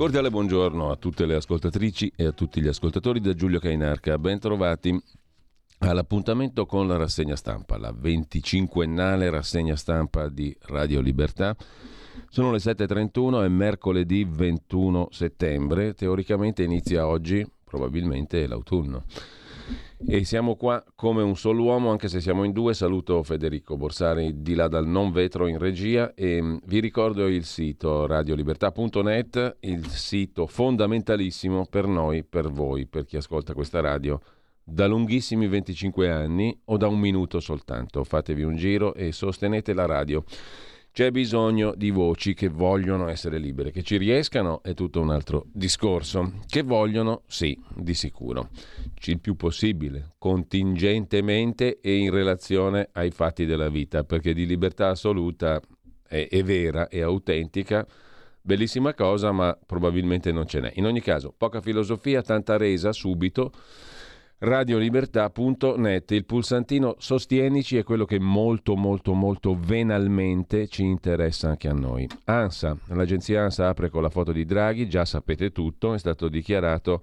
Cordiale buongiorno a tutte le ascoltatrici e a tutti gli ascoltatori da Giulio Cainarca. Ben trovati all'appuntamento con la rassegna stampa, la 25ennale rassegna stampa di Radio Libertà. Sono le 7.31, è mercoledì 21 settembre, teoricamente inizia oggi, probabilmente l'autunno. E siamo qua come un solo uomo, anche se siamo in due. Saluto Federico Borsari di là dal non vetro in regia e mm, vi ricordo il sito radiolibertà.net, il sito fondamentalissimo per noi, per voi, per chi ascolta questa radio da lunghissimi 25 anni o da un minuto soltanto. Fatevi un giro e sostenete la radio. C'è bisogno di voci che vogliono essere libere, che ci riescano è tutto un altro discorso. Che vogliono, sì, di sicuro. Il più possibile, contingentemente e in relazione ai fatti della vita, perché di libertà assoluta è, è vera e autentica. Bellissima cosa, ma probabilmente non ce n'è. In ogni caso, poca filosofia, tanta resa subito radiolibertà.net. Il pulsantino Sostienici è quello che molto molto molto venalmente ci interessa anche a noi. ANSA, l'agenzia ANSA apre con la foto di Draghi, già sapete tutto, è stato dichiarato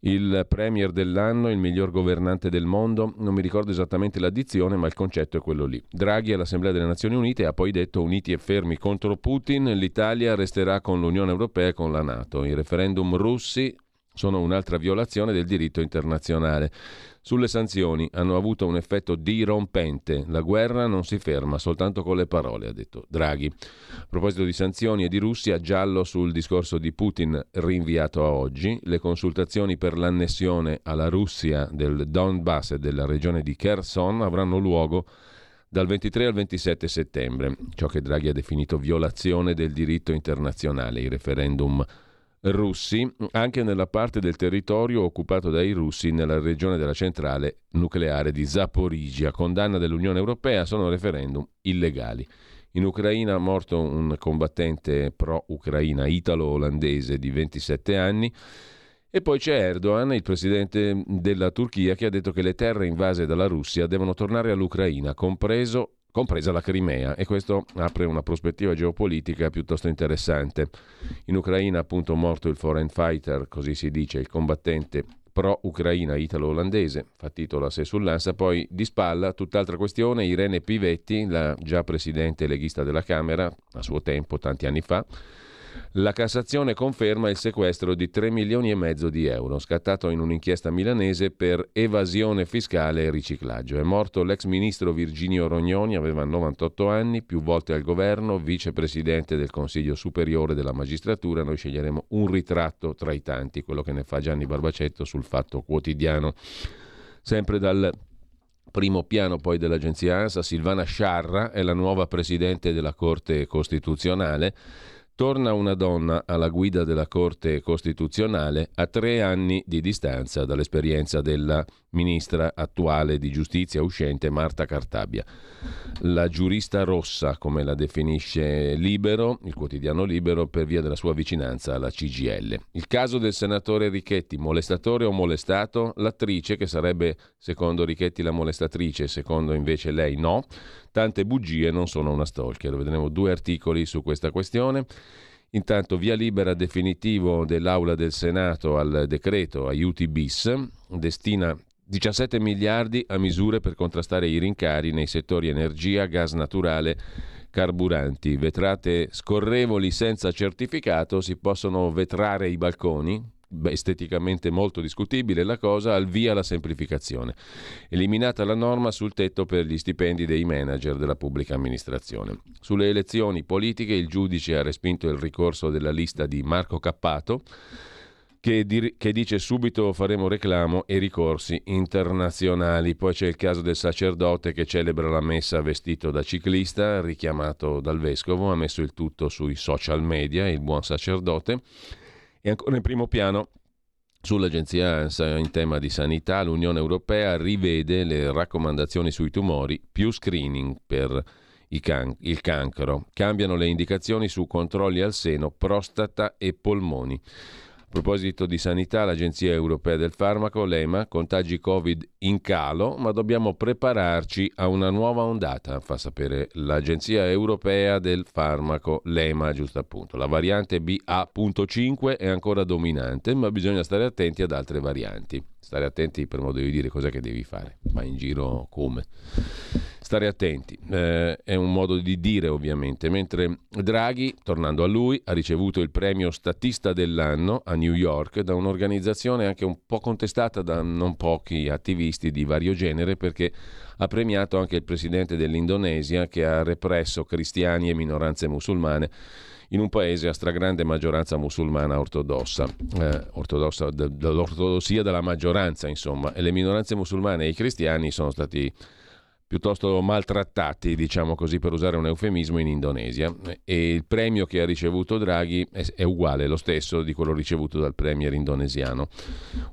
il premier dell'anno, il miglior governante del mondo, non mi ricordo esattamente l'addizione, ma il concetto è quello lì. Draghi all'Assemblea delle Nazioni Unite ha poi detto uniti e fermi contro Putin, l'Italia resterà con l'Unione Europea e con la Nato. I referendum russi sono un'altra violazione del diritto internazionale. Sulle sanzioni hanno avuto un effetto dirompente. La guerra non si ferma soltanto con le parole, ha detto Draghi. A proposito di sanzioni e di Russia, giallo sul discorso di Putin rinviato a oggi. Le consultazioni per l'annessione alla Russia del Donbass e della regione di Kherson avranno luogo dal 23 al 27 settembre, ciò che Draghi ha definito violazione del diritto internazionale, i referendum russi anche nella parte del territorio occupato dai russi nella regione della centrale nucleare di Zaporizhia. Condanna dell'Unione Europea sono referendum illegali. In Ucraina è morto un combattente pro-ucraina italo-olandese di 27 anni. E poi c'è Erdogan, il presidente della Turchia, che ha detto che le terre invase dalla Russia devono tornare all'Ucraina, compreso compresa la Crimea, e questo apre una prospettiva geopolitica piuttosto interessante. In Ucraina appunto morto il foreign fighter, così si dice, il combattente pro-ucraina italo-olandese, fa titolo a sé sull'ANSA, poi di spalla tutt'altra questione, Irene Pivetti, la già presidente leghista della Camera, a suo tempo, tanti anni fa, la Cassazione conferma il sequestro di 3 milioni e mezzo di euro, scattato in un'inchiesta milanese per evasione fiscale e riciclaggio. È morto l'ex ministro Virginio Rognoni, aveva 98 anni, più volte al governo, vicepresidente del Consiglio Superiore della Magistratura. Noi sceglieremo un ritratto tra i tanti, quello che ne fa Gianni Barbacetto sul Fatto Quotidiano. Sempre dal primo piano poi dell'agenzia ANSA, Silvana Sciarra è la nuova presidente della Corte Costituzionale torna una donna alla guida della Corte Costituzionale a tre anni di distanza dall'esperienza della ministra attuale di giustizia uscente Marta Cartabia. La giurista rossa, come la definisce Libero, il quotidiano Libero, per via della sua vicinanza alla CGL. Il caso del senatore Richetti, molestatore o molestato, l'attrice, che sarebbe secondo Richetti la molestatrice, secondo invece lei no, Tante bugie non sono una stalker. Vedremo due articoli su questa questione. Intanto via libera definitivo dell'Aula del Senato al decreto aiuti bis, destina 17 miliardi a misure per contrastare i rincari nei settori energia, gas naturale, carburanti. Vetrate scorrevoli senza certificato, si possono vetrare i balconi, Beh, esteticamente molto discutibile la cosa, al via la semplificazione. Eliminata la norma sul tetto per gli stipendi dei manager della pubblica amministrazione. Sulle elezioni politiche il giudice ha respinto il ricorso della lista di Marco Cappato che, di, che, dice subito faremo reclamo e ricorsi internazionali. Poi c'è il caso del sacerdote che celebra la messa vestito da ciclista, richiamato dal vescovo, ha messo il tutto sui social media, il buon sacerdote. E ancora in primo piano Sull'agenzia in tema di sanità, l'Unione Europea rivede le raccomandazioni sui tumori, più screening per can- il cancro. Cambiano le indicazioni su controlli al seno, prostata e polmoni. A proposito di sanità, l'Agenzia Europea del Farmaco, l'EMA, contagi Covid in calo, ma dobbiamo prepararci a una nuova ondata, fa sapere l'Agenzia Europea del Farmaco, l'EMA, giusto appunto. La variante BA.5 è ancora dominante, ma bisogna stare attenti ad altre varianti. Stare attenti per modo di dire cosa che devi fare, ma in giro come stare attenti, eh, è un modo di dire ovviamente, mentre Draghi, tornando a lui, ha ricevuto il premio statista dell'anno a New York da un'organizzazione anche un po' contestata da non pochi attivisti di vario genere perché ha premiato anche il presidente dell'Indonesia che ha represso cristiani e minoranze musulmane in un paese a stragrande maggioranza musulmana ortodossa, eh, ortodossa dell'ortodossia della maggioranza insomma, e le minoranze musulmane e i cristiani sono stati piuttosto maltrattati, diciamo così per usare un eufemismo, in Indonesia e il premio che ha ricevuto Draghi è, uguale, lo stesso di quello ricevuto dal premier indonesiano.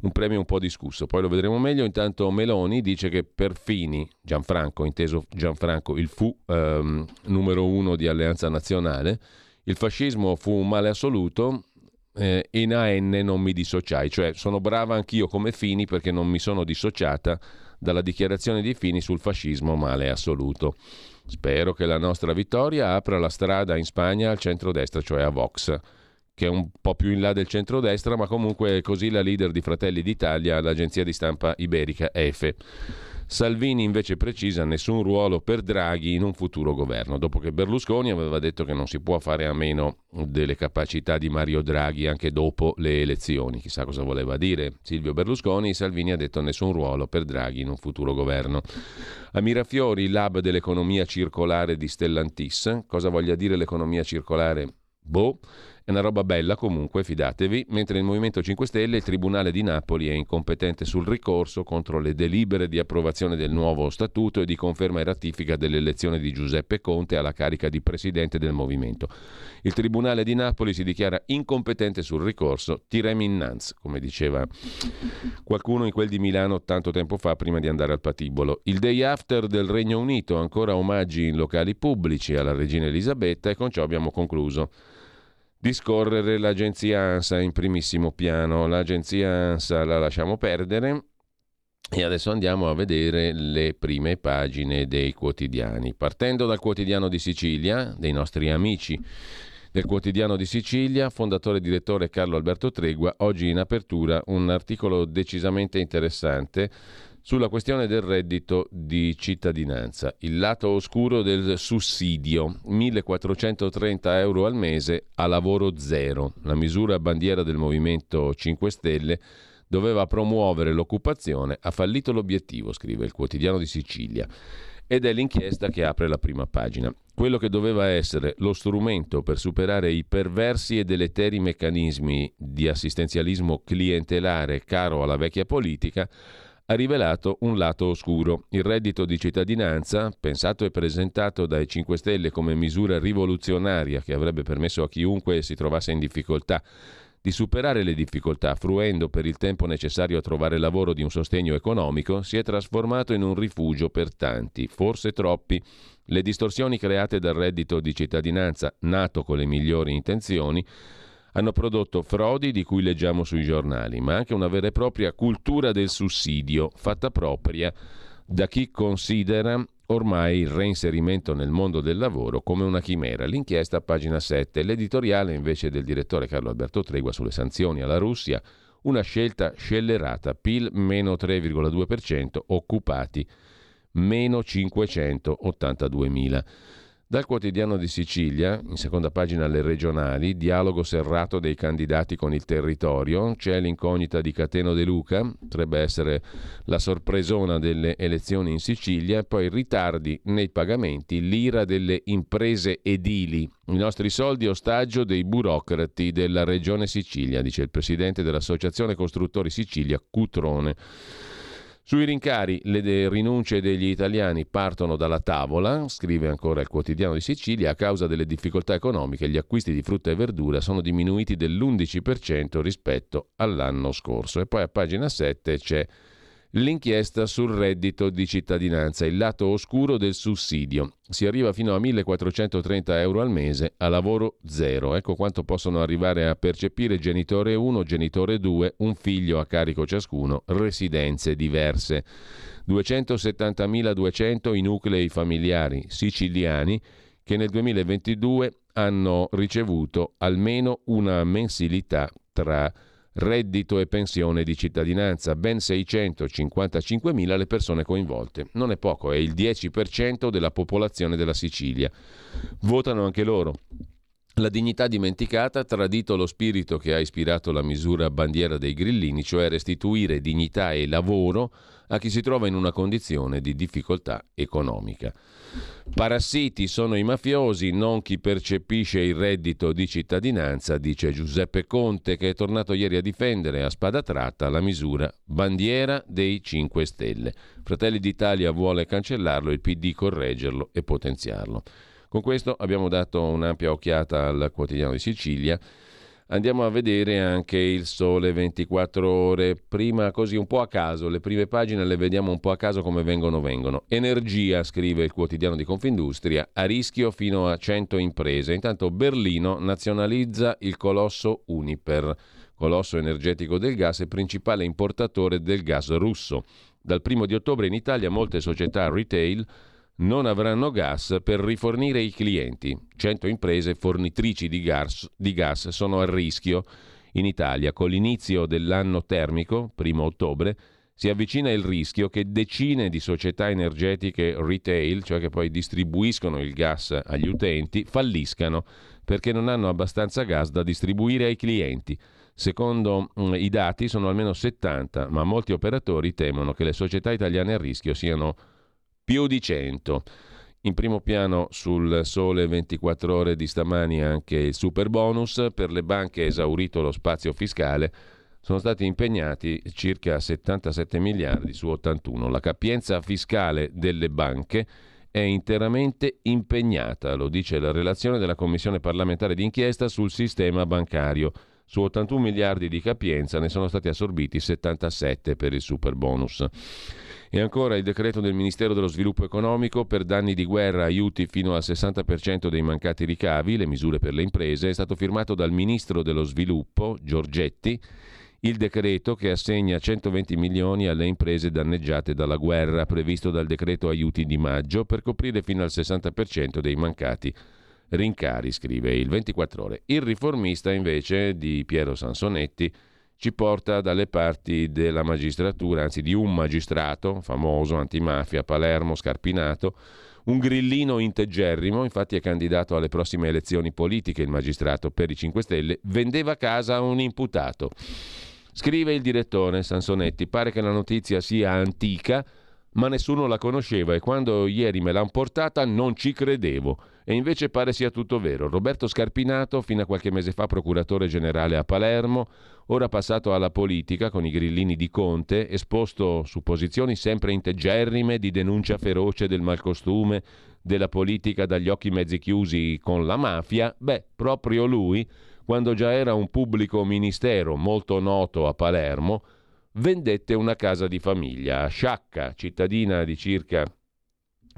Un premio un po' discusso, poi lo vedremo meglio. Intanto Meloni dice che per Fini, Gianfranco, inteso Gianfranco, il fu ehm, numero uno di Alleanza Nazionale, il fascismo fu un male assoluto, eh, in AN non mi dissociai, cioè sono brava anch'io come Fini perché non mi sono dissociata dalla dichiarazione di Fini sul fascismo male assoluto. Spero che la nostra vittoria apra la strada in Spagna al centrodestra, cioè a Vox, che è un po' più in là del centrodestra, ma comunque è così la leader di Fratelli d'Italia all'agenzia di stampa iberica EFE. Salvini invece precisa nessun ruolo per Draghi in un futuro governo, dopo che Berlusconi aveva detto che non si può fare a meno delle capacità di Mario Draghi anche dopo le elezioni. Chissà cosa voleva dire Silvio Berlusconi, Salvini ha detto nessun ruolo per Draghi in un futuro governo. A Mirafiori, lab dell'economia circolare di Stellantis, cosa voglia dire l'economia circolare? Boh. È una roba bella comunque, fidatevi, mentre il Movimento 5 Stelle, il Tribunale di Napoli è incompetente sul ricorso contro le delibere di approvazione del nuovo statuto e di conferma e ratifica dell'elezione di Giuseppe Conte alla carica di Presidente del Movimento. Il Tribunale di Napoli si dichiara incompetente sul ricorso, tirem innanzi, come diceva qualcuno in quel di Milano tanto tempo fa prima di andare al patibolo. Il day after del Regno Unito, ancora omaggi in locali pubblici alla regina Elisabetta e con ciò abbiamo concluso discorrere l'agenzia ANSA in primissimo piano. L'agenzia ANSA la lasciamo perdere e adesso andiamo a vedere le prime pagine dei quotidiani. Partendo dal quotidiano di Sicilia, dei nostri amici del quotidiano di Sicilia, fondatore e direttore Carlo Alberto Tregua, oggi in apertura un articolo decisamente interessante sulla questione del reddito di cittadinanza, il lato oscuro del sussidio, 1430 euro al mese a lavoro zero. La misura bandiera del Movimento 5 Stelle doveva promuovere l'occupazione, ha fallito l'obiettivo, scrive il quotidiano di Sicilia. Ed è l'inchiesta che apre la prima pagina. Quello che doveva essere lo strumento per superare i perversi e deleteri meccanismi di assistenzialismo clientelare caro alla vecchia politica ha rivelato un lato oscuro. Il reddito di cittadinanza, pensato e presentato dai 5 Stelle come misura rivoluzionaria che avrebbe permesso a chiunque si trovasse in difficoltà di superare le difficoltà fruendo per il tempo necessario a trovare lavoro di un sostegno economico, si è trasformato in un rifugio per tanti, forse troppi. Le distorsioni create dal reddito di cittadinanza, nato con le migliori intenzioni, hanno prodotto frodi di cui leggiamo sui giornali, ma anche una vera e propria cultura del sussidio, fatta propria da chi considera ormai il reinserimento nel mondo del lavoro come una chimera. L'inchiesta pagina 7, l'editoriale invece del direttore Carlo Alberto Tregua sulle sanzioni alla Russia, una scelta scellerata, PIL meno 3,2%, occupati meno 582.000. Dal quotidiano di Sicilia, in seconda pagina alle regionali, dialogo serrato dei candidati con il territorio, c'è l'incognita di Cateno De Luca, potrebbe essere la sorpresona delle elezioni in Sicilia, poi ritardi nei pagamenti, l'ira delle imprese edili, i nostri soldi ostaggio dei burocrati della regione Sicilia, dice il presidente dell'Associazione Costruttori Sicilia, Cutrone. Sui rincari le rinunce degli italiani partono dalla tavola, scrive ancora il quotidiano di Sicilia, a causa delle difficoltà economiche gli acquisti di frutta e verdura sono diminuiti dell'11% rispetto all'anno scorso. E poi a pagina 7 c'è l'inchiesta sul reddito di cittadinanza, il lato oscuro del sussidio. Si arriva fino a 1.430 euro al mese a lavoro zero. Ecco quanto possono arrivare a percepire genitore 1, genitore 2, un figlio a carico ciascuno, residenze diverse. 270.200 i nuclei familiari siciliani che nel 2022 hanno ricevuto almeno una mensilità tra reddito e pensione di cittadinanza, ben 655.000 le persone coinvolte. Non è poco, è il 10% della popolazione della Sicilia. Votano anche loro. La dignità dimenticata ha tradito lo spirito che ha ispirato la misura bandiera dei grillini, cioè restituire dignità e lavoro a chi si trova in una condizione di difficoltà economica. Parassiti sono i mafiosi, non chi percepisce il reddito di cittadinanza, dice Giuseppe Conte, che è tornato ieri a difendere a spada tratta la misura bandiera dei 5 Stelle. Fratelli d'Italia vuole cancellarlo, il PD correggerlo e potenziarlo. Con questo abbiamo dato un'ampia occhiata al quotidiano di Sicilia. Andiamo a vedere anche il sole 24 ore, prima così un po' a caso, le prime pagine le vediamo un po' a caso come vengono vengono. Energia, scrive il quotidiano di Confindustria, a rischio fino a 100 imprese. Intanto Berlino nazionalizza il colosso Uniper, colosso energetico del gas e principale importatore del gas russo. Dal primo di ottobre in Italia molte società retail non avranno gas per rifornire i clienti. 100 imprese fornitrici di gas, di gas sono a rischio. In Italia, con l'inizio dell'anno termico, 1 ottobre, si avvicina il rischio che decine di società energetiche retail, cioè che poi distribuiscono il gas agli utenti, falliscano perché non hanno abbastanza gas da distribuire ai clienti. Secondo mm, i dati sono almeno 70, ma molti operatori temono che le società italiane a rischio siano più di 100. In primo piano sul sole 24 ore di stamani anche il super bonus, per le banche esaurito lo spazio fiscale, sono stati impegnati circa 77 miliardi su 81. La capienza fiscale delle banche è interamente impegnata, lo dice la relazione della Commissione parlamentare d'inchiesta sul sistema bancario. Su 81 miliardi di capienza ne sono stati assorbiti 77 per il super bonus. E ancora il decreto del Ministero dello Sviluppo Economico per danni di guerra, aiuti fino al 60% dei mancati ricavi, le misure per le imprese, è stato firmato dal Ministro dello Sviluppo, Giorgetti, il decreto che assegna 120 milioni alle imprese danneggiate dalla guerra, previsto dal decreto aiuti di maggio, per coprire fino al 60% dei mancati rincari, scrive il 24 ore. Il riformista invece di Piero Sansonetti ci porta dalle parti della magistratura, anzi di un magistrato famoso antimafia, Palermo, Scarpinato, un grillino integerrimo, infatti è candidato alle prossime elezioni politiche il magistrato per i 5 Stelle, vendeva casa a un imputato. Scrive il direttore Sansonetti, pare che la notizia sia antica, ma nessuno la conosceva e quando ieri me l'hanno portata non ci credevo. E invece pare sia tutto vero. Roberto Scarpinato, fino a qualche mese fa procuratore generale a Palermo, ora passato alla politica con i grillini di Conte, esposto su posizioni sempre integerrime di denuncia feroce del malcostume, della politica dagli occhi mezzi chiusi con la mafia, beh, proprio lui, quando già era un pubblico ministero molto noto a Palermo, vendette una casa di famiglia a Sciacca, cittadina di circa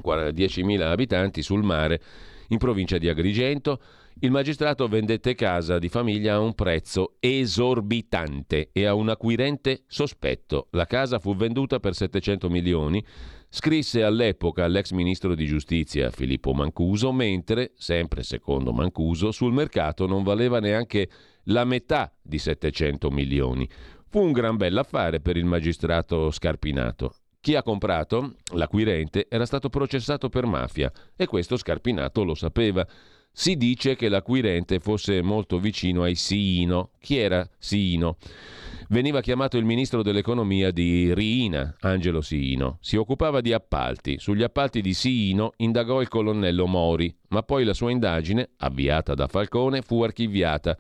10.000 abitanti sul mare in provincia di Agrigento, il magistrato vendette casa di famiglia a un prezzo esorbitante e a un acquirente sospetto. La casa fu venduta per 700 milioni scrisse all'epoca all'ex ministro di giustizia Filippo Mancuso, mentre, sempre secondo Mancuso, sul mercato non valeva neanche la metà di 700 milioni. Fu un gran bell'affare per il magistrato Scarpinato. Chi ha comprato, l'acquirente, era stato processato per mafia e questo Scarpinato lo sapeva. Si dice che l'acquirente fosse molto vicino ai Siino. Chi era Siino? Veniva chiamato il ministro dell'economia di Riina, Angelo Siino. Si occupava di appalti. Sugli appalti di Siino indagò il colonnello Mori, ma poi la sua indagine, avviata da Falcone, fu archiviata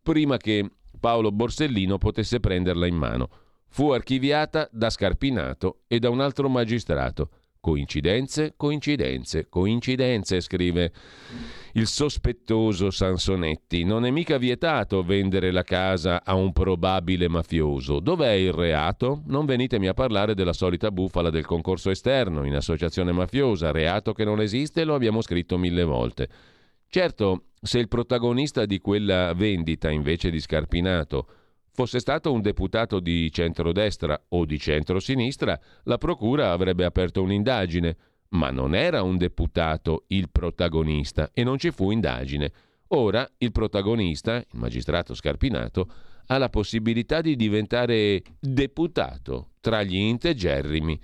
prima che Paolo Borsellino potesse prenderla in mano. Fu archiviata da Scarpinato e da un altro magistrato. Coincidenze, coincidenze, coincidenze, scrive il sospettoso Sansonetti. Non è mica vietato vendere la casa a un probabile mafioso. Dov'è il reato? Non venitemi a parlare della solita bufala del concorso esterno in associazione mafiosa, reato che non esiste, lo abbiamo scritto mille volte. Certo, se il protagonista di quella vendita, invece di Scarpinato, fosse stato un deputato di centrodestra o di centrosinistra, la procura avrebbe aperto un'indagine, ma non era un deputato il protagonista e non ci fu indagine. Ora il protagonista, il magistrato Scarpinato, ha la possibilità di diventare deputato tra gli integerrimi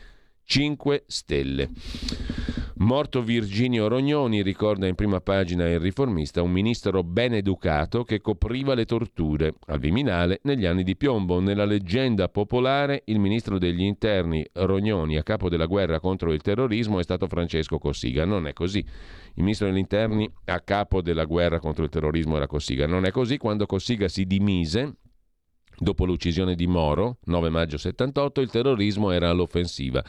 5 Stelle. Morto Virginio Rognoni, ricorda in prima pagina il riformista, un ministro ben educato che copriva le torture al Viminale negli anni di piombo. Nella leggenda popolare il ministro degli interni Rognoni a capo della guerra contro il terrorismo è stato Francesco Cossiga. Non è così. Il ministro degli interni a capo della guerra contro il terrorismo era Cossiga. Non è così quando Cossiga si dimise Dopo l'uccisione di Moro, 9 maggio 78, il terrorismo era all'offensiva.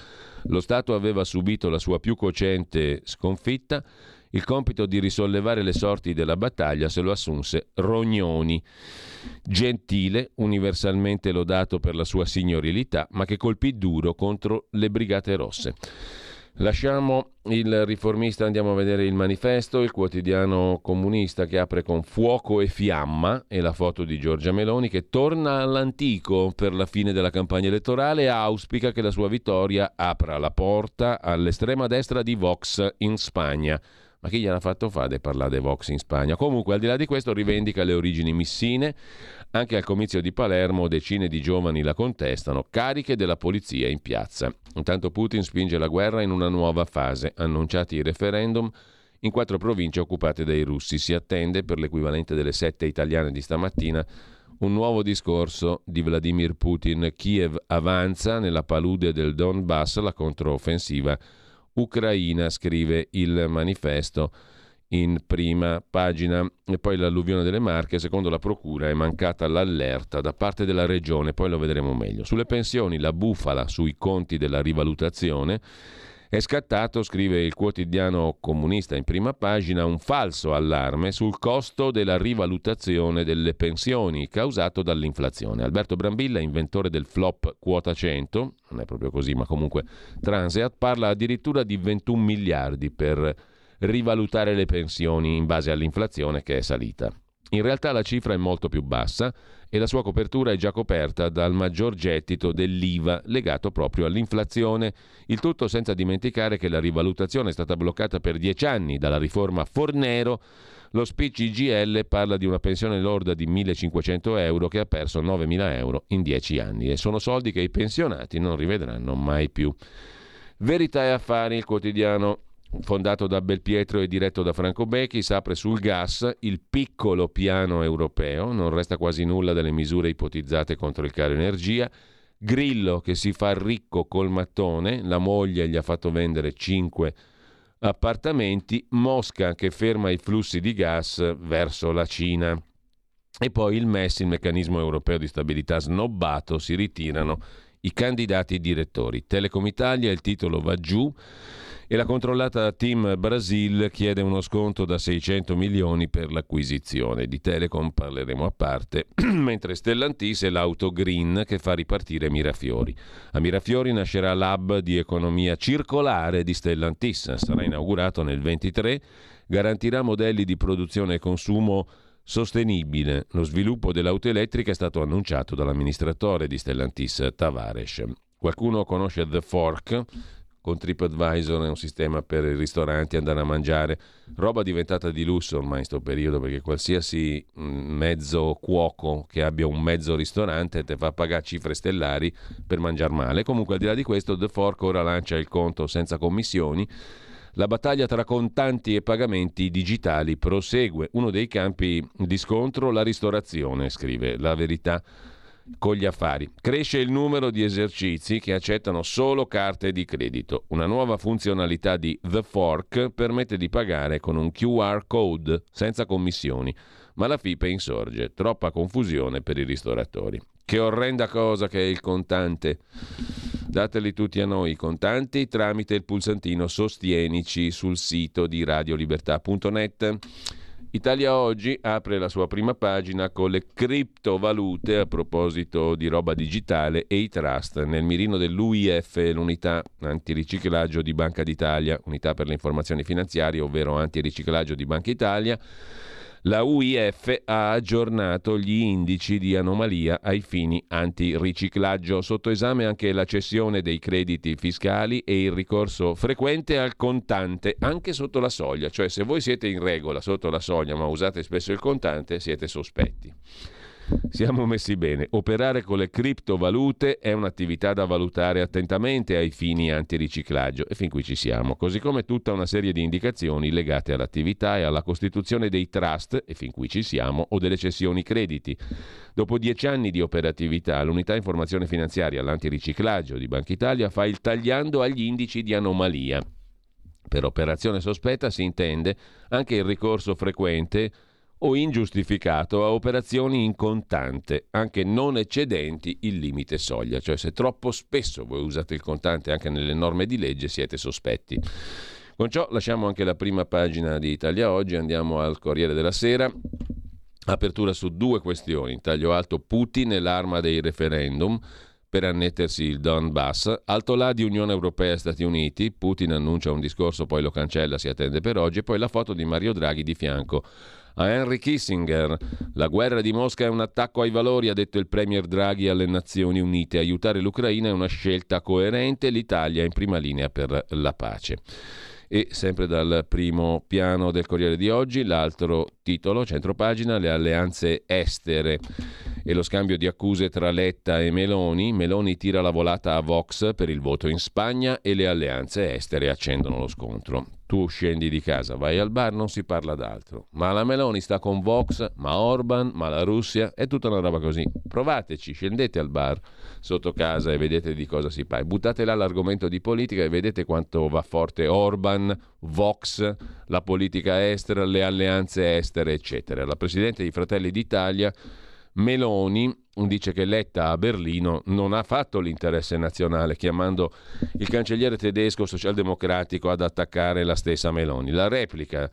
Lo Stato aveva subito la sua più cocente sconfitta. Il compito di risollevare le sorti della battaglia se lo assunse Rognoni, gentile, universalmente lodato per la sua signorilità, ma che colpì duro contro le Brigate Rosse. Lasciamo il riformista, andiamo a vedere il manifesto, il quotidiano comunista che apre con fuoco e fiamma e la foto di Giorgia Meloni che torna all'antico per la fine della campagna elettorale e auspica che la sua vittoria apra la porta all'estrema destra di Vox in Spagna. Ma chi gliel'ha fatto fare parlare di Vox in Spagna? Comunque, al di là di questo, rivendica le origini missine. Anche al comizio di Palermo decine di giovani la contestano, cariche della polizia in piazza. Intanto Putin spinge la guerra in una nuova fase. Annunciati i referendum in quattro province occupate dai russi. Si attende, per l'equivalente delle sette italiane di stamattina, un nuovo discorso di Vladimir Putin. Kiev avanza nella palude del Donbass la controffensiva ucraina, scrive il manifesto in prima pagina. E poi l'alluvione delle Marche, secondo la Procura, è mancata l'allerta da parte della Regione, poi lo vedremo meglio. Sulle pensioni, la bufala sui conti della rivalutazione. È scattato, scrive il quotidiano comunista in prima pagina, un falso allarme sul costo della rivalutazione delle pensioni causato dall'inflazione. Alberto Brambilla, inventore del flop quota 100, non è proprio così, ma comunque Transeat, parla addirittura di 21 miliardi per rivalutare le pensioni in base all'inflazione che è salita. In realtà la cifra è molto più bassa e la sua copertura è già coperta dal maggior gettito dell'IVA legato proprio all'inflazione, il tutto senza dimenticare che la rivalutazione è stata bloccata per dieci anni dalla riforma Fornero. Lo speech IGL parla di una pensione lorda di 1.500 euro che ha perso 9.000 euro in dieci anni e sono soldi che i pensionati non rivedranno mai più. Verità e affari, il quotidiano fondato da Belpietro e diretto da Franco Becchi, si apre sul gas il piccolo piano europeo, non resta quasi nulla delle misure ipotizzate contro il caro energia. Grillo che si fa ricco col mattone, la moglie gli ha fatto vendere 5 appartamenti, Mosca che ferma i flussi di gas verso la Cina. E poi il MES, il meccanismo europeo di stabilità snobbato, si ritirano i candidati direttori. Telecom Italia, il titolo va giù e la controllata Team Brasil chiede uno sconto da 600 milioni per l'acquisizione. Di Telecom parleremo a parte, mentre Stellantis è l'auto green che fa ripartire Mirafiori. A Mirafiori nascerà l'hub di economia circolare di Stellantis, sarà inaugurato nel 23, garantirà modelli di produzione e consumo sostenibile. Lo sviluppo dell'auto elettrica è stato annunciato dall'amministratore di Stellantis Tavares. Qualcuno conosce The Fork? Con TripAdvisor è un sistema per i ristoranti andare a mangiare, roba diventata di lusso ormai in questo periodo perché qualsiasi mm, mezzo cuoco che abbia un mezzo ristorante ti fa pagare cifre stellari per mangiare male. Comunque al di là di questo The Fork ora lancia il conto senza commissioni la battaglia tra contanti e pagamenti digitali prosegue. Uno dei campi di scontro la ristorazione, scrive la verità con gli affari. Cresce il numero di esercizi che accettano solo carte di credito. Una nuova funzionalità di The Fork permette di pagare con un QR code senza commissioni, ma la FIPE insorge. Troppa confusione per i ristoratori. Che orrenda cosa che è il contante. Dateli tutti a noi i contanti tramite il pulsantino Sostienici sul sito di radiolibertà.net. Italia Oggi apre la sua prima pagina con le criptovalute a proposito di roba digitale e i trust nel mirino dell'UIF, l'unità antiriciclaggio di Banca d'Italia, unità per le informazioni finanziarie, ovvero antiriciclaggio di Banca Italia la UIF ha aggiornato gli indici di anomalia ai fini antiriciclaggio. Sotto esame anche la cessione dei crediti fiscali e il ricorso frequente al contante, anche sotto la soglia. Cioè se voi siete in regola sotto la soglia ma usate spesso il contante, siete sospetti. Siamo messi bene. Operare con le criptovalute è un'attività da valutare attentamente ai fini antiriciclaggio e fin qui ci siamo, così come tutta una serie di indicazioni legate all'attività e alla costituzione dei trust e fin qui ci siamo o delle cessioni crediti. Dopo dieci anni di operatività, l'unità informazione finanziaria all'antiriciclaggio di Banca Italia fa il tagliando agli indici di anomalia. Per operazione sospetta si intende anche il ricorso frequente o ingiustificato a operazioni in contante, anche non eccedenti il limite soglia, cioè se troppo spesso voi usate il contante anche nelle norme di legge siete sospetti. Con ciò lasciamo anche la prima pagina di Italia Oggi, andiamo al Corriere della Sera. Apertura su due questioni, taglio alto Putin e l'arma dei referendum per annettersi il Donbass. Alto là di Unione Europea e Stati Uniti, Putin annuncia un discorso, poi lo cancella, si attende per oggi, e poi la foto di Mario Draghi di fianco a Henry Kissinger. La guerra di Mosca è un attacco ai valori, ha detto il Premier Draghi alle Nazioni Unite. Aiutare l'Ucraina è una scelta coerente, l'Italia è in prima linea per la pace. E sempre dal primo piano del Corriere di oggi, l'altro titolo, centropagina, le alleanze estere e lo scambio di accuse tra Letta e Meloni. Meloni tira la volata a Vox per il voto in Spagna e le alleanze estere accendono lo scontro. Tu scendi di casa, vai al bar, non si parla d'altro. Ma la Meloni sta con Vox, ma Orban, ma la Russia, è tutta una roba così. Provateci, scendete al bar sotto casa e vedete di cosa si parla. Buttate là l'argomento di politica e vedete quanto va forte Orban, Vox, la politica estera, le alleanze estere, eccetera. La Presidente di Fratelli d'Italia Meloni dice che Letta a Berlino non ha fatto l'interesse nazionale, chiamando il cancelliere tedesco socialdemocratico ad attaccare la stessa Meloni. La replica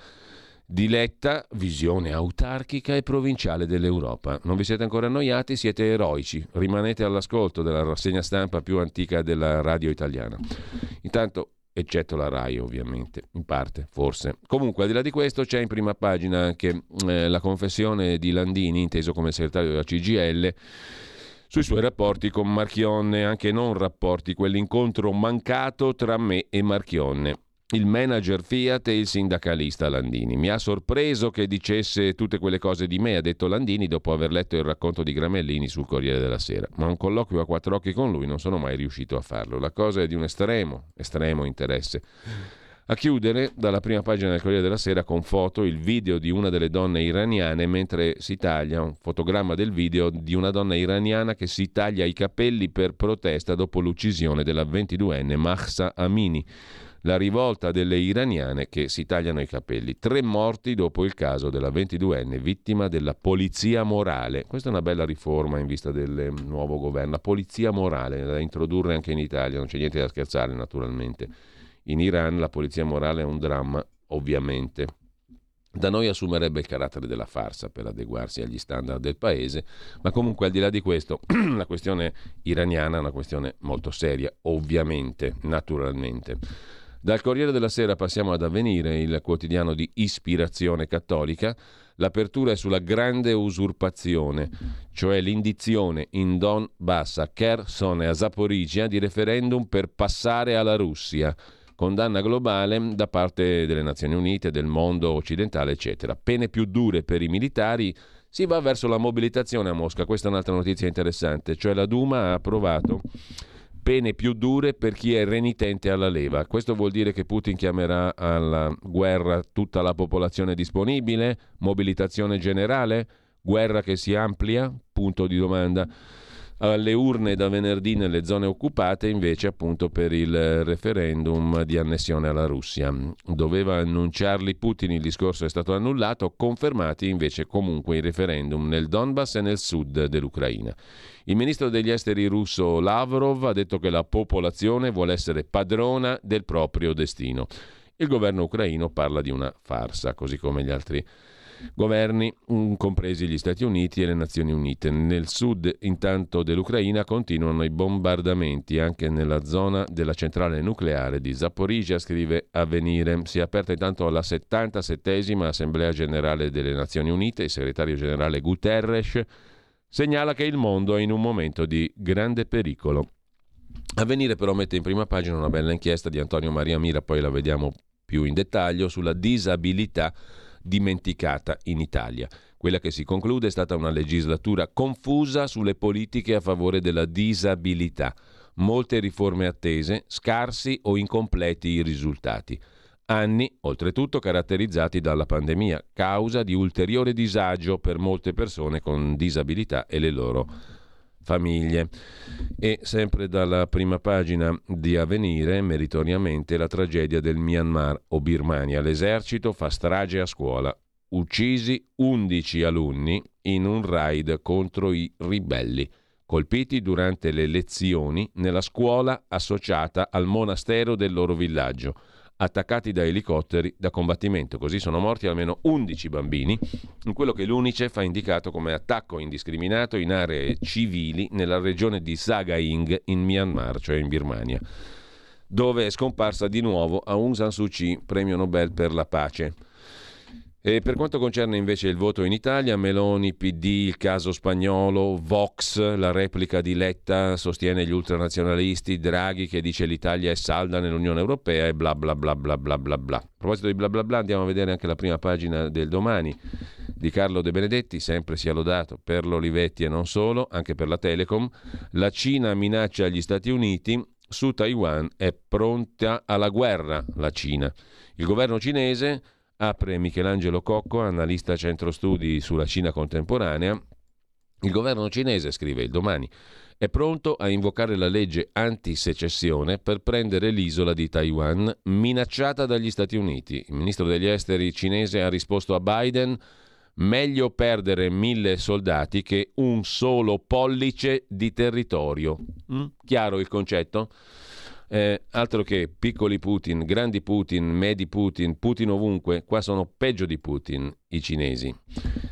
di Letta, visione autarchica e provinciale dell'Europa. Non vi siete ancora annoiati? Siete eroici. Rimanete all'ascolto della rassegna stampa più antica della radio italiana. Intanto eccetto la RAI ovviamente, in parte, forse. Comunque, al di là di questo, c'è in prima pagina anche eh, la confessione di Landini, inteso come segretario della CGL, sui suoi rapporti con Marchionne, anche non rapporti, quell'incontro mancato tra me e Marchionne il manager Fiat e il sindacalista Landini. Mi ha sorpreso che dicesse tutte quelle cose di me, ha detto Landini dopo aver letto il racconto di Gramellini sul Corriere della Sera. Ma un colloquio a quattro occhi con lui non sono mai riuscito a farlo. La cosa è di un estremo, estremo interesse. A chiudere, dalla prima pagina del Corriere della Sera con foto il video di una delle donne iraniane mentre si taglia, un fotogramma del video di una donna iraniana che si taglia i capelli per protesta dopo l'uccisione della 22enne Mahsa Amini la rivolta delle iraniane che si tagliano i capelli. Tre morti dopo il caso della 22enne vittima della polizia morale. Questa è una bella riforma in vista del nuovo governo. La polizia morale da introdurre anche in Italia, non c'è niente da scherzare naturalmente. In Iran la polizia morale è un dramma, ovviamente. Da noi assumerebbe il carattere della farsa per adeguarsi agli standard del paese, ma comunque al di là di questo la questione iraniana è una questione molto seria, ovviamente, naturalmente. Dal Corriere della Sera passiamo ad Avvenire, il quotidiano di ispirazione cattolica. L'apertura è sulla grande usurpazione, cioè l'indizione in Donbass, a Kherson e a Zaporizhia di referendum per passare alla Russia. Condanna globale da parte delle Nazioni Unite, del mondo occidentale, eccetera. Pene più dure per i militari. Si va verso la mobilitazione a Mosca. Questa è un'altra notizia interessante, cioè la Duma ha approvato pene più dure per chi è renitente alla leva. Questo vuol dire che Putin chiamerà alla guerra tutta la popolazione disponibile? Mobilitazione generale? Guerra che si amplia? Punto di domanda alle urne da venerdì nelle zone occupate invece appunto per il referendum di annessione alla Russia. Doveva annunciarli Putin, il discorso è stato annullato, confermati invece comunque i referendum nel Donbass e nel sud dell'Ucraina. Il ministro degli esteri russo Lavrov ha detto che la popolazione vuole essere padrona del proprio destino. Il governo ucraino parla di una farsa, così come gli altri governi, mm, compresi gli Stati Uniti e le Nazioni Unite. Nel sud, intanto, dell'Ucraina continuano i bombardamenti anche nella zona della centrale nucleare di Zaporizhia, scrive Avvenire. Si è aperta intanto la 77esima Assemblea Generale delle Nazioni Unite. Il segretario generale Guterres segnala che il mondo è in un momento di grande pericolo. Avvenire però mette in prima pagina una bella inchiesta di Antonio Maria Mira, poi la vediamo più in dettaglio, sulla disabilità dimenticata in Italia. Quella che si conclude è stata una legislatura confusa sulle politiche a favore della disabilità. Molte riforme attese, scarsi o incompleti i risultati. Anni, oltretutto, caratterizzati dalla pandemia, causa di ulteriore disagio per molte persone con disabilità e le loro famiglie. E sempre dalla prima pagina di Avvenire, meritoriamente, la tragedia del Myanmar o Birmania. L'esercito fa strage a scuola. Uccisi 11 alunni in un raid contro i ribelli, colpiti durante le lezioni nella scuola associata al monastero del loro villaggio attaccati da elicotteri da combattimento. Così sono morti almeno 11 bambini in quello che l'UNICEF ha indicato come attacco indiscriminato in aree civili nella regione di Sagaing in Myanmar, cioè in Birmania, dove è scomparsa di nuovo Aung San Suu Kyi, premio Nobel per la pace. E per quanto concerne invece il voto in Italia, Meloni, PD, il caso spagnolo, Vox, la replica di Letta sostiene gli ultranazionalisti, Draghi che dice l'Italia è salda nell'Unione Europea e bla bla bla bla bla bla bla. A proposito di bla bla bla andiamo a vedere anche la prima pagina del domani di Carlo De Benedetti, sempre sia lodato per l'Olivetti e non solo, anche per la Telecom. La Cina minaccia gli Stati Uniti, su Taiwan è pronta alla guerra la Cina. Il governo cinese Apre Michelangelo Cocco, analista centro studi sulla Cina contemporanea. Il governo cinese, scrive il domani, è pronto a invocare la legge anti-secessione per prendere l'isola di Taiwan minacciata dagli Stati Uniti. Il ministro degli esteri cinese ha risposto a Biden meglio perdere mille soldati che un solo pollice di territorio. Mm? Chiaro il concetto? Eh, altro che piccoli Putin, grandi Putin, medi Putin, Putin ovunque, qua sono peggio di Putin i cinesi.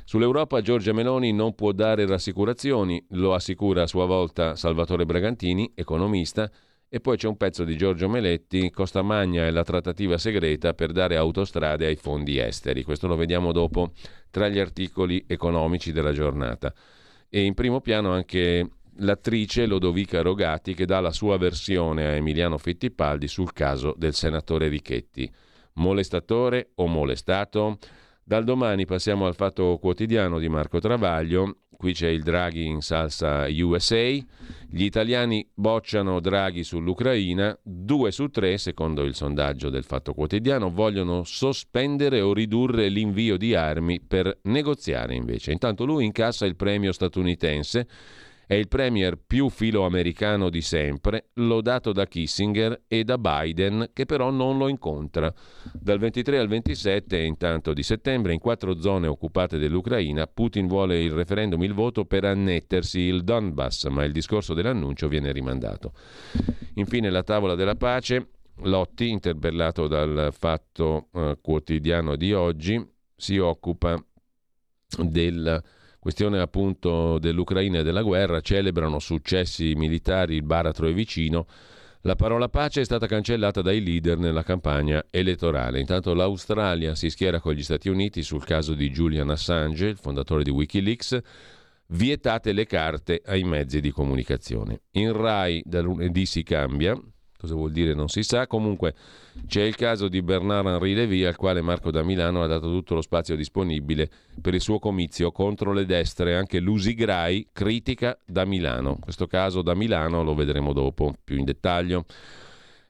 Sull'Europa Giorgia Meloni non può dare rassicurazioni, lo assicura a sua volta Salvatore Bragantini, economista, e poi c'è un pezzo di Giorgio Meletti, Costa Magna e la trattativa segreta per dare autostrade ai fondi esteri. Questo lo vediamo dopo tra gli articoli economici della giornata. E in primo piano anche l'attrice Lodovica Rogati che dà la sua versione a Emiliano Fittipaldi sul caso del senatore Richetti. Molestatore o molestato? Dal domani passiamo al fatto quotidiano di Marco Travaglio. Qui c'è il Draghi in salsa USA. Gli italiani bocciano Draghi sull'Ucraina. Due su tre, secondo il sondaggio del Fatto Quotidiano, vogliono sospendere o ridurre l'invio di armi per negoziare invece. Intanto lui incassa il premio statunitense è il premier più filoamericano di sempre, lodato da Kissinger e da Biden, che però non lo incontra. Dal 23 al 27, intanto di settembre, in quattro zone occupate dell'Ucraina, Putin vuole il referendum, il voto per annettersi il Donbass, ma il discorso dell'annuncio viene rimandato. Infine la tavola della pace. Lotti, interpellato dal fatto eh, quotidiano di oggi, si occupa del Questione appunto dell'Ucraina e della guerra, celebrano successi militari, il baratro è vicino, La parola pace è stata cancellata dai leader nella campagna elettorale. Intanto l'Australia si schiera con gli Stati Uniti sul caso di Julian Assange, il fondatore di Wikileaks. Vietate le carte ai mezzi di comunicazione. In Rai da lunedì si cambia, Cosa vuol dire non si sa. Comunque c'è il caso di Bernard-Henri Lévy al quale Marco da Milano ha dato tutto lo spazio disponibile per il suo comizio contro le destre. Anche Lusigrai critica da Milano. Questo caso da Milano lo vedremo dopo più in dettaglio.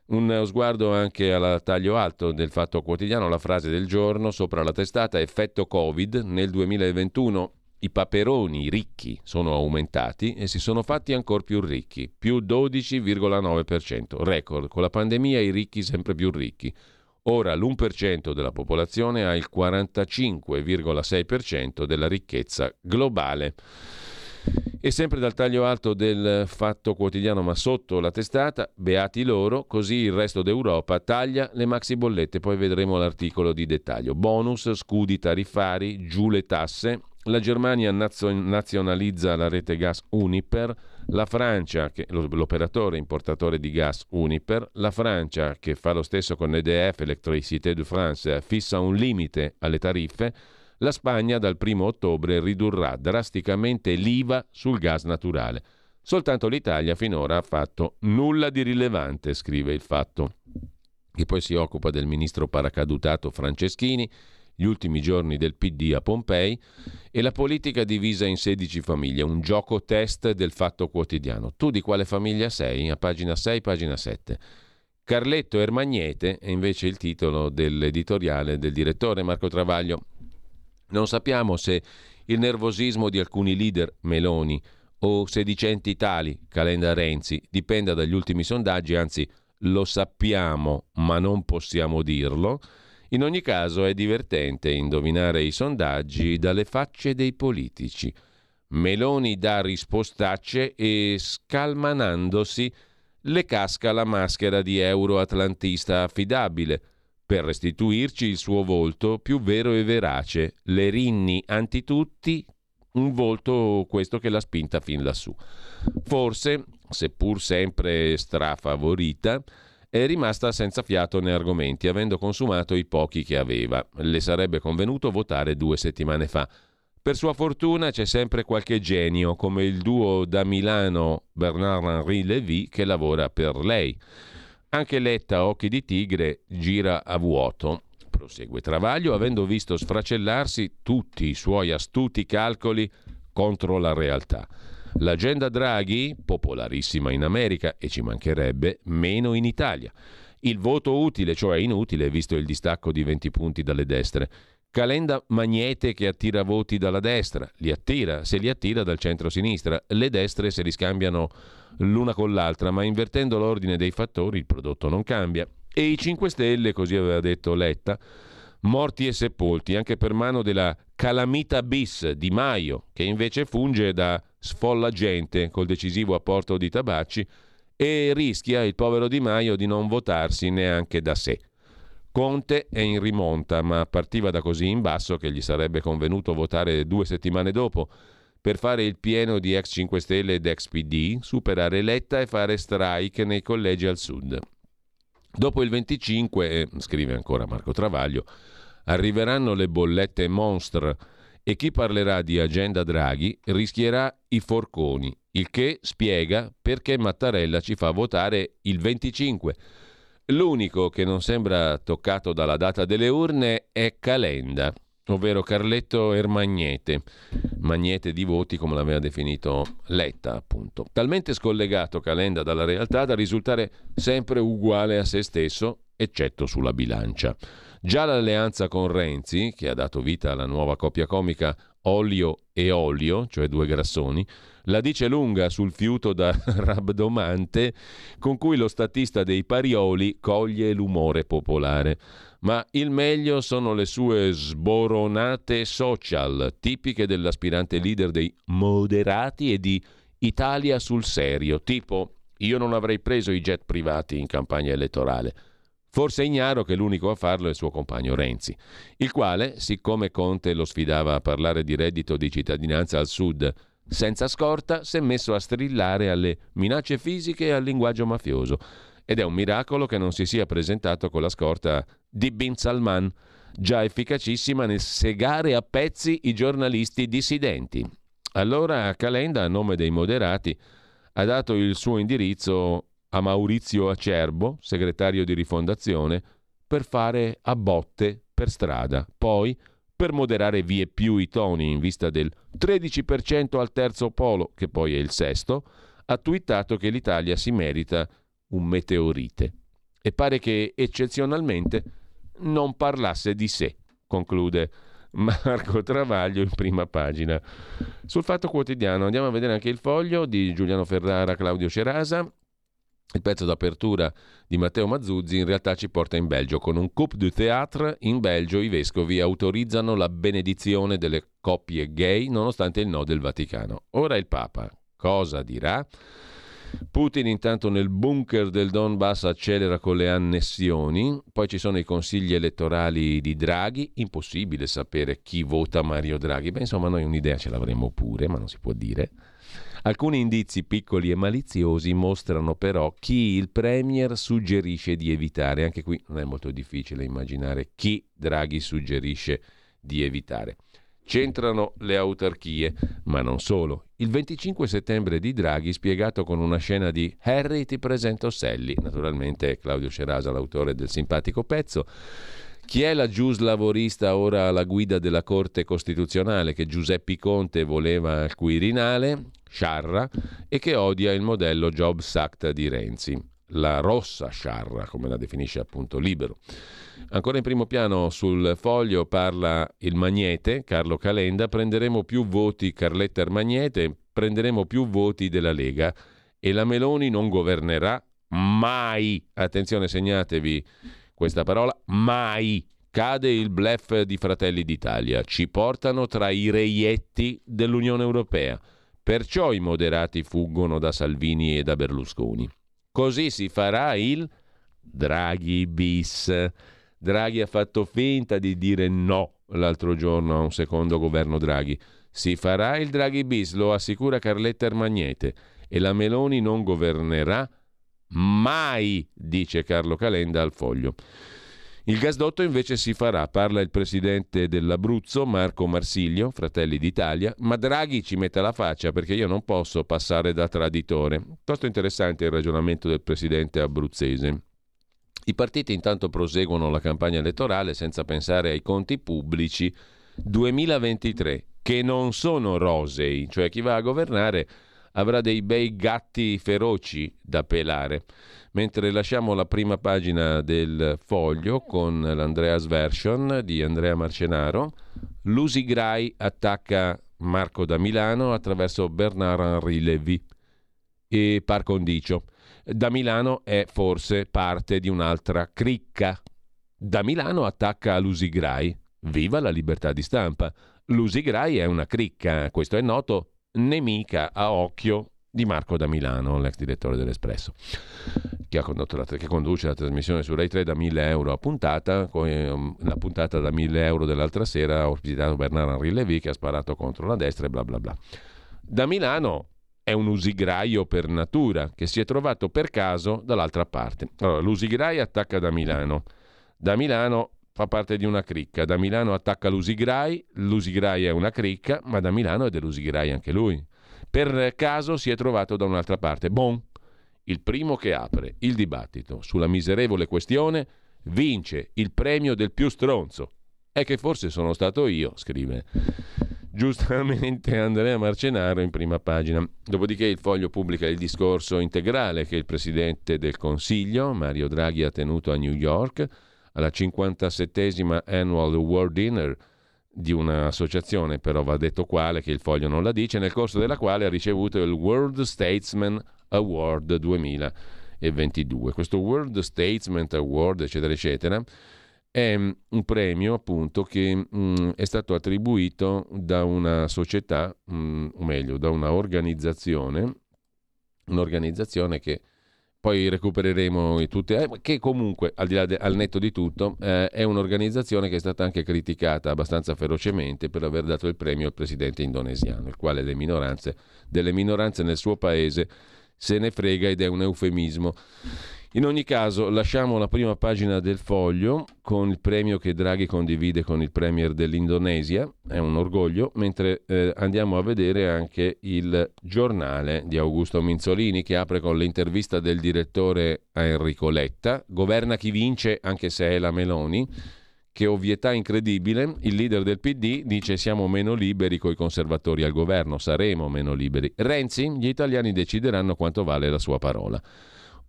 Un sguardo anche al taglio alto del Fatto Quotidiano, la frase del giorno sopra la testata effetto Covid nel 2021 i paperoni ricchi sono aumentati e si sono fatti ancora più ricchi, più 12,9%, record, con la pandemia i ricchi sempre più ricchi. Ora l'1% della popolazione ha il 45,6% della ricchezza globale. E sempre dal taglio alto del fatto quotidiano, ma sotto la testata, beati loro, così il resto d'Europa taglia le maxi bollette, poi vedremo l'articolo di dettaglio. Bonus, scudi tariffari, giù le tasse, la Germania nazionalizza la rete gas Uniper, la Francia, che, l'operatore importatore di gas Uniper, la Francia che fa lo stesso con EDF, Electricité de France, fissa un limite alle tariffe, la Spagna dal 1 ottobre ridurrà drasticamente l'IVA sul gas naturale. Soltanto l'Italia finora ha fatto nulla di rilevante, scrive il fatto, che poi si occupa del ministro paracadutato Franceschini, gli ultimi giorni del PD a Pompei e la politica divisa in 16 famiglie, un gioco test del fatto quotidiano. Tu di quale famiglia sei? A pagina 6, pagina 7. Carletto Ermagnete è invece il titolo dell'editoriale del direttore Marco Travaglio. Non sappiamo se il nervosismo di alcuni leader Meloni o sedicenti tali, Calenda Renzi, dipenda dagli ultimi sondaggi, anzi lo sappiamo ma non possiamo dirlo, in ogni caso è divertente indovinare i sondaggi dalle facce dei politici. Meloni dà rispostacce e scalmanandosi le casca la maschera di euroatlantista affidabile per restituirci il suo volto più vero e verace, le rinni antitutti, un volto questo che l'ha spinta fin lassù. Forse, seppur sempre strafavorita, è rimasta senza fiato né argomenti, avendo consumato i pochi che aveva. Le sarebbe convenuto votare due settimane fa. Per sua fortuna c'è sempre qualche genio, come il duo da Milano Bernard-Henri Lévy, che lavora per lei. Anche Letta, occhi di tigre, gira a vuoto. Prosegue Travaglio, avendo visto sfracellarsi tutti i suoi astuti calcoli contro la realtà. L'agenda Draghi, popolarissima in America e ci mancherebbe, meno in Italia. Il voto utile, cioè inutile, visto il distacco di 20 punti dalle destre. Calenda Magnete che attira voti dalla destra, li attira, se li attira dal centro-sinistra. Le destre se li scambiano l'una con l'altra, ma invertendo l'ordine dei fattori il prodotto non cambia. E i 5 Stelle, così aveva detto Letta, morti e sepolti anche per mano della calamita bis di Maio, che invece funge da sfollagente col decisivo apporto di tabacci e rischia il povero Di Maio di non votarsi neanche da sé. Conte è in rimonta, ma partiva da così in basso che gli sarebbe convenuto votare due settimane dopo per fare il pieno di ex 5 Stelle ed ex PD, superare Letta e fare strike nei collegi al sud. Dopo il 25, eh, scrive ancora Marco Travaglio, arriveranno le bollette monstre e chi parlerà di agenda Draghi rischierà i forconi, il che spiega perché Mattarella ci fa votare il 25. L'unico che non sembra toccato dalla data delle urne è Calenda, ovvero Carletto Ermagnete, magnete di voti come l'aveva definito Letta, appunto. Talmente scollegato Calenda dalla realtà da risultare sempre uguale a se stesso, eccetto sulla bilancia. Già l'alleanza con Renzi, che ha dato vita alla nuova coppia comica Olio e Olio, cioè due grassoni, la dice lunga sul fiuto da rabdomante con cui lo statista dei Parioli coglie l'umore popolare. Ma il meglio sono le sue sboronate social, tipiche dell'aspirante leader dei moderati e di Italia sul serio, tipo io non avrei preso i jet privati in campagna elettorale. Forse ignaro che l'unico a farlo è il suo compagno Renzi, il quale, siccome Conte lo sfidava a parlare di reddito di cittadinanza al sud, senza scorta si è messo a strillare alle minacce fisiche e al linguaggio mafioso ed è un miracolo che non si sia presentato con la scorta di Bin Salman, già efficacissima nel segare a pezzi i giornalisti dissidenti. Allora Calenda, a nome dei moderati, ha dato il suo indirizzo a Maurizio Acerbo, segretario di rifondazione, per fare a botte per strada. Poi, per moderare vie più i toni in vista del 13% al terzo polo, che poi è il sesto, ha twittato che l'Italia si merita un meteorite. E pare che eccezionalmente non parlasse di sé, conclude Marco Travaglio in prima pagina. Sul Fatto Quotidiano andiamo a vedere anche il foglio di Giuliano Ferrara, Claudio Cerasa. Il pezzo d'apertura di Matteo Mazzuzzi in realtà ci porta in Belgio. Con un coup de théâtre in Belgio i vescovi autorizzano la benedizione delle coppie gay nonostante il no del Vaticano. Ora il Papa cosa dirà? Putin intanto nel bunker del Donbass accelera con le annessioni, poi ci sono i consigli elettorali di Draghi, impossibile sapere chi vota Mario Draghi, beh insomma noi un'idea ce l'avremmo pure, ma non si può dire. Alcuni indizi piccoli e maliziosi mostrano però chi il Premier suggerisce di evitare, anche qui non è molto difficile immaginare chi Draghi suggerisce di evitare. C'entrano le autarchie, ma non solo. Il 25 settembre di Draghi, spiegato con una scena di Harry ti presento Sally, naturalmente Claudio Cerasa l'autore del simpatico pezzo. Chi è la gius lavorista ora alla guida della Corte Costituzionale che Giuseppe Conte voleva al Quirinale, Sciarra, e che odia il modello Jobs Act di Renzi? La rossa Sciarra, come la definisce appunto Libero. Ancora in primo piano sul foglio parla il Magnete, Carlo Calenda, prenderemo più voti Carletta Magnete, prenderemo più voti della Lega e la Meloni non governerà mai. Attenzione, segnatevi questa parola, mai. Cade il blef di Fratelli d'Italia, ci portano tra i reietti dell'Unione Europea. Perciò i moderati fuggono da Salvini e da Berlusconi. Così si farà il Draghi bis. Draghi ha fatto finta di dire no l'altro giorno a un secondo governo Draghi. Si farà il Draghi bis, lo assicura Carletta Ermagnete, e la Meloni non governerà mai, dice Carlo Calenda al foglio. Il gasdotto invece si farà, parla il presidente dell'Abruzzo, Marco Marsiglio, Fratelli d'Italia, ma Draghi ci mette la faccia perché io non posso passare da traditore. Piuttosto interessante il ragionamento del presidente abruzzese. I partiti intanto proseguono la campagna elettorale senza pensare ai conti pubblici 2023, che non sono rosei, cioè chi va a governare avrà dei bei gatti feroci da pelare. Mentre lasciamo la prima pagina del foglio con l'Andreas Version di Andrea Marcenaro, Lusigrai attacca Marco da Milano attraverso Bernard-Henri Lévy e par condicio da Milano è forse parte di un'altra cricca. Da Milano attacca Lusigrai. Viva la libertà di stampa! Lusigrai è una cricca, questo è noto, nemica a occhio di Marco da Milano, l'ex direttore dell'Espresso, che, la, che, conduce la trasmissione su Rai 3 da 1000 euro a puntata. Ehm, la puntata da 1000 euro dell'altra sera ha ospitato Bernard Henri Levy che ha sparato contro la destra e bla bla bla. Da Milano è un usigraio per natura che si è trovato per caso dall'altra parte. Allora, l'usigraio attacca da Milano. Da Milano fa parte di una cricca. Da Milano attacca l'usigrai, l'usigrai è una cricca, ma da Milano è dell'usigrai anche lui. Per caso si è trovato da un'altra parte. Bon, il primo che apre il dibattito sulla miserevole questione vince il premio del più stronzo. È che forse sono stato io, scrive giustamente Andrea Marcenaro in prima pagina. Dopodiché il foglio pubblica il discorso integrale che il Presidente del Consiglio, Mario Draghi, ha tenuto a New York alla 57esima Annual World Dinner di un'associazione, però va detto quale, che il foglio non la dice, nel corso della quale ha ricevuto il World Statesman Award 2022. Questo World Statesman Award, eccetera, eccetera, è mm, un premio appunto che mh, mm, è stato attribuito da una società, mh, mm, o meglio, da una organizzazione, un'organizzazione che poi recupereremo tutte, eh, che comunque al de, al netto di tutto eh, è un'organizzazione che è stata anche criticata abbastanza ferocemente per aver dato il premio al presidente indonesiano, il quale le minoranze, delle minoranze nel suo paese se ne frega ed è un eufemismo. In ogni caso, lasciamo la prima pagina del foglio con il premio che Draghi condivide con il Premier dell'Indonesia, è un orgoglio, mentre eh, andiamo a vedere anche il giornale di Augusto Minzolini che apre con l'intervista del direttore a Enrico Letta, governa chi vince anche se è la Meloni, che ovvietà incredibile, il leader del PD dice siamo meno liberi coi conservatori al governo, saremo meno liberi. Renzi, gli italiani decideranno quanto vale la sua parola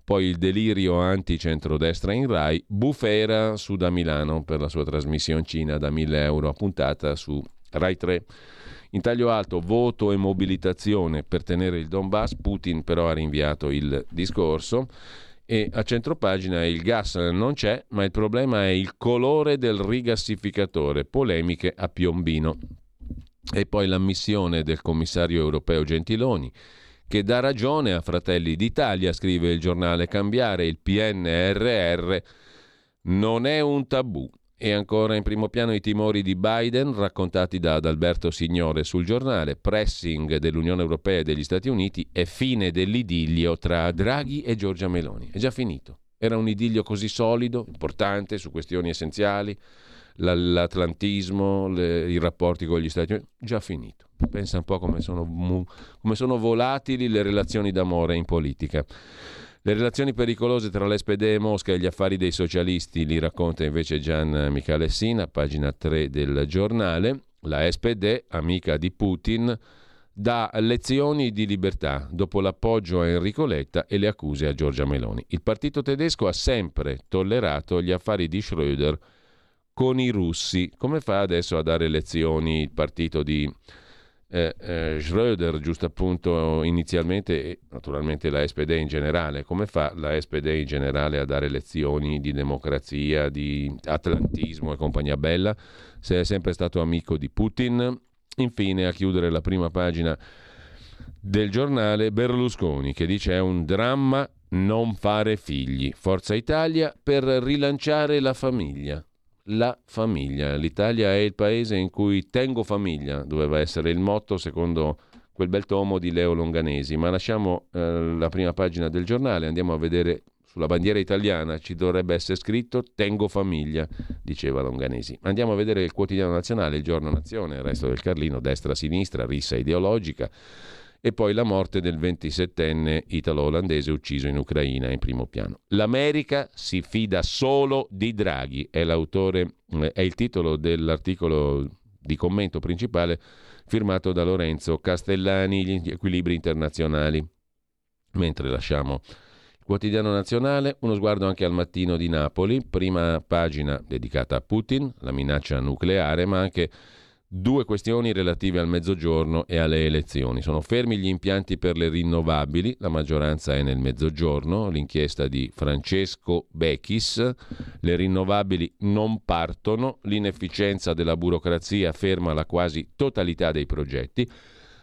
poi il delirio anti-centrodestra in Rai, bufera su da Milano per la sua trasmissione Cina da 1000 euro a puntata su Rai 3. In taglio alto, voto e mobilitazione per tenere il Donbass, Putin però ha rinviato il discorso e a centropagina il gas non c'è, ma il problema è il colore del rigassificatore, polemiche a Piombino. E poi l'ammissione del commissario europeo Gentiloni che dà ragione a Fratelli d'Italia, scrive il giornale, cambiare il PNRR non è un tabù. E ancora in primo piano i timori di Biden raccontati da Adalberto Signore sul giornale, pressing dell'Unione Europea e degli Stati Uniti e fine dell'idillio tra Draghi e Giorgia Meloni. È già finito. Era un idillio così solido, importante, su questioni essenziali, l'atlantismo, le, i rapporti con gli Stati Uniti, già finito. Pensa un po' come sono, come sono volatili le relazioni d'amore in politica. Le relazioni pericolose tra l'SPD e Mosca e gli affari dei socialisti li racconta invece Gian Michalessin a pagina 3 del giornale. La SPD, amica di Putin, dà lezioni di libertà dopo l'appoggio a Enrico Letta e le accuse a Giorgia Meloni. Il partito tedesco ha sempre tollerato gli affari di Schröder con i russi. Come fa adesso a dare lezioni il partito di eh, eh, Schröder, giusto appunto inizialmente, e naturalmente la SPD in generale, come fa la SPD in generale a dare lezioni di democrazia, di atlantismo e compagnia bella, se è sempre stato amico di Putin? Infine, a chiudere la prima pagina del giornale, Berlusconi che dice è un dramma non fare figli. Forza Italia per rilanciare la famiglia la famiglia. L'Italia è il paese in cui tengo famiglia, doveva essere il motto secondo quel bel tomo di Leo Longanesi. Ma lasciamo eh, la prima pagina del giornale, andiamo a vedere sulla bandiera italiana ci dovrebbe essere scritto Tengo famiglia, diceva Longanesi. Andiamo a vedere il quotidiano nazionale, il giorno nazione, il resto del Carlino, destra-sinistra, rissa ideologica e poi la morte del 27enne italo-olandese ucciso in Ucraina in primo piano. L'America si fida solo di Draghi, è, eh, è il titolo dell'articolo di commento principale firmato da Lorenzo Castellani, gli equilibri internazionali. Mentre lasciamo il quotidiano nazionale, uno sguardo anche al mattino di Napoli, prima pagina dedicata a Putin, la minaccia nucleare, ma anche Due questioni relative al mezzogiorno e alle elezioni. Sono fermi gli impianti per le rinnovabili, la maggioranza è nel mezzogiorno, l'inchiesta di Francesco Bechis, le rinnovabili non partono, l'inefficienza della burocrazia ferma la quasi totalità dei progetti,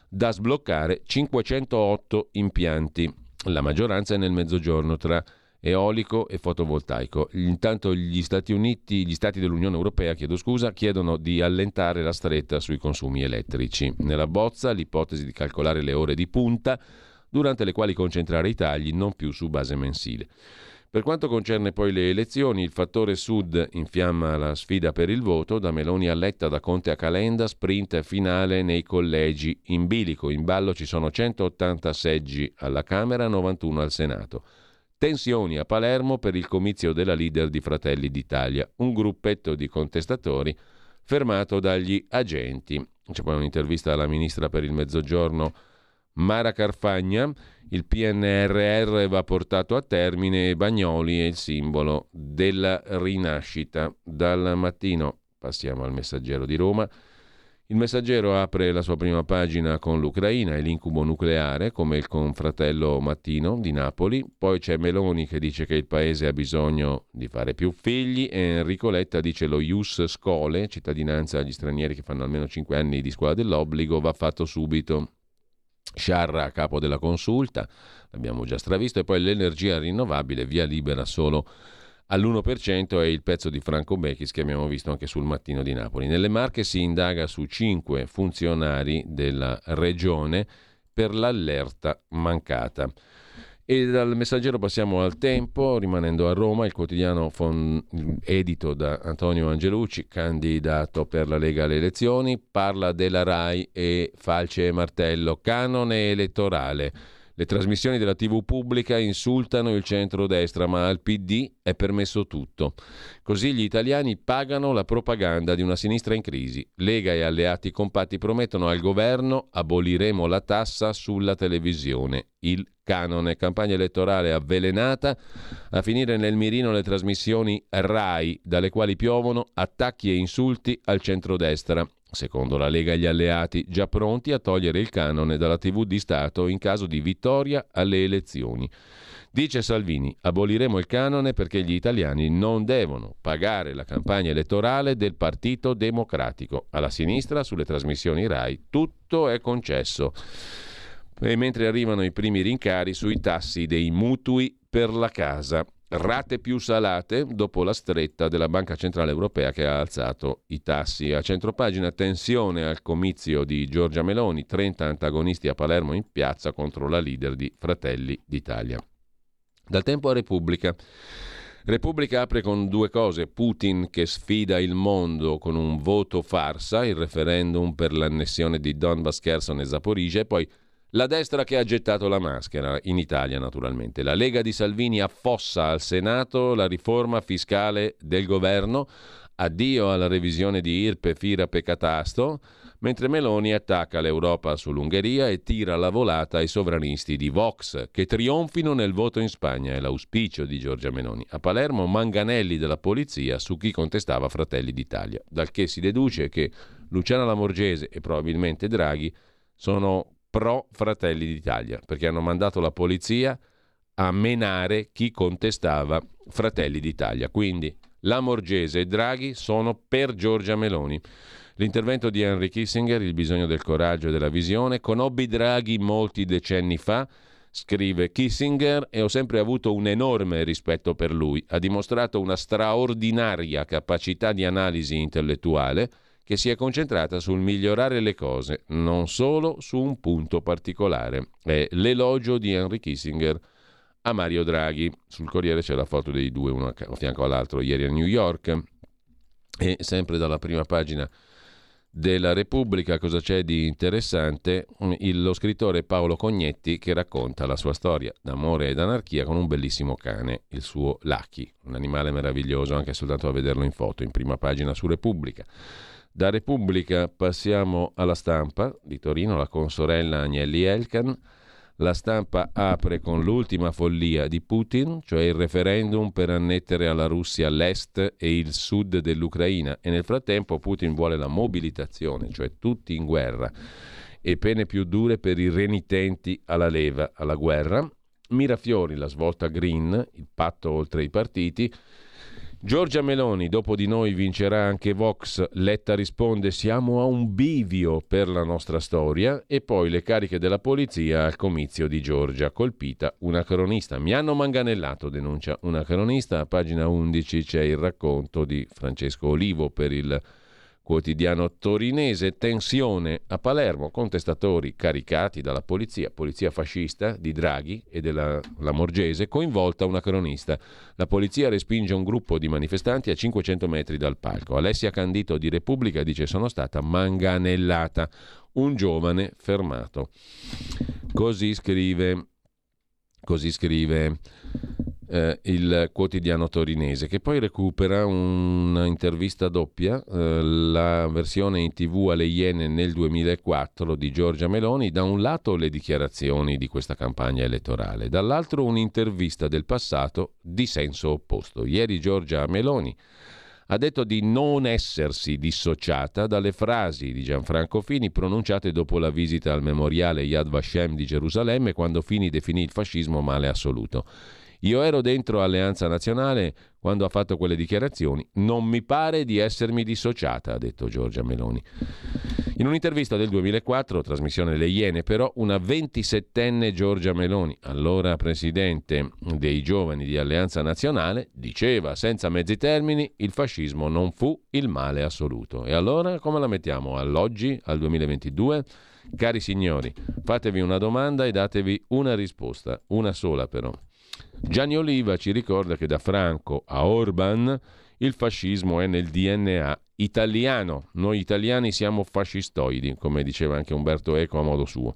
da sbloccare 508 impianti. La maggioranza è nel mezzogiorno tra eolico e fotovoltaico. Intanto gli Stati Uniti, gli Stati dell'Unione Europea, chiedo scusa, chiedono di allentare la stretta sui consumi elettrici. Nella bozza l'ipotesi di calcolare le ore di punta durante le quali concentrare i tagli non più su base mensile. Per quanto concerne poi le elezioni, il fattore Sud infiamma la sfida per il voto, da Meloni a Letta, da Conte a Calenda, sprint finale nei collegi. In bilico, in ballo ci sono 180 seggi alla Camera, 91 al Senato. Tensioni a Palermo per il comizio della leader di Fratelli d'Italia, un gruppetto di contestatori fermato dagli agenti. C'è poi un'intervista alla ministra per il Mezzogiorno Mara Carfagna. Il PNRR va portato a termine e Bagnoli è il simbolo della rinascita. Dal mattino passiamo al messaggero di Roma. Il messaggero apre la sua prima pagina con l'Ucraina e l'incubo nucleare, come il confratello Mattino di Napoli. Poi c'è Meloni che dice che il paese ha bisogno di fare più figli e Enrico Letta dice lo Ius Scole, cittadinanza agli stranieri che fanno almeno 5 anni di scuola dell'obbligo, va fatto subito. Sciarra capo della consulta, l'abbiamo già stravisto, e poi l'energia rinnovabile via libera solo all'1% è il pezzo di Franco Bechis che abbiamo visto anche sul mattino di Napoli. Nelle Marche si indaga su cinque funzionari della regione per l'allerta mancata. E dal messaggero passiamo al tempo, rimanendo a Roma, il quotidiano fon- edito da Antonio Angelucci, candidato per la Lega alle elezioni, parla della RAI e falce e martello, canone elettorale. Le trasmissioni della TV pubblica insultano il centro-destra, ma al PD è permesso tutto. Così gli italiani pagano la propaganda di una sinistra in crisi. Lega e alleati compatti promettono al governo aboliremo la tassa sulla televisione. Il canone, campagna elettorale avvelenata, a finire nel mirino le trasmissioni RAI, dalle quali piovono attacchi e insulti al centrodestra secondo la Lega e gli alleati, già pronti a togliere il canone dalla TV di Stato in caso di vittoria alle elezioni. Dice Salvini, aboliremo il canone perché gli italiani non devono pagare la campagna elettorale del Partito Democratico. Alla sinistra, sulle trasmissioni RAI, tutto è concesso. E mentre arrivano i primi rincari sui tassi dei mutui per la casa rate più salate dopo la stretta della Banca Centrale Europea che ha alzato i tassi. A centropagina tensione al comizio di Giorgia Meloni, 30 antagonisti a Palermo in piazza contro la leader di Fratelli d'Italia. Dal tempo a Repubblica. Repubblica apre con due cose, Putin che sfida il mondo con un voto farsa, il referendum per l'annessione di Donbass, Kherson e Zaporizhia e poi la destra che ha gettato la maschera, in Italia naturalmente. La Lega di Salvini affossa al Senato la riforma fiscale del governo, addio alla revisione di IRPE, FIRAP e Catasto, mentre Meloni attacca l'Europa sull'Ungheria e tira la volata ai sovranisti di Vox, che trionfino nel voto in Spagna, è l'auspicio di Giorgia Meloni. A Palermo manganelli della polizia su chi contestava Fratelli d'Italia, dal che si deduce che Luciana Lamorgese e probabilmente Draghi sono pro Fratelli d'Italia, perché hanno mandato la polizia a menare chi contestava Fratelli d'Italia. Quindi Lamorgese e Draghi sono per Giorgia Meloni. L'intervento di Henry Kissinger, il bisogno del coraggio e della visione, conobbi Draghi molti decenni fa, scrive Kissinger, e ho sempre avuto un enorme rispetto per lui. Ha dimostrato una straordinaria capacità di analisi intellettuale, che si è concentrata sul migliorare le cose, non solo su un punto particolare. È l'elogio di Henry Kissinger a Mario Draghi. Sul Corriere c'è la foto dei due, uno a fianco all'altro, ieri a New York. E sempre dalla prima pagina della Repubblica, cosa c'è di interessante? Il, lo scrittore Paolo Cognetti che racconta la sua storia d'amore ed anarchia con un bellissimo cane, il suo Lucky, un animale meraviglioso anche soltanto a vederlo in foto, in prima pagina su Repubblica. Da Repubblica passiamo alla stampa di Torino, la consorella Agnelli Elkan. La stampa apre con l'ultima follia di Putin, cioè il referendum per annettere alla Russia l'est e il sud dell'Ucraina e nel frattempo Putin vuole la mobilitazione, cioè tutti in guerra e pene più dure per i renitenti alla leva, alla guerra. Mirafiori, la svolta green, il patto oltre i partiti, Giorgia Meloni, dopo di noi vincerà anche Vox, Letta risponde siamo a un bivio per la nostra storia. E poi le cariche della polizia al comizio di Giorgia, colpita una cronista. Mi hanno manganellato, denuncia una cronista, a pagina 11 c'è il racconto di Francesco Olivo per il Quotidiano torinese, tensione a Palermo, contestatori caricati dalla polizia, polizia fascista di Draghi e della Lamorgese, coinvolta una cronista. La polizia respinge un gruppo di manifestanti a 500 metri dal palco. Alessia Candito di Repubblica dice sono stata manganellata, un giovane fermato. Così scrive, così scrive eh, il quotidiano torinese, che poi recupera un'intervista doppia, eh, la versione in tv alle Iene nel 2004 di Giorgia Meloni, da un lato le dichiarazioni di questa campagna elettorale, dall'altro un'intervista del passato di senso opposto. Ieri Giorgia Meloni ha detto di non essersi dissociata dalle frasi di Gianfranco Fini pronunciate dopo la visita al memoriale Yad Vashem di Gerusalemme quando Fini definì il fascismo male assoluto. Io ero dentro Alleanza Nazionale quando ha fatto quelle dichiarazioni. Non mi pare di essermi dissociata, ha detto Giorgia Meloni. In un'intervista del 2004, trasmissione Le Iene, però, una 27enne Giorgia Meloni, allora presidente dei giovani di Alleanza Nazionale, diceva senza mezzi termini il fascismo non fu il male assoluto. E allora come la mettiamo all'oggi, al 2022? Cari signori, fatevi una domanda e datevi una risposta, una sola però. Gianni Oliva ci ricorda che da Franco a Orban il fascismo è nel DNA italiano. Noi italiani siamo fascistoidi, come diceva anche Umberto Eco a modo suo.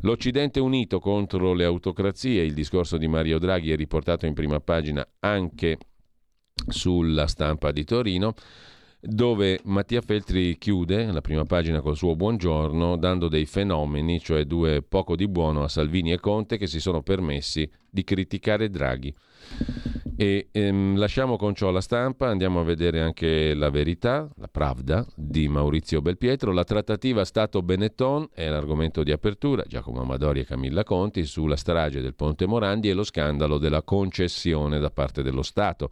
L'Occidente unito contro le autocrazie, il discorso di Mario Draghi è riportato in prima pagina anche sulla stampa di Torino dove Mattia Feltri chiude la prima pagina col suo buongiorno dando dei fenomeni, cioè due poco di buono a Salvini e Conte che si sono permessi di criticare Draghi. E ehm, lasciamo con ciò la stampa, andiamo a vedere anche la verità, la Pravda di Maurizio Belpietro. La trattativa Stato-Benetton è l'argomento di apertura, Giacomo Amadori e Camilla Conti, sulla strage del Ponte Morandi e lo scandalo della concessione da parte dello Stato.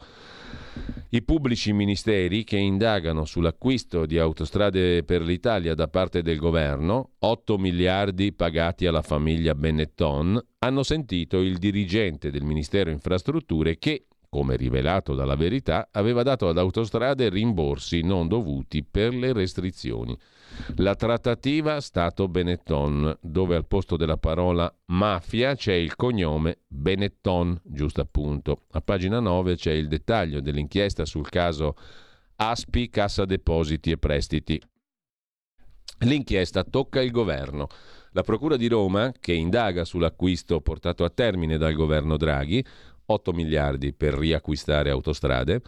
I pubblici ministeri che indagano sull'acquisto di autostrade per l'Italia da parte del governo, 8 miliardi pagati alla famiglia Benetton, hanno sentito il dirigente del Ministero Infrastrutture che, come rivelato dalla verità, aveva dato ad autostrade rimborsi non dovuti per le restrizioni. La trattativa Stato-Benetton, dove al posto della parola mafia c'è il cognome Benetton, giusto appunto. A pagina 9 c'è il dettaglio dell'inchiesta sul caso Aspi Cassa Depositi e Prestiti. L'inchiesta tocca il governo. La Procura di Roma, che indaga sull'acquisto portato a termine dal governo Draghi, 8 miliardi per riacquistare autostrade,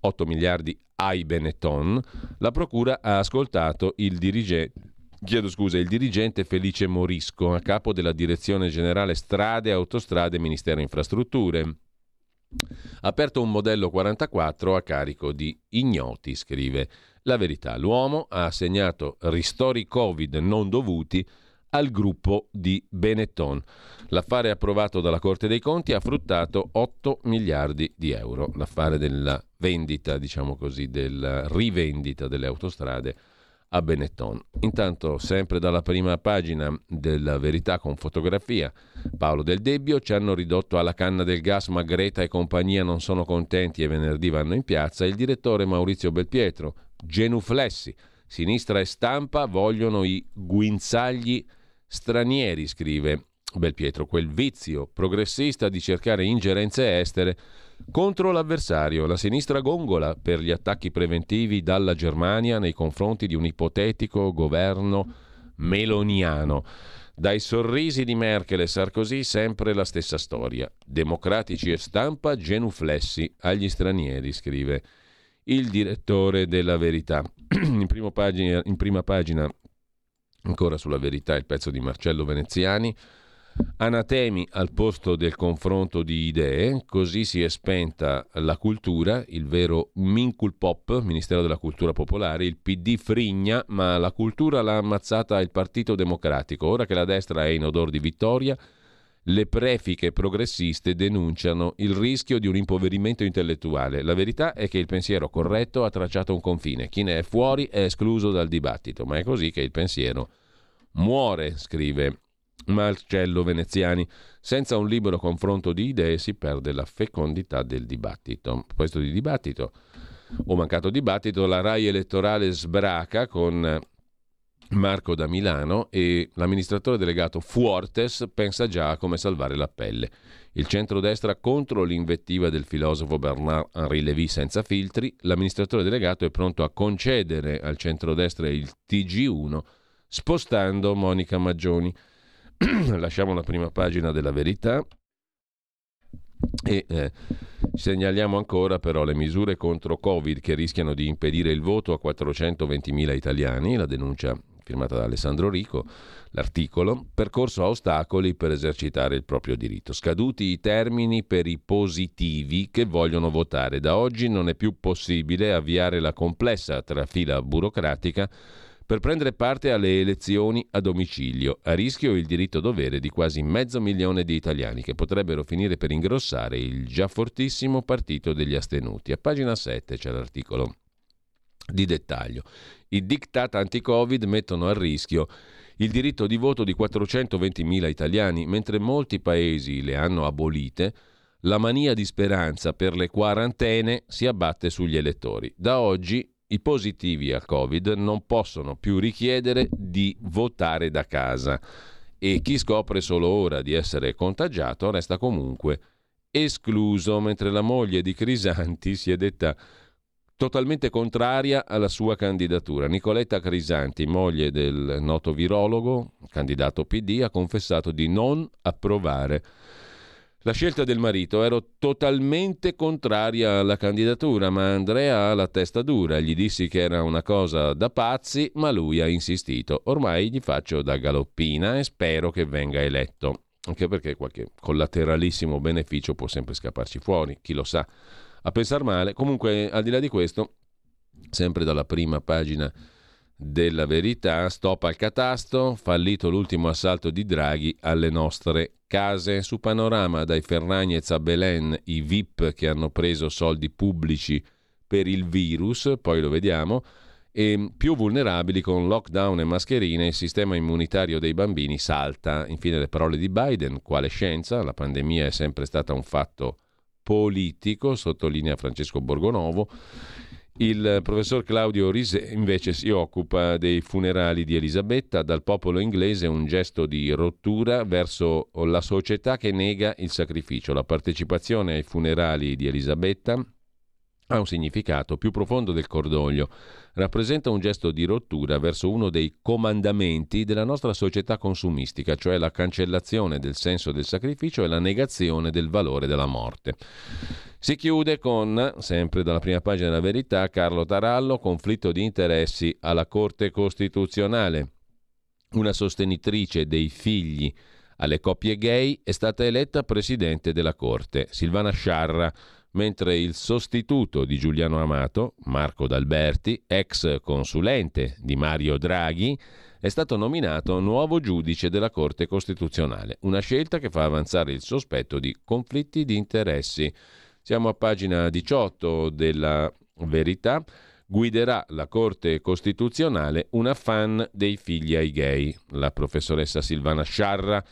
8 miliardi ai Benetton, la Procura ha ascoltato il dirigente chiedo scusa, il dirigente Felice Morisco, a capo della Direzione Generale Strade, Autostrade e Ministero Infrastrutture. Ha aperto un modello 44 a carico di ignoti, scrive la verità. L'uomo ha assegnato ristori Covid non dovuti al gruppo di Benetton. L'affare approvato dalla Corte dei Conti ha fruttato 8 miliardi di euro. L'affare della vendita, diciamo così, della rivendita delle autostrade a Benetton. Intanto, sempre dalla prima pagina della Verità con fotografia, Paolo Del Debbio ci hanno ridotto alla canna del gas, ma Greta e compagnia non sono contenti e venerdì vanno in piazza. Il direttore Maurizio Belpietro, genuflessi, sinistra e stampa vogliono i guinzagli stranieri, scrive Belpietro, quel vizio progressista di cercare ingerenze estere contro l'avversario. La sinistra gongola per gli attacchi preventivi dalla Germania nei confronti di un ipotetico governo meloniano. Dai sorrisi di Merkel e Sarkozy sempre la stessa storia. Democratici e stampa genuflessi agli stranieri, scrive il direttore della Verità. in, pagina, in prima pagina Ancora sulla verità il pezzo di Marcello Veneziani. Anatemi al posto del confronto di idee, così si è spenta la cultura, il vero Mincul Pop, Ministero della Cultura Popolare, il PD frigna, ma la cultura l'ha ammazzata il Partito Democratico. Ora che la destra è in odor di vittoria, le prefiche progressiste denunciano il rischio di un impoverimento intellettuale. La verità è che il pensiero corretto ha tracciato un confine. Chi ne è fuori è escluso dal dibattito, ma è così che il pensiero muore, scrive Marcello Veneziani. Senza un libero confronto di idee si perde la fecondità del dibattito. Proposito di dibattito o mancato dibattito, la RAI elettorale sbraca con Marco da Milano e l'amministratore delegato Fuortes pensa già a come salvare la pelle. Il centrodestra contro l'invettiva del filosofo Bernard-Henri Lévy senza filtri, l'amministratore delegato è pronto a concedere al centrodestra il TG1 spostando Monica Maggioni. Lasciamo la prima pagina della verità e eh, segnaliamo ancora però le misure contro Covid che rischiano di impedire il voto a 420.000 italiani, la denuncia firmata da Alessandro Rico, l'articolo, percorso a ostacoli per esercitare il proprio diritto. Scaduti i termini per i positivi che vogliono votare. Da oggi non è più possibile avviare la complessa trafila burocratica per prendere parte alle elezioni a domicilio, a rischio il diritto-dovere di quasi mezzo milione di italiani che potrebbero finire per ingrossare il già fortissimo partito degli astenuti. A pagina 7 c'è l'articolo di dettaglio. I diktat anti-Covid mettono a rischio il diritto di voto di 420.000 italiani, mentre molti paesi le hanno abolite, la mania di speranza per le quarantene si abbatte sugli elettori. Da oggi I positivi al Covid non possono più richiedere di votare da casa e chi scopre solo ora di essere contagiato resta comunque escluso, mentre la moglie di Crisanti si è detta totalmente contraria alla sua candidatura. Nicoletta Crisanti, moglie del noto virologo, candidato PD, ha confessato di non approvare la scelta del marito. Ero totalmente contraria alla candidatura, ma Andrea ha la testa dura. Gli dissi che era una cosa da pazzi, ma lui ha insistito. Ormai gli faccio da galoppina e spero che venga eletto. Anche perché qualche collateralissimo beneficio può sempre scapparci fuori, chi lo sa a pensare male. Comunque, al di là di questo, sempre dalla prima pagina della verità, stop al catasto, fallito l'ultimo assalto di Draghi alle nostre case. Su panorama dai Ferragnez a Belen, i VIP che hanno preso soldi pubblici per il virus, poi lo vediamo, e più vulnerabili con lockdown e mascherine, il sistema immunitario dei bambini salta. Infine le parole di Biden, quale scienza, la pandemia è sempre stata un fatto politico, sottolinea Francesco Borgonovo. Il professor Claudio Rise invece si occupa dei funerali di Elisabetta, dal popolo inglese un gesto di rottura verso la società che nega il sacrificio. La partecipazione ai funerali di Elisabetta ha un significato più profondo del cordoglio rappresenta un gesto di rottura verso uno dei comandamenti della nostra società consumistica, cioè la cancellazione del senso del sacrificio e la negazione del valore della morte. Si chiude con, sempre dalla prima pagina della verità, Carlo Tarallo, conflitto di interessi alla Corte Costituzionale. Una sostenitrice dei figli alle coppie gay è stata eletta presidente della Corte, Silvana Sciarra, mentre il sostituto di Giuliano Amato, Marco D'Alberti, ex consulente di Mario Draghi, è stato nominato nuovo giudice della Corte Costituzionale, una scelta che fa avanzare il sospetto di conflitti di interessi. Siamo a pagina 18 della Verità guiderà la Corte Costituzionale una fan dei figli ai gay, la professoressa Silvana Sciarra,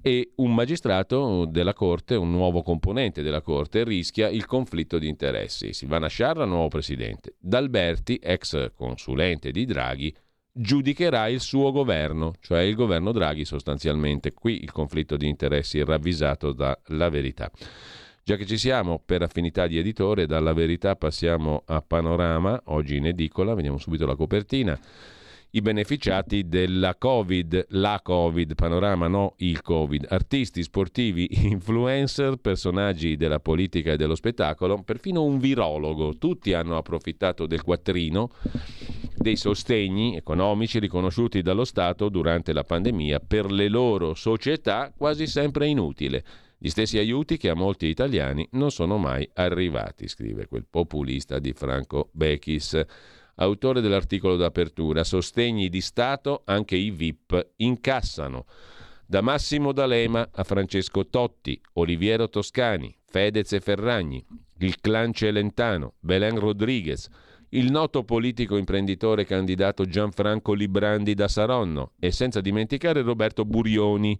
e un magistrato della Corte, un nuovo componente della Corte, rischia il conflitto di interessi. Silvana Sciarra, nuovo presidente. D'Alberti, ex consulente di Draghi, giudicherà il suo governo, cioè il governo Draghi sostanzialmente. Qui il conflitto di interessi ravvisato dalla verità. Già che ci siamo, per affinità di editore, dalla verità passiamo a Panorama, oggi in edicola, vediamo subito la copertina. I beneficiati della Covid, la Covid, panorama no il Covid, artisti, sportivi, influencer, personaggi della politica e dello spettacolo, perfino un virologo, tutti hanno approfittato del quattrino dei sostegni economici riconosciuti dallo Stato durante la pandemia per le loro società quasi sempre inutile. Gli stessi aiuti che a molti italiani non sono mai arrivati, scrive quel populista di Franco Bechis, autore dell'articolo d'apertura. Sostegni di Stato, anche i VIP incassano. Da Massimo D'Alema a Francesco Totti, Oliviero Toscani, Fedez e Ferragni, il clan Celentano, Belen Rodriguez, il noto politico imprenditore candidato Gianfranco Librandi da Saronno e senza dimenticare Roberto Burioni.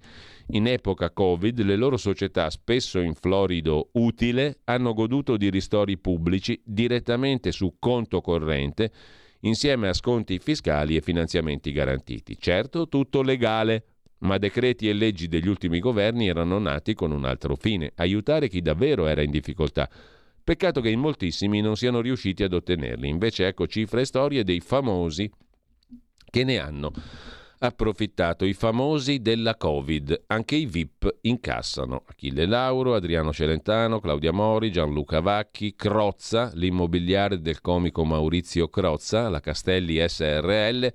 In epoca Covid le loro società, spesso in florido utile, hanno goduto di ristori pubblici direttamente su conto corrente insieme a sconti fiscali e finanziamenti garantiti. Certo, tutto legale, ma decreti e leggi degli ultimi governi erano nati con un altro fine, aiutare chi davvero era in difficoltà Peccato che in moltissimi non siano riusciti ad ottenerli. Invece ecco cifre e storie dei famosi che ne hanno approfittato. I famosi della Covid, anche i VIP incassano. Achille Lauro, Adriano Celentano, Claudia Mori, Gianluca Vacchi, Crozza, l'immobiliare del comico Maurizio Crozza, la Castelli SRL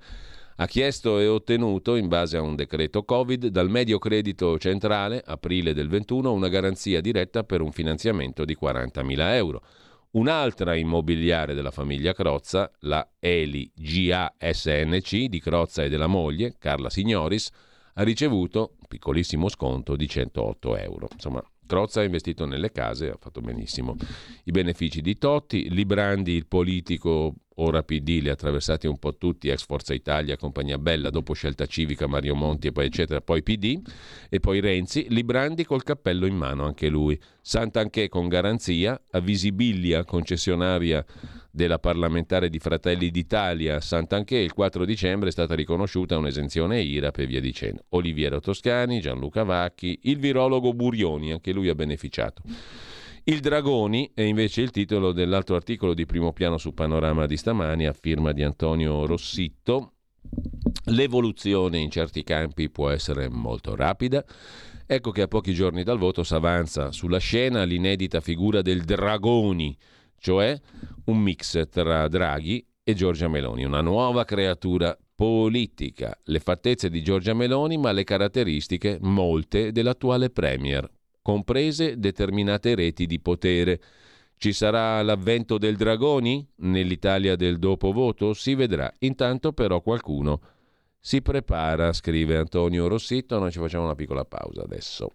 ha chiesto e ottenuto, in base a un decreto Covid, dal Medio Credito Centrale, aprile del 21, una garanzia diretta per un finanziamento di 40.000 euro. Un'altra immobiliare della famiglia Crozza, la Eli GASNC di Crozza e della moglie, Carla Signoris, ha ricevuto un piccolissimo sconto di 108 euro. Insomma, Crozza ha investito nelle case, ha fatto benissimo. I benefici di Totti, Librandi, il politico ora PD, li ha attraversati un po' tutti, ex Forza Italia, Compagnia Bella, dopo Scelta Civica, Mario Monti e poi eccetera, poi PD e poi Renzi, Librandi col cappello in mano anche lui, Sant'Anché con garanzia, a Visibilia, concessionaria della parlamentare di Fratelli d'Italia Sant'Anché il 4 dicembre è stata riconosciuta un'esenzione IRAP e via dicendo. Oliviero Toscani, Gianluca Vacchi, il virologo Burioni, anche lui ha beneficiato. Il Dragoni è invece il titolo dell'altro articolo di primo piano su Panorama di stamani a firma di Antonio Rossitto. L'evoluzione in certi campi può essere molto rapida. Ecco che a pochi giorni dal voto s'avanza sulla scena l'inedita figura del Dragoni, cioè un mix tra Draghi e Giorgia Meloni, una nuova creatura politica, le fattezze di Giorgia Meloni ma le caratteristiche molte dell'attuale Premier, comprese determinate reti di potere. Ci sarà l'avvento del Dragoni nell'Italia del dopovoto? Si vedrà. Intanto però qualcuno si prepara, scrive Antonio Rossitto. Noi ci facciamo una piccola pausa adesso.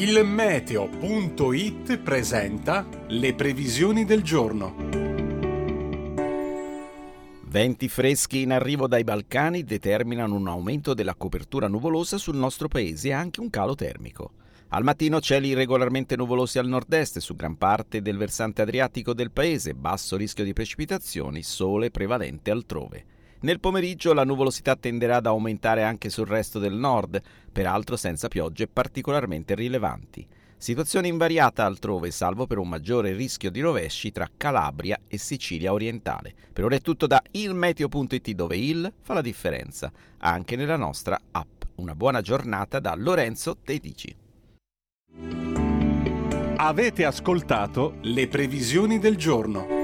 Il meteo.it presenta le previsioni del giorno. Venti freschi in arrivo dai Balcani determinano un aumento della copertura nuvolosa sul nostro paese e anche un calo termico. Al mattino cieli irregolarmente nuvolosi al nord-est su gran parte del versante adriatico del paese, basso rischio di precipitazioni, sole prevalente altrove. Nel pomeriggio la nuvolosità tenderà ad aumentare anche sul resto del nord, peraltro senza piogge particolarmente rilevanti. Situazione invariata altrove, salvo per un maggiore rischio di rovesci tra Calabria e Sicilia orientale. Per ora è tutto da ilmeteo.it dove il fa la differenza, anche nella nostra app. Una buona giornata da Lorenzo Tedici. Avete ascoltato le previsioni del giorno.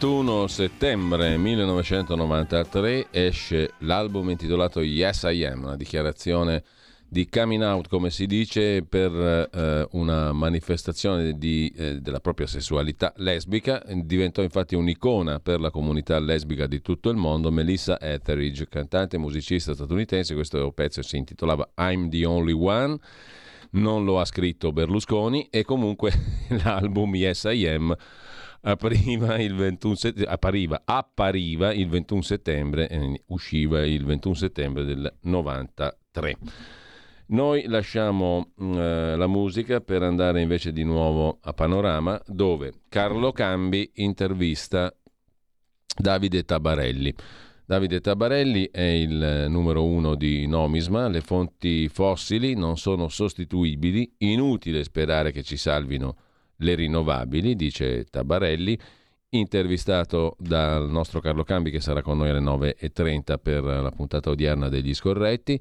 21 settembre 1993 esce l'album intitolato Yes I Am, una dichiarazione di coming out, come si dice, per eh, una manifestazione di, eh, della propria sessualità lesbica. Diventò infatti un'icona per la comunità lesbica di tutto il mondo. Melissa Etheridge, cantante e musicista statunitense, questo pezzo si intitolava I'm the Only One. Non lo ha scritto Berlusconi e comunque l'album Yes I Am appariva il 21 settembre, appariva, appariva il 21 settembre, eh, usciva il 21 settembre del 93. Noi lasciamo mh, eh, la musica per andare invece di nuovo a Panorama, dove Carlo Cambi intervista Davide Tabarelli. Davide Tabarelli è il numero uno di Nomisma, le fonti fossili non sono sostituibili, inutile sperare che ci salvino le rinnovabili, dice Tabarelli, intervistato dal nostro Carlo Cambi che sarà con noi alle 9.30 per la puntata odierna degli scorretti.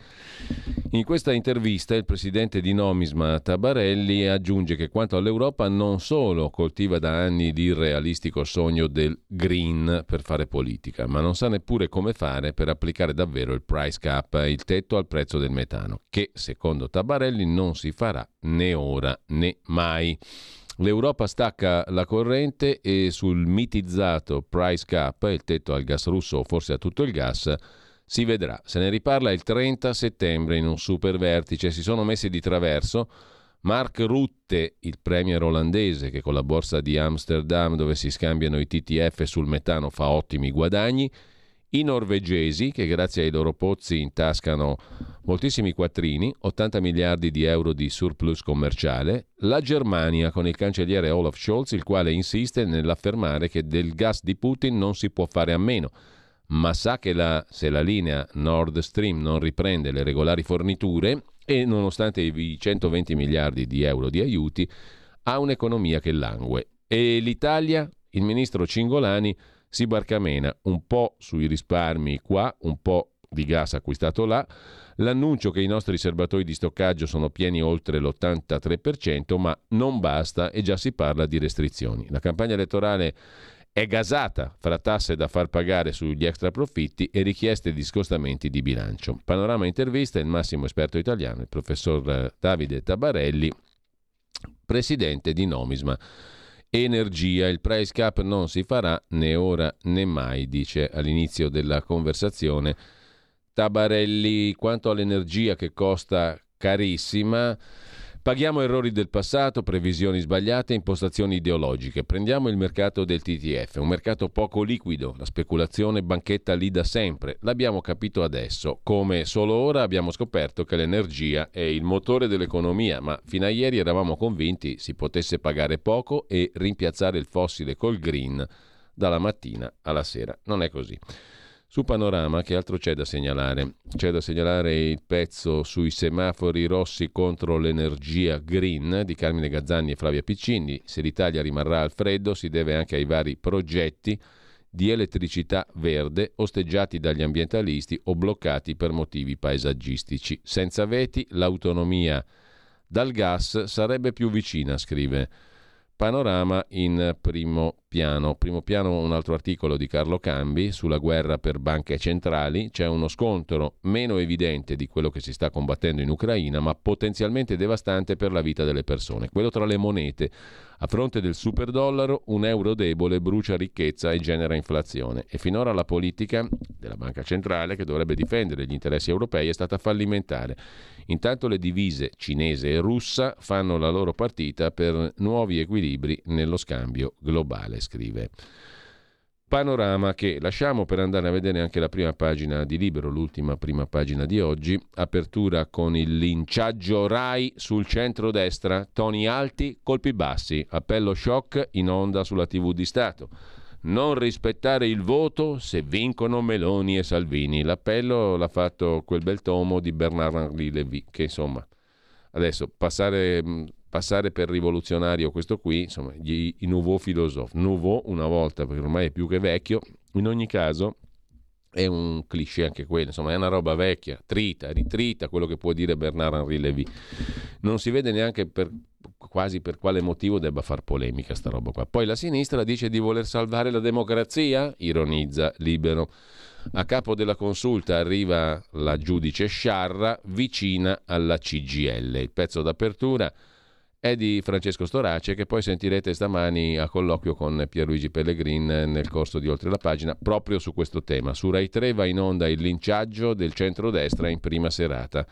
In questa intervista il presidente di Nomisma Tabarelli aggiunge che quanto all'Europa non solo coltiva da anni l'irrealistico sogno del green per fare politica, ma non sa neppure come fare per applicare davvero il price cap, il tetto al prezzo del metano, che secondo Tabarelli non si farà né ora né mai. L'Europa stacca la corrente e sul mitizzato price cap, il tetto al gas russo o forse a tutto il gas, si vedrà. Se ne riparla il 30 settembre in un super vertice. Si sono messi di traverso Mark Rutte, il premier olandese che con la borsa di Amsterdam dove si scambiano i TTF sul metano fa ottimi guadagni, i norvegesi che grazie ai loro pozzi intascano moltissimi quattrini, 80 miliardi di euro di surplus commerciale, la Germania con il cancelliere Olaf Scholz il quale insiste nell'affermare che del gas di Putin non si può fare a meno, ma sa che la, se la linea Nord Stream non riprende le regolari forniture e nonostante i 120 miliardi di euro di aiuti ha un'economia che langue. E l'Italia? Il ministro Cingolani si barcamena un po' sui risparmi qua, un po' di gas acquistato là, l'annuncio che i nostri serbatoi di stoccaggio sono pieni oltre l'83%, ma non basta e già si parla di restrizioni. La campagna elettorale è gasata fra tasse da far pagare sugli extra profitti e richieste di scostamenti di bilancio. Panorama intervista il massimo esperto italiano, il professor Davide Tabarelli, presidente di Nomisma energia. Il price cap non si farà né ora né mai, dice all'inizio della conversazione Tabarelli. Quanto all'energia che costa carissima, Paghiamo errori del passato, previsioni sbagliate, impostazioni ideologiche. Prendiamo il mercato del TTF, un mercato poco liquido, la speculazione banchetta lì da sempre. L'abbiamo capito adesso, come solo ora abbiamo scoperto che l'energia è il motore dell'economia, ma fino a ieri eravamo convinti si potesse pagare poco e rimpiazzare il fossile col green dalla mattina alla sera. Non è così. Su Panorama, che altro c'è da segnalare? C'è da segnalare il pezzo sui semafori rossi contro l'energia green di Carmine Gazzanni e Flavia Piccini. Se l'Italia rimarrà al freddo si deve anche ai vari progetti di elettricità verde osteggiati dagli ambientalisti o bloccati per motivi paesaggistici. Senza veti l'autonomia dal gas sarebbe più vicina, scrive Panorama in primo piano. Primo piano un altro articolo di Carlo Cambi sulla guerra per banche centrali. C'è uno scontro meno evidente di quello che si sta combattendo in Ucraina, ma potenzialmente devastante per la vita delle persone. Quello tra le monete. A fronte del superdollaro, un euro debole brucia ricchezza e genera inflazione. E finora la politica della Banca Centrale, che dovrebbe difendere gli interessi europei, è stata fallimentare. Intanto le divise cinese e russa fanno la loro partita per nuovi equilibri nello scambio globale, scrive. Panorama che lasciamo per andare a vedere anche la prima pagina di Libero, l'ultima prima pagina di oggi. Apertura con il linciaggio Rai sul centro-destra, toni alti, colpi bassi, appello shock in onda sulla TV di Stato non rispettare il voto se vincono Meloni e Salvini. L'appello l'ha fatto quel bel tomo di Bernard-Henri Lévy, che insomma, adesso passare, passare per rivoluzionario questo qui, insomma, gli, i nouveau philosophe, nouveau una volta, perché ormai è più che vecchio, in ogni caso è un cliché anche quello, insomma è una roba vecchia, trita, ritrita quello che può dire Bernard-Henri Lévy. Non si vede neanche per, quasi per quale motivo debba far polemica sta roba qua. Poi la sinistra dice di voler salvare la democrazia, ironizza Libero. A capo della consulta arriva la giudice Sciarra vicina alla CGL. Il pezzo d'apertura è di Francesco Storace che poi sentirete stamani a colloquio con Pierluigi Pellegrin nel corso di Oltre la pagina proprio su questo tema. Su Rai 3 va in onda il linciaggio del centrodestra in prima serata.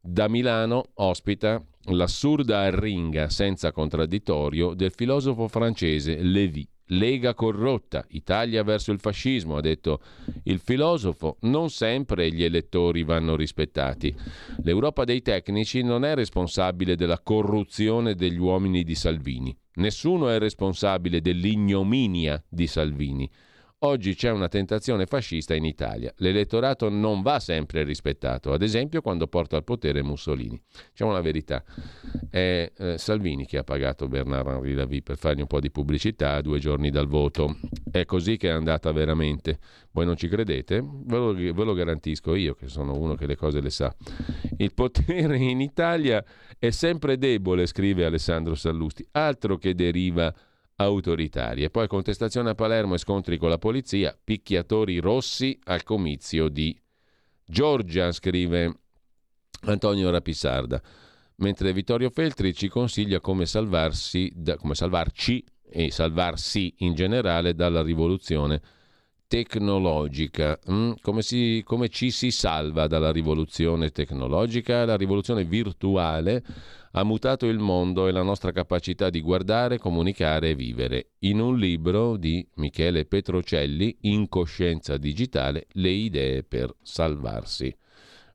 Da Milano ospita l'assurda arringa senza contraddittorio del filosofo francese Lévy. Lega corrotta, Italia verso il fascismo, ha detto il filosofo, non sempre gli elettori vanno rispettati. L'Europa dei tecnici non è responsabile della corruzione degli uomini di Salvini. Nessuno è responsabile dell'ignominia di Salvini. Oggi c'è una tentazione fascista in Italia. L'elettorato non va sempre rispettato, ad esempio quando porta al potere Mussolini. Diciamo la verità, è eh, Salvini che ha pagato Bernard Henri Lavie per fargli un po' di pubblicità a due giorni dal voto. È così che è andata veramente. Voi non ci credete? Ve lo, ve lo garantisco io, che sono uno che le cose le sa. Il potere in Italia è sempre debole, scrive Alessandro Sallusti, altro che deriva autoritarie. Poi contestazione a Palermo e scontri con la polizia, picchiatori rossi al comizio di Giorgia, scrive Antonio Rapisarda. Mentre Vittorio Feltri ci consiglia come, salvarsi da, come salvarci e salvarsi in generale dalla rivoluzione tecnologica. Mm? Come, si, come ci si salva dalla rivoluzione tecnologica? La rivoluzione virtuale ha mutato il mondo e la nostra capacità di guardare, comunicare e vivere. In un libro di Michele Petrocelli, Incoscienza digitale, le idee per salvarsi.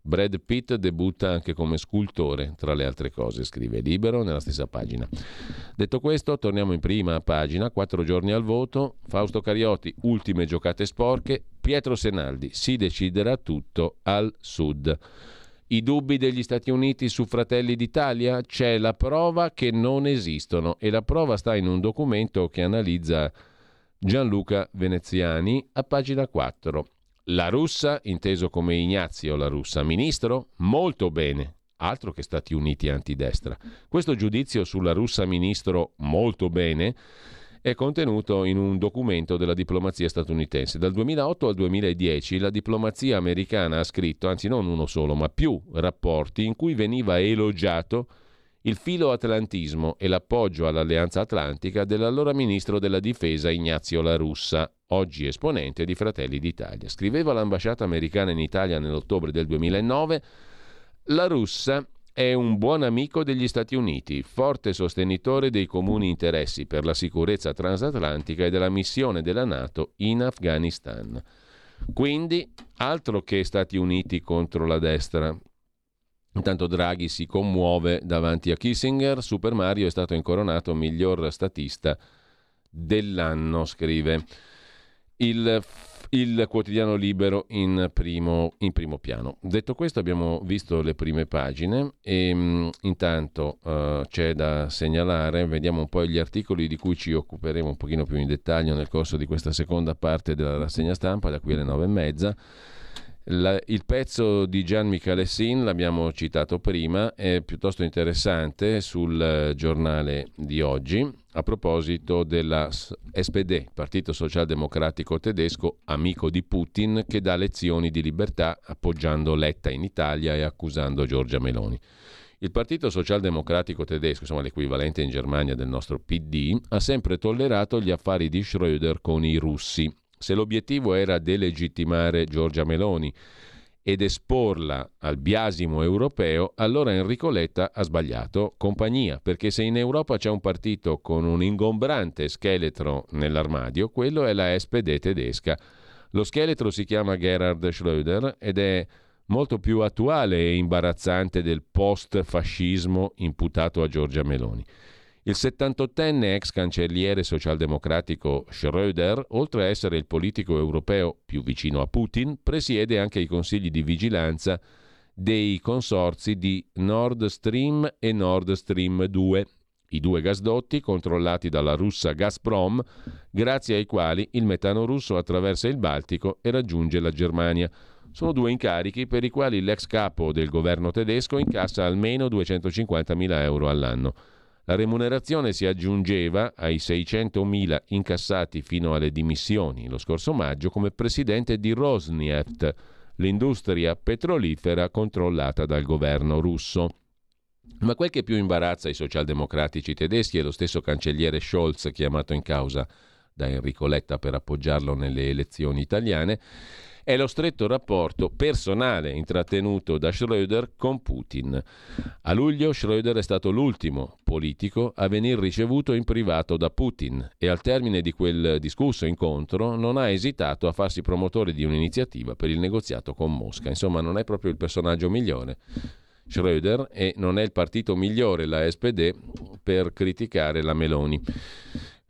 Brad Pitt debutta anche come scultore, tra le altre cose, scrive Libero nella stessa pagina. Detto questo, torniamo in prima pagina, quattro giorni al voto, Fausto Cariotti, ultime giocate sporche, Pietro Senaldi, si deciderà tutto al sud. I dubbi degli Stati Uniti su Fratelli d'Italia? C'è la prova che non esistono e la prova sta in un documento che analizza Gianluca Veneziani a pagina 4. La russa, inteso come Ignazio la russa, ministro? Molto bene. Altro che Stati Uniti antidestra. Questo giudizio sulla russa ministro molto bene è contenuto in un documento della diplomazia statunitense. Dal 2008 al 2010 la diplomazia americana ha scritto, anzi non uno solo, ma più rapporti in cui veniva elogiato il filo-atlantismo e l'appoggio all'Alleanza Atlantica dell'allora ministro della difesa Ignazio La Russa, oggi esponente di Fratelli d'Italia. Scriveva l'ambasciata americana in Italia nell'ottobre del 2009, La Russa è un buon amico degli Stati Uniti, forte sostenitore dei comuni interessi per la sicurezza transatlantica e della missione della Nato in Afghanistan. Quindi, altro che Stati Uniti contro la destra. Intanto Draghi si commuove davanti a Kissinger. Super Mario è stato incoronato miglior statista dell'anno, scrive il il quotidiano libero in primo, in primo, piano. Detto questo abbiamo visto le prime pagine e mh, mm, intanto uh, c'è da segnalare, vediamo un po' gli articoli di cui ci occuperemo un pochino più in dettaglio nel corso di questa seconda parte della rassegna stampa, da qui alle nove e mezza. La, il pezzo di Gian Michalessin, l'abbiamo citato prima, è piuttosto interessante sul eh, giornale di oggi a proposito della SPD, Partito Socialdemocratico Tedesco, amico di Putin, che dà lezioni di libertà appoggiando Letta in Italia e accusando Giorgia Meloni. Il Partito Socialdemocratico Tedesco, insomma l'equivalente in Germania del nostro PD, ha sempre tollerato gli affari di Schröder con i russi se l'obiettivo era delegittimare Giorgia Meloni ed esporla al biasimo europeo, allora Enrico Letta ha sbagliato compagnia, perché se in Europa c'è un partito con un ingombrante scheletro nell'armadio, quello è la SPD tedesca. Lo scheletro si chiama Gerhard Schröder ed è molto più attuale e imbarazzante del post-fascismo imputato a Giorgia Meloni. Il 78enne ex cancelliere socialdemocratico Schröder, oltre a essere il politico europeo più vicino a Putin, presiede anche i consigli di vigilanza dei consorzi di Nord Stream e Nord Stream 2, i due gasdotti controllati dalla russa Gazprom, grazie ai quali il metano russo attraversa il Baltico e raggiunge la Germania. Sono due incarichi per i quali l'ex capo del governo tedesco incassa almeno 250.000 euro all'anno. La remunerazione si aggiungeva ai 600.000 incassati fino alle dimissioni lo scorso maggio come presidente di Rosneft, l'industria petrolifera controllata dal governo russo. Ma quel che più imbarazza i socialdemocratici tedeschi e lo stesso cancelliere Scholz chiamato in causa da Enrico Letta per appoggiarlo nelle elezioni italiane è lo stretto rapporto personale intrattenuto da Schröder con Putin. A luglio Schröder è stato l'ultimo politico a venir ricevuto in privato da Putin e al termine di quel discusso incontro non ha esitato a farsi promotore di un'iniziativa per il negoziato con Mosca. Insomma, non è proprio il personaggio migliore. Schröder e non è il partito migliore, la SPD, per criticare la Meloni.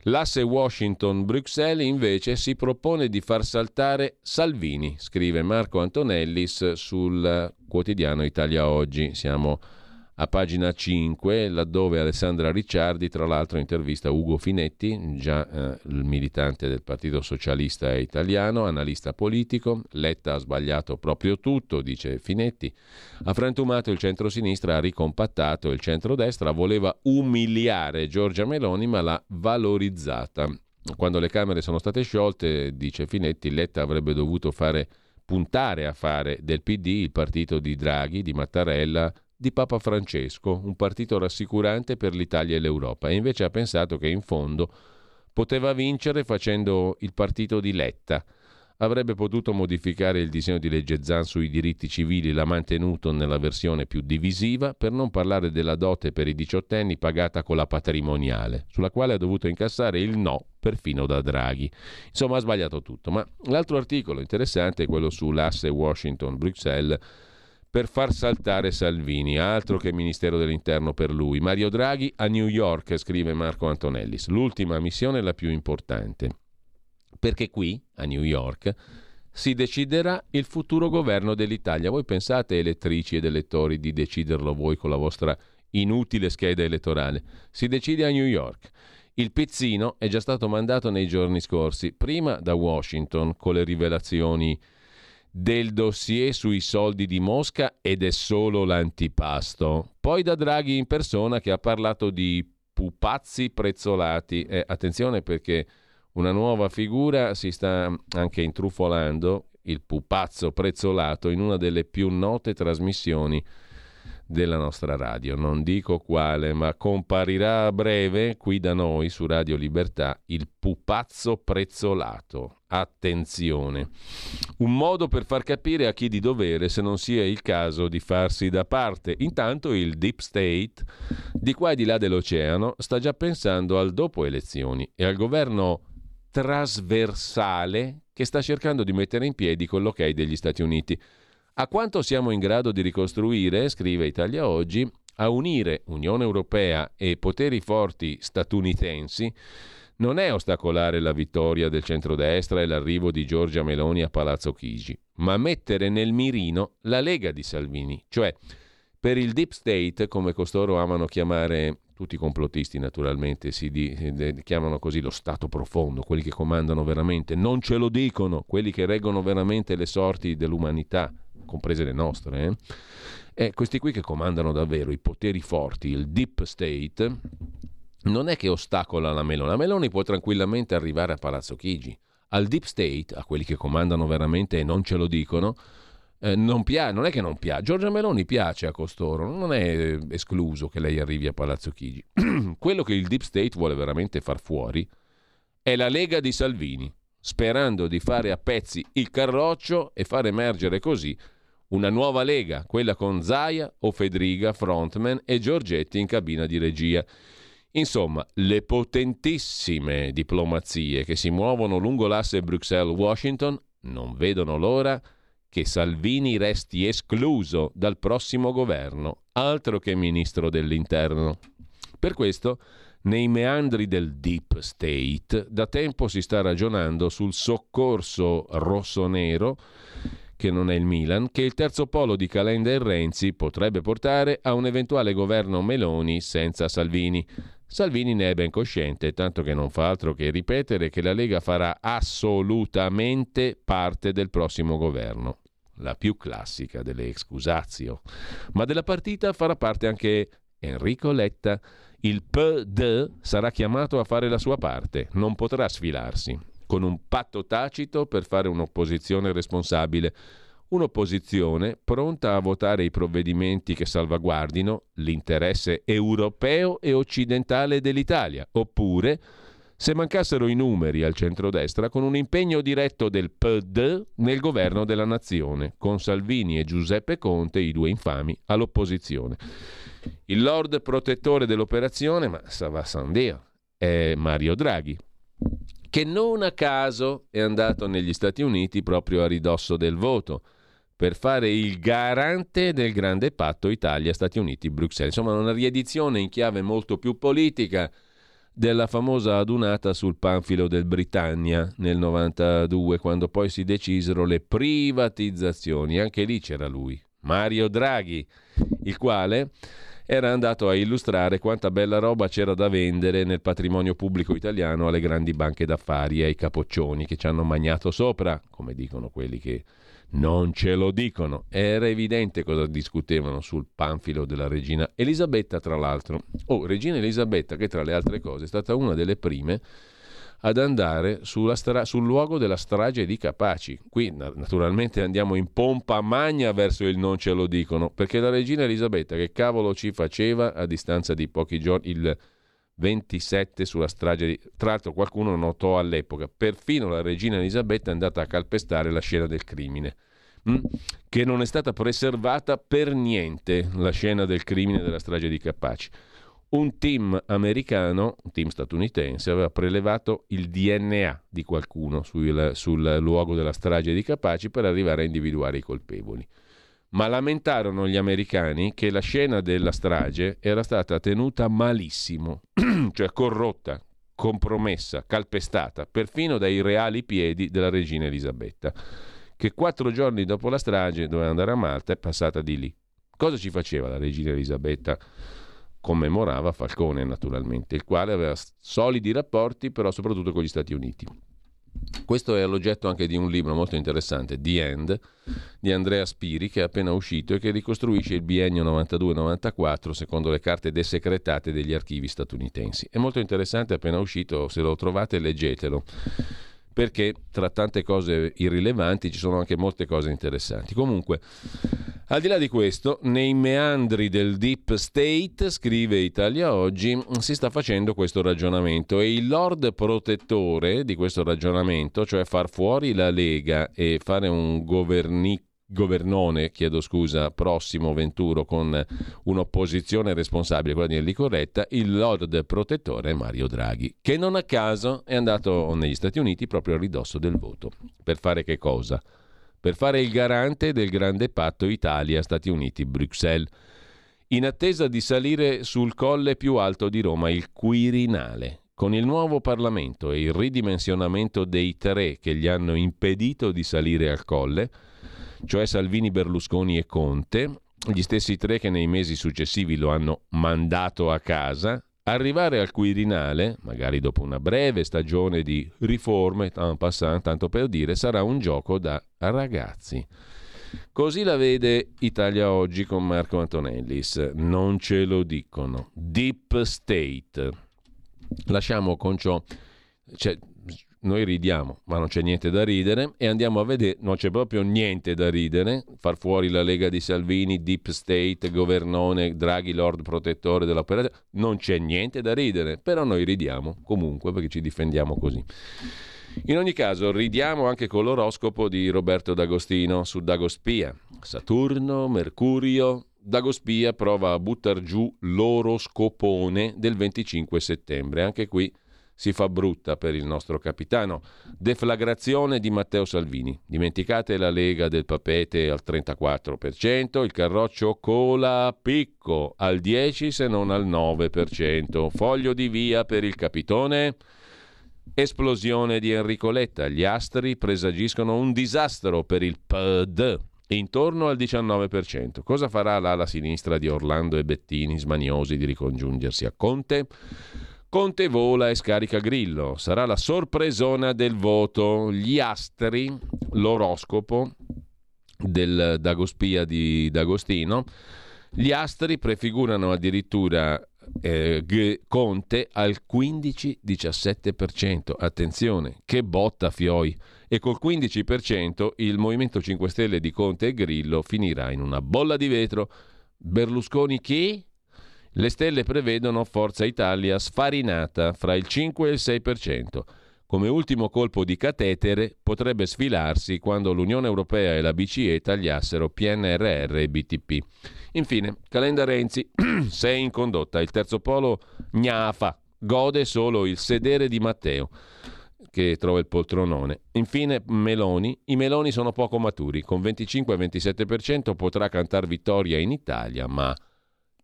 L'asse Washington-Bruxelles invece si propone di far saltare Salvini, scrive Marco Antonellis sul quotidiano Italia Oggi. Siamo a pagina 5, laddove Alessandra Ricciardi, tra l'altro, intervista Ugo Finetti, già eh, il militante del Partito Socialista Italiano, analista politico. Letta ha sbagliato proprio tutto, dice Finetti. Ha frantumato il centro-sinistra, ha ricompattato il centro-destra, voleva umiliare Giorgia Meloni, ma l'ha valorizzata. Quando le Camere sono state sciolte, dice Finetti, Letta avrebbe dovuto fare puntare a fare del PD il partito di Draghi, di Mattarella, di Papa Francesco, un partito rassicurante per l'Italia e l'Europa, e invece ha pensato che in fondo poteva vincere facendo il partito di Letta. Avrebbe potuto modificare il disegno di legge Zan sui diritti civili, l'ha mantenuto nella versione più divisiva, per non parlare della dote per i diciottenni pagata con la patrimoniale, sulla quale ha dovuto incassare il no perfino da Draghi. Insomma, ha sbagliato tutto. Ma l'altro articolo interessante è quello sull'asse Washington-Bruxelles per far saltare Salvini, altro che Ministero dell'Interno per lui. Mario Draghi a New York, scrive Marco Antonellis. L'ultima missione è la più importante, perché qui, a New York, si deciderà il futuro governo dell'Italia. Voi pensate, elettrici ed elettori, di deciderlo voi con la vostra inutile scheda elettorale. Si decide a New York. Il pizzino è già stato mandato nei giorni scorsi, prima da Washington con le rivelazioni del dossier sui soldi di Mosca ed è solo l'antipasto. Poi da Draghi in persona che ha parlato di pupazzi prezzolati. Eh, attenzione perché una nuova figura si sta anche intrufolando, il pupazzo prezzolato, in una delle più note trasmissioni della nostra radio. Non dico quale, ma comparirà a breve qui da noi su Radio Libertà il pupazzo prezzolato. Attenzione. Un modo per far capire a chi di dovere se non sia il caso di farsi da parte. Intanto il Deep State, di qua e di là dell'oceano, sta già pensando al dopo elezioni e al governo trasversale che sta cercando di mettere in piedi con l'ok degli Stati Uniti. A quanto siamo in grado di ricostruire, scrive Italia Oggi, a unire Unione Europea e poteri forti statunitensi non è ostacolare la vittoria del centrodestra e l'arrivo di Giorgia Meloni a Palazzo Chigi, ma mettere nel mirino la Lega di Salvini, cioè per il deep state, come costoro amano chiamare tutti i complottisti naturalmente, si di, chiamano così lo Stato profondo, quelli che comandano veramente, non ce lo dicono, quelli che reggono veramente le sorti dell'umanità, comprese le nostre, eh? e questi qui che comandano davvero i poteri forti, il deep state, non è che ostacola la Meloni, la Meloni può tranquillamente arrivare a Palazzo Chigi. Al deep state, a quelli che comandano veramente e non ce lo dicono, eh, non, pia- non, è che non piace, Giorgia Meloni piace a costoro, non è escluso che lei arrivi a Palazzo Chigi. Quello che il deep state vuole veramente far fuori è la Lega di Salvini, sperando di fare a pezzi il carroccio e far emergere così una nuova lega, quella con Zaia o Fedriga, frontman, e Giorgetti in cabina di regia. Insomma, le potentissime diplomazie che si muovono lungo l'asse Bruxelles-Washington non vedono l'ora che Salvini resti escluso dal prossimo governo, altro che ministro dell'interno. Per questo, nei meandri del Deep State, da tempo si sta ragionando sul soccorso rosso-nero che non è il Milan, che il terzo polo di Calenda e Renzi potrebbe portare a un eventuale governo Meloni senza Salvini. Salvini ne è ben cosciente, tanto che non fa altro che ripetere che la Lega farà assolutamente parte del prossimo governo. La più classica delle excusatio. Ma della partita farà parte anche Enrico Letta. Il PD sarà chiamato a fare la sua parte, non potrà sfilarsi con un patto tacito per fare un'opposizione responsabile. Un'opposizione pronta a votare i provvedimenti che salvaguardino l'interesse europeo e occidentale dell'Italia, oppure, se mancassero i numeri al centrodestra, con un impegno diretto del PD nel governo della nazione, con Salvini e Giuseppe Conte, i due infami, all'opposizione. Il lord protettore dell'operazione, ma ça va sans dire, è Mario Draghi, che non a caso è andato negli Stati Uniti proprio a ridosso del voto per fare il garante del grande patto Italia-Stati Uniti-Bruxelles. Insomma, una riedizione in chiave molto più politica della famosa adunata sul panfilo del Britannia nel 92, quando poi si decisero le privatizzazioni. Anche lì c'era lui, Mario Draghi, il quale era andato a illustrare quanta bella roba c'era da vendere nel patrimonio pubblico italiano alle grandi banche d'affari e ai capoccioni che ci hanno magnato sopra, come dicono quelli che non ce lo dicono. Era evidente cosa discutevano sul panfilo della regina Elisabetta, tra l'altro. Oh, regina Elisabetta, che tra le altre cose è stata una delle prime ad andare stra- sul luogo della strage di Capaci. Qui naturalmente andiamo in pompa magna verso il non ce lo dicono, perché la regina Elisabetta che cavolo ci faceva a distanza di pochi giorni, il 27 sulla strage di... Tra l'altro qualcuno notò all'epoca, perfino la regina Elisabetta è andata a calpestare la scena del crimine? Mm? che non è stata preservata per niente, la scena del crimine della strage di Capaci. Un team americano, un team statunitense, aveva prelevato il DNA di qualcuno sul, sul luogo della strage di Capaci per arrivare a individuare i colpevoli ma lamentarono gli americani che la scena della strage era stata tenuta malissimo, cioè corrotta, compromessa, calpestata, perfino dai reali piedi della regina Elisabetta, che quattro giorni dopo la strage doveva andare a Malta è passata di lì. Cosa ci faceva la regina Elisabetta? Commemorava Falcone, naturalmente, il quale aveva solidi rapporti, però soprattutto con gli Stati Uniti. Questo è l'oggetto anche di un libro molto interessante, The End, di Andrea Spiri, che è appena uscito e che ricostruisce il biennio 92-94 secondo le carte desecretate degli archivi statunitensi. È molto interessante, appena uscito, se lo trovate leggetelo perché tra tante cose irrilevanti ci sono anche molte cose interessanti. Comunque, al di là di questo, nei meandri del deep state, scrive Italia Oggi, si sta facendo questo ragionamento e il lord protettore di questo ragionamento, cioè far fuori la Lega e fare un governi- governone, chiedo scusa, prossimo Venturo con un'opposizione responsabile, quella di Enrico Corretta, il lord protettore Mario Draghi, che non a caso è andato negli Stati Uniti proprio a ridosso del voto. Per fare che cosa? Per fare il garante del grande patto Italia-Stati Uniti-Bruxelles. In attesa di salire sul colle più alto di Roma, il Quirinale, con il nuovo Parlamento e il ridimensionamento dei tre che gli hanno impedito di salire al colle, cioè Salvini, Berlusconi e Conte, gli stessi tre che nei mesi successivi lo hanno mandato a casa, arrivare al Quirinale, magari dopo una breve stagione di riforme, passant, tanto per dire, sarà un gioco da ragazzi. Così la vede Italia oggi con Marco Antonellis. Non ce lo dicono. Deep State. Lasciamo con ciò. Cioè, noi ridiamo, ma non c'è niente da ridere e andiamo a vedere, non c'è proprio niente da ridere, far fuori la Lega di Salvini, Deep State, Governone, Draghi, Lord Protettore dell'operazione, non c'è niente da ridere, però noi ridiamo comunque perché ci difendiamo così. In ogni caso, ridiamo anche con l'oroscopo di Roberto D'Agostino su Dagospia. Saturno, Mercurio, Dagospia prova a buttar giù l'oroscopone del 25 settembre. Anche qui si fa brutta per il nostro capitano. Deflagrazione di Matteo Salvini. Dimenticate la Lega del Papete al 34%, il Carroccio cola a picco al 10 se non al 9%. Foglio di via per il capitone. Esplosione di Enrico Letta. Gli astri presagiscono un disastro per il PD intorno al 19%. Cosa farà l'ala sinistra di Orlando e Bettini smaniosi di ricongiungersi a Conte? Conte vola e scarica Grillo. Sarà la sorpresona del voto. Gli astri, l'oroscopo del Dagospia di D'Agostino, gli astri prefigurano addirittura eh, G- Conte al 15-17%. Attenzione, che botta Fioi! E col 15% il Movimento 5 Stelle di Conte e Grillo finirà in una bolla di vetro. Berlusconi chi? Le stelle prevedono Forza Italia sfarinata fra il 5 e il 6%. Come ultimo colpo di catetere potrebbe sfilarsi quando l'Unione Europea e la BCE tagliassero PNRR e BTP. Infine, Calenda Renzi, sei in condotta. Il terzo polo gnafa, gode solo il sedere di Matteo che trova il poltronone. Infine Meloni, i Meloni sono poco maturi, con 25-27% potrà cantare vittoria in Italia, ma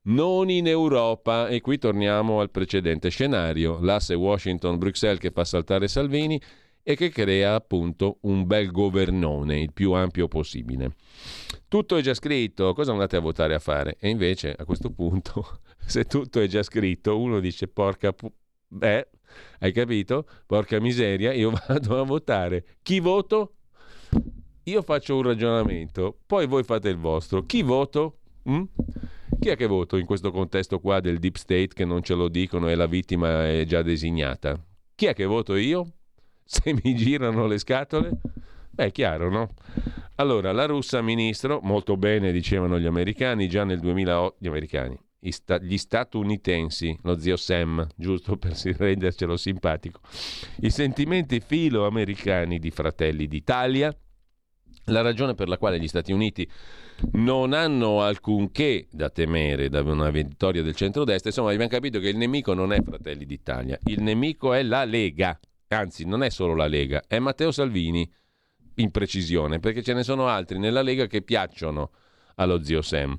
non in Europa. E qui torniamo al precedente scenario, l'asse Washington-Bruxelles che fa saltare Salvini e che crea appunto un bel governone, il più ampio possibile. Tutto è già scritto, cosa andate a votare a fare? E invece a questo punto, se tutto è già scritto, uno dice porca pu- beh, hai capito? Porca miseria, io vado a votare. Chi voto? Io faccio un ragionamento, poi voi fate il vostro. Chi voto? Mm? Chi è che voto in questo contesto qua del deep state che non ce lo dicono e la vittima è già designata? Chi è che voto io? Se mi girano le scatole? Beh, è chiaro, no? Allora, la russa ministro, molto bene dicevano gli americani già nel 2008, gli americani, gli statunitensi, lo zio Sam, giusto per rendercelo simpatico, i sentimenti filo-americani di Fratelli d'Italia, la ragione per la quale gli Stati Uniti non hanno alcunché da temere da una vittoria del centrodestra, insomma abbiamo capito che il nemico non è Fratelli d'Italia, il nemico è la Lega, anzi non è solo la Lega, è Matteo Salvini in precisione, perché ce ne sono altri nella Lega che piacciono allo zio Sam.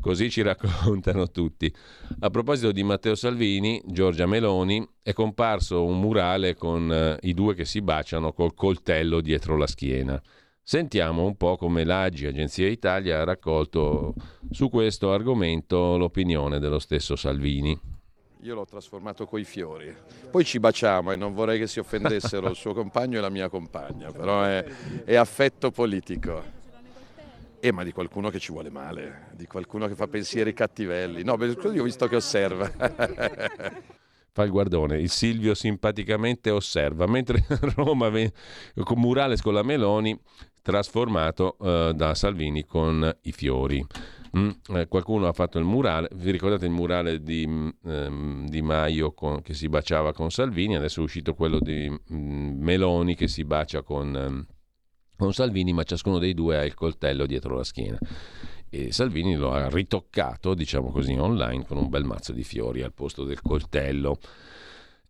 Così ci raccontano tutti. A proposito di Matteo Salvini, Giorgia Meloni, è comparso un murale con eh, i due che si baciano col coltello dietro la schiena. Sentiamo un po' come l'AGI, Agenzia Italia, ha raccolto su questo argomento l'opinione dello stesso Salvini. Io l'ho trasformato coi fiori. Poi ci baciamo e non vorrei che si offendessero il suo compagno e la mia compagna, però è, è affetto politico. Eh, ma di qualcuno che ci vuole male, di qualcuno che fa pensieri cattivelli. No, io ho visto che osserva. Fa il guardone, il Silvio simpaticamente osserva, mentre Roma con Murales con la Meloni trasformato eh, da Salvini con i fiori. Mm, eh, qualcuno ha fatto il murale, vi ricordate il murale di, mm, ehm, di Maio con, che si baciava con Salvini, adesso è uscito quello di mm, Meloni che si bacia con, ehm, con Salvini, ma ciascuno dei due ha il coltello dietro la schiena. E Salvini lo ha ritoccato, diciamo così, online con un bel mazzo di fiori al posto del coltello.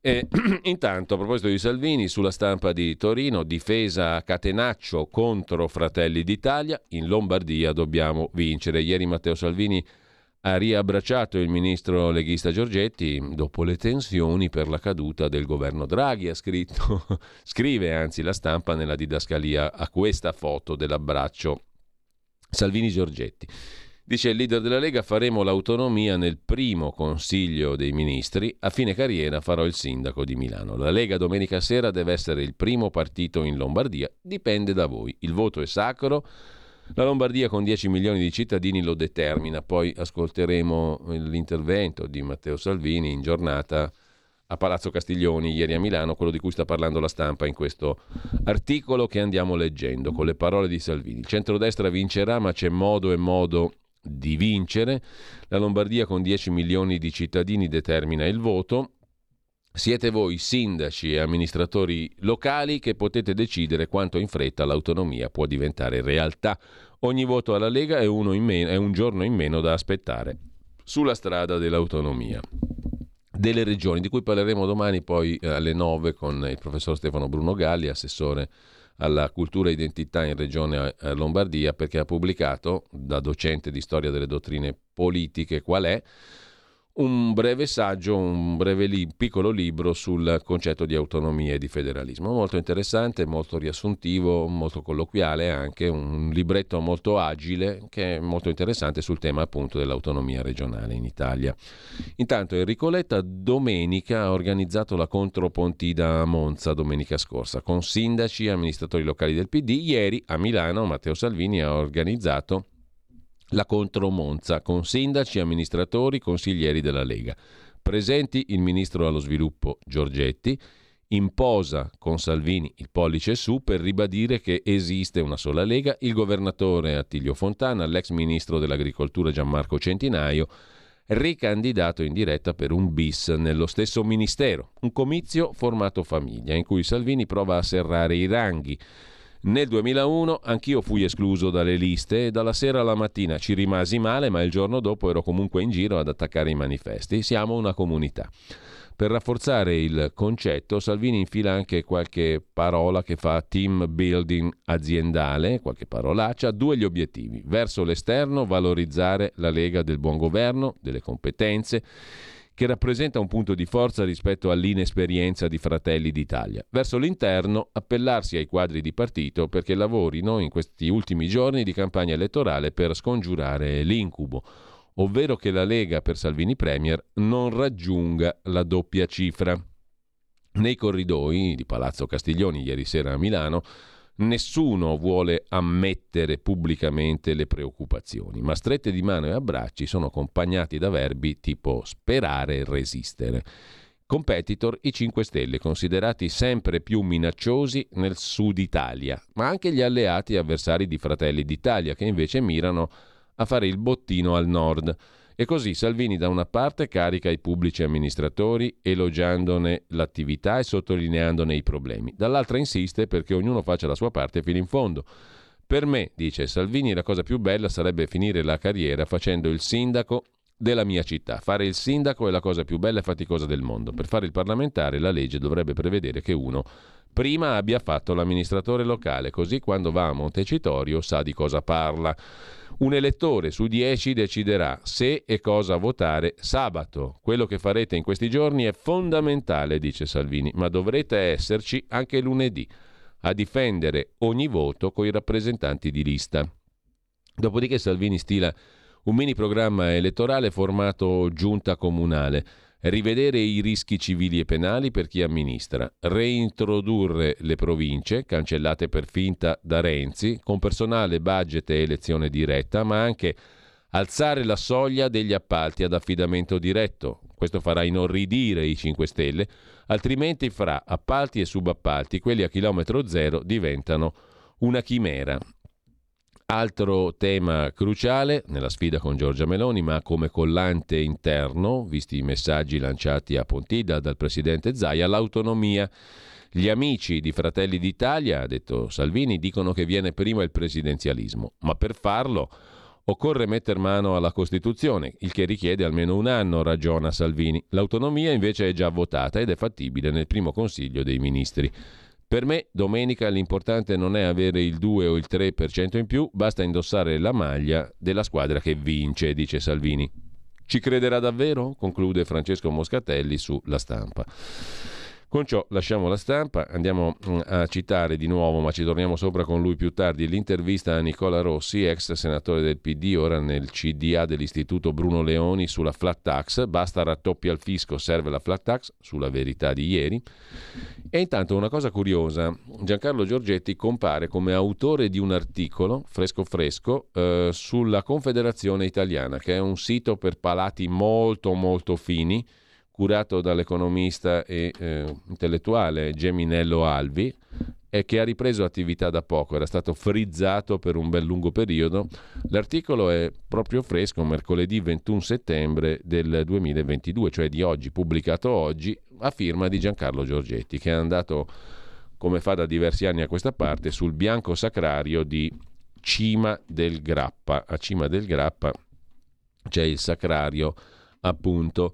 E, intanto, a proposito di Salvini, sulla stampa di Torino, difesa a Catenaccio contro Fratelli d'Italia, in Lombardia dobbiamo vincere. Ieri Matteo Salvini ha riabbracciato il ministro leghista Giorgetti dopo le tensioni per la caduta del governo Draghi. Ha scritto, scrive anzi la stampa nella didascalia a questa foto dell'abbraccio Salvini-Giorgetti. Dice il leader della Lega faremo l'autonomia nel primo Consiglio dei Ministri, a fine carriera farò il sindaco di Milano. La Lega domenica sera deve essere il primo partito in Lombardia, dipende da voi. Il voto è sacro, la Lombardia con 10 milioni di cittadini lo determina, poi ascolteremo l'intervento di Matteo Salvini in giornata a Palazzo Castiglioni ieri a Milano, quello di cui sta parlando la stampa in questo articolo che andiamo leggendo con le parole di Salvini. Il centrodestra vincerà, ma c'è modo e modo di vincere. La Lombardia con 10 milioni di cittadini determina il voto. Siete voi, sindaci e amministratori locali, che potete decidere quanto in fretta l'autonomia può diventare realtà. Ogni voto alla Lega è, meno, è un giorno in meno da aspettare sulla strada dell'autonomia delle regioni, di cui parleremo domani poi eh, alle 9 con il professor Stefano Bruno Galli, assessore alla cultura e identità in Regione eh, Lombardia perché ha pubblicato, da docente di storia delle dottrine politiche, qual è, un breve saggio, un breve li- piccolo libro sul concetto di autonomia e di federalismo. Molto interessante, molto riassuntivo, molto colloquiale, anche un libretto molto agile che è molto interessante sul tema appunto dell'autonomia regionale in Italia. Intanto Enrico Letta domenica ha organizzato la contropontida a Monza domenica scorsa con sindaci e amministratori locali del PD. Ieri a Milano Matteo Salvini ha organizzato la contro Monza con sindaci, amministratori, consiglieri della Lega. Presenti il ministro allo sviluppo Giorgetti, in posa con Salvini il pollice su per ribadire che esiste una sola Lega, il governatore Attilio Fontana, l'ex ministro dell'agricoltura Gianmarco Centinaio, ricandidato in diretta per un bis nello stesso ministero, un comizio formato famiglia in cui Salvini prova a serrare i ranghi nel 2001 anch'io fui escluso dalle liste e dalla sera alla mattina ci rimasi male, ma il giorno dopo ero comunque in giro ad attaccare i manifesti. Siamo una comunità. Per rafforzare il concetto, Salvini infila anche qualche parola che fa team building aziendale, qualche parolaccia, due gli obiettivi. Verso l'esterno valorizzare la Lega del buon governo, delle competenze, che rappresenta un punto di forza rispetto all'inesperienza di Fratelli d'Italia. Verso l'interno appellarsi ai quadri di partito perché lavorino in questi ultimi giorni di campagna elettorale per scongiurare l'incubo ovvero che la Lega per Salvini Premier non raggiunga la doppia cifra. Nei corridoi di Palazzo Castiglioni ieri sera a Milano nessuno vuole ammettere pubblicamente le preoccupazioni, ma strette di mano e abbracci sono accompagnati da verbi tipo sperare e resistere. Competitor i 5 Stelle, considerati sempre più minacciosi nel sud Italia, ma anche gli alleati avversari di Fratelli d'Italia, che invece mirano a fare il bottino al nord. E così Salvini da una parte carica i pubblici amministratori elogiandone l'attività e sottolineandone i problemi, dall'altra insiste perché ognuno faccia la sua parte fino in fondo. Per me, dice Salvini, la cosa più bella sarebbe finire la carriera facendo il sindaco della mia città. Fare il sindaco è la cosa più bella e faticosa del mondo. Per fare il parlamentare la legge dovrebbe prevedere che uno prima abbia fatto l'amministratore locale, così quando va a Montecitorio sa di cosa parla. Un elettore su dieci deciderà se e cosa votare sabato. Quello che farete in questi giorni è fondamentale, dice Salvini, ma dovrete esserci anche lunedì a difendere ogni voto coi rappresentanti di lista. Dopodiché Salvini stila un mini programma elettorale formato giunta comunale rivedere i rischi civili e penali per chi amministra, reintrodurre le province, cancellate per finta da Renzi, con personale, budget e elezione diretta, ma anche alzare la soglia degli appalti ad affidamento diretto. Questo farà inorridire i 5 Stelle, altrimenti fra appalti e subappalti quelli a chilometro zero diventano una chimera. Altro tema cruciale nella sfida con Giorgia Meloni, ma come collante interno, visti i messaggi lanciati a Pontida dal presidente Zaia, l'autonomia. Gli amici di Fratelli d'Italia, ha detto Salvini, dicono che viene prima il presidenzialismo, ma per farlo occorre mettere mano alla Costituzione, il che richiede almeno un anno, ragiona Salvini. L'autonomia invece è già votata ed è fattibile nel primo Consiglio dei Ministri. Per me domenica l'importante non è avere il 2 o il 3% in più, basta indossare la maglia della squadra che vince, dice Salvini. Ci crederà davvero? conclude Francesco Moscatelli su La Stampa. Con ciò lasciamo la stampa, andiamo mm, a citare di nuovo, ma ci torniamo sopra con lui più tardi, l'intervista a Nicola Rossi, ex senatore del PD, ora nel CDA dell'Istituto Bruno Leoni sulla flat tax, basta raddoppia al fisco, serve la flat tax, sulla verità di ieri. E intanto una cosa curiosa, Giancarlo Giorgetti compare come autore di un articolo, fresco fresco, eh, sulla Confederazione Italiana, che è un sito per palati molto molto fini, curato dall'economista e eh, intellettuale Geminello Alvi e che ha ripreso attività da poco, era stato frizzato per un bel lungo periodo. L'articolo è proprio fresco, mercoledì 21 settembre del 2022, cioè di oggi, pubblicato oggi, a firma di Giancarlo Giorgetti, che è andato, come fa da diversi anni a questa parte, sul bianco sacrario di Cima del Grappa. A Cima del Grappa c'è il sacrario appunto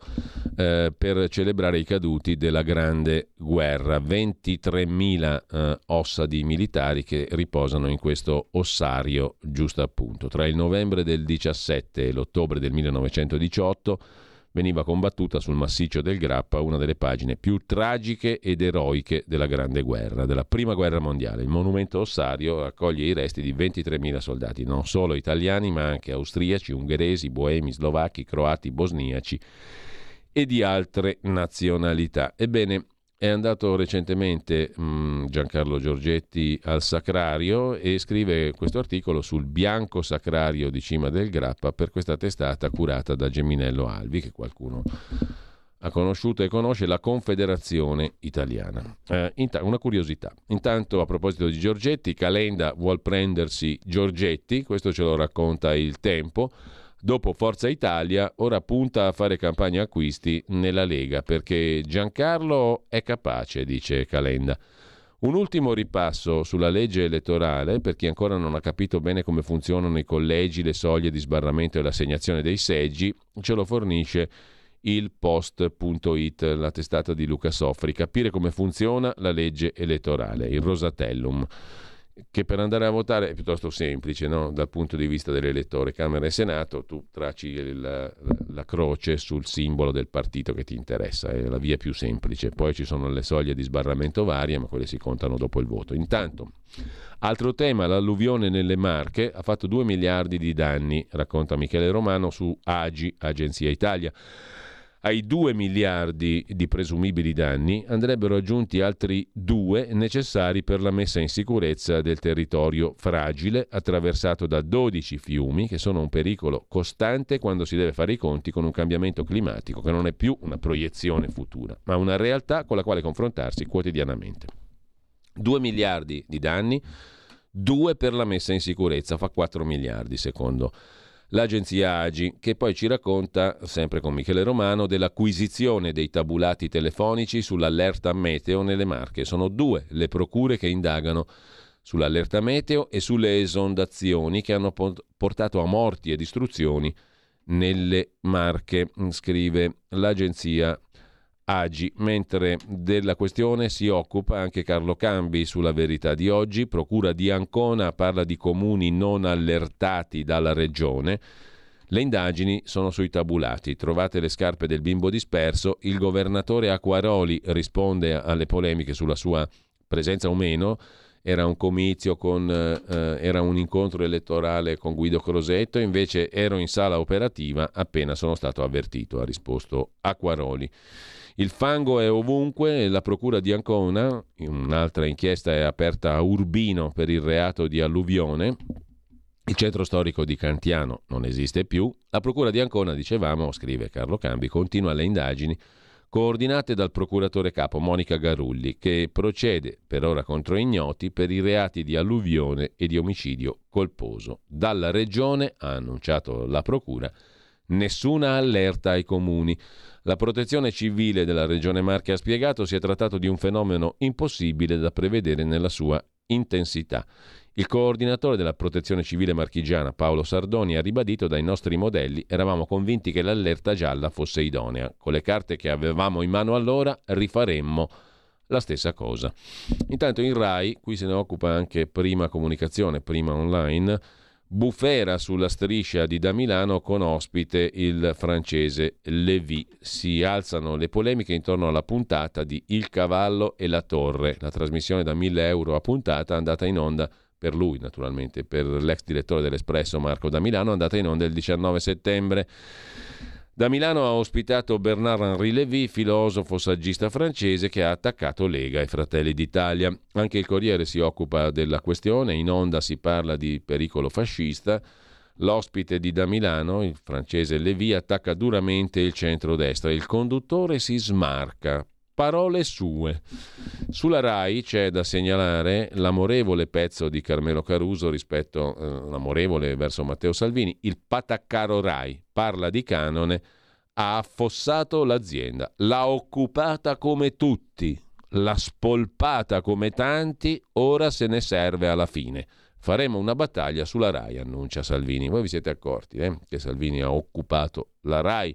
eh, per celebrare i caduti della Grande Guerra. 23.000 eh, ossa di militari che riposano in questo ossario, giusto appunto. Tra il novembre del 17 e l'ottobre del 1918 veniva combattuta sul massiccio del Grappa una delle pagine più tragiche ed eroiche della Grande Guerra, della Prima Guerra Mondiale. Il monumento ossario accoglie i resti di 23.000 soldati, non solo italiani ma anche austriaci, ungheresi, boemi, slovacchi, croati, bosniaci e di altre nazionalità. Ebbene, è andato recentemente mh, mm, Giancarlo Giorgetti al Sacrario e scrive questo articolo sul bianco sacrario di Cima del Grappa per questa testata curata da Geminello Alvi, che qualcuno ha conosciuto e conosce, la Confederazione Italiana. Eh, int- una curiosità. Intanto, a proposito di Giorgetti, Calenda vuol prendersi Giorgetti, questo ce lo racconta il tempo Dopo Forza Italia, ora punta a fare campagna acquisti nella Lega perché Giancarlo è capace, dice Calenda. Un ultimo ripasso sulla legge elettorale, per chi ancora non ha capito bene come funzionano i collegi, le soglie di sbarramento e l'assegnazione dei seggi, ce lo fornisce il post.it, la testata di Luca Soffri, capire come funziona la legge elettorale, il Rosatellum che per andare a votare è piuttosto semplice no? dal punto di vista dell'elettore. Camera e Senato, tu tracci il, la, la, croce sul simbolo del partito che ti interessa, è la via più semplice. Poi ci sono le soglie di sbarramento varie, ma quelle si contano dopo il voto. Intanto, altro tema, l'alluvione nelle Marche ha fatto 2 miliardi di danni, racconta Michele Romano su AGI, Agenzia Italia. Ai 2 miliardi di presumibili danni andrebbero aggiunti altri 2 necessari per la messa in sicurezza del territorio fragile attraversato da 12 fiumi che sono un pericolo costante quando si deve fare i conti con un cambiamento climatico che non è più una proiezione futura, ma una realtà con la quale confrontarsi quotidianamente. 2 miliardi di danni, 2 per la messa in sicurezza, fa 4 miliardi secondo l'agenzia Agi, che poi ci racconta, sempre con Michele Romano, dell'acquisizione dei tabulati telefonici sull'allerta meteo nelle Marche. Sono due le procure che indagano sull'allerta meteo e sulle esondazioni che hanno portato a morti e distruzioni nelle Marche, scrive l'agenzia Agi, mentre della questione si occupa anche Carlo Cambi sulla verità di oggi. Procura di Ancona parla di comuni non allertati dalla regione. Le indagini sono sui tabulati. Trovate le scarpe del bimbo disperso. Il governatore Acquaroli risponde alle polemiche sulla sua presenza o meno. Era un comizio con, eh, era un incontro elettorale con Guido Crosetto, invece ero in sala operativa appena sono stato avvertito, ha risposto Acquaroli. Il fango è ovunque e la Procura di Ancona, un'altra inchiesta è aperta a Urbino per il reato di alluvione, il centro storico di Cantiano non esiste più. La Procura di Ancona, dicevamo, scrive Carlo Cambi, continua le indagini coordinate dal procuratore capo Monica Garulli, che procede per ora contro ignoti per i reati di alluvione e di omicidio colposo. Dalla regione, ha annunciato la Procura, nessuna allerta ai comuni. La protezione civile della Regione Marche ha spiegato si è trattato di un fenomeno impossibile da prevedere nella sua intensità. Il coordinatore della protezione civile marchigiana Paolo Sardoni ha ribadito dai nostri modelli eravamo convinti che l'allerta gialla fosse idonea. Con le carte che avevamo in mano allora rifaremmo la stessa cosa. Intanto in RAI, qui se ne occupa anche prima comunicazione, prima online, Bufera sulla striscia di da Milano con ospite il francese Lévy. Si alzano le polemiche intorno alla puntata di Il cavallo e la torre. La trasmissione da 1000 euro a puntata andata in onda per lui naturalmente, per l'ex direttore dell'Espresso Marco da Milano, andata in onda il 19 settembre. Da Milano ha ospitato Bernard-Henri Lévy, filosofo saggista francese che ha attaccato Lega e Fratelli d'Italia. Anche il Corriere si occupa della questione, in onda si parla di pericolo fascista. L'ospite di Da Milano, il francese Lévy, attacca duramente il centro-destra. Il conduttore si smarca, parole sue. Sulla RAI c'è da segnalare l'amorevole pezzo di Carmelo Caruso rispetto eh, l'amorevole verso Matteo Salvini, il pataccaro RAI parla di canone, ha affossato l'azienda, l'ha occupata come tutti, l'ha spolpata come tanti, ora se ne serve alla fine. Faremo una battaglia sulla RAI, annuncia Salvini. Voi vi siete accorti eh, che Salvini ha occupato la RAI?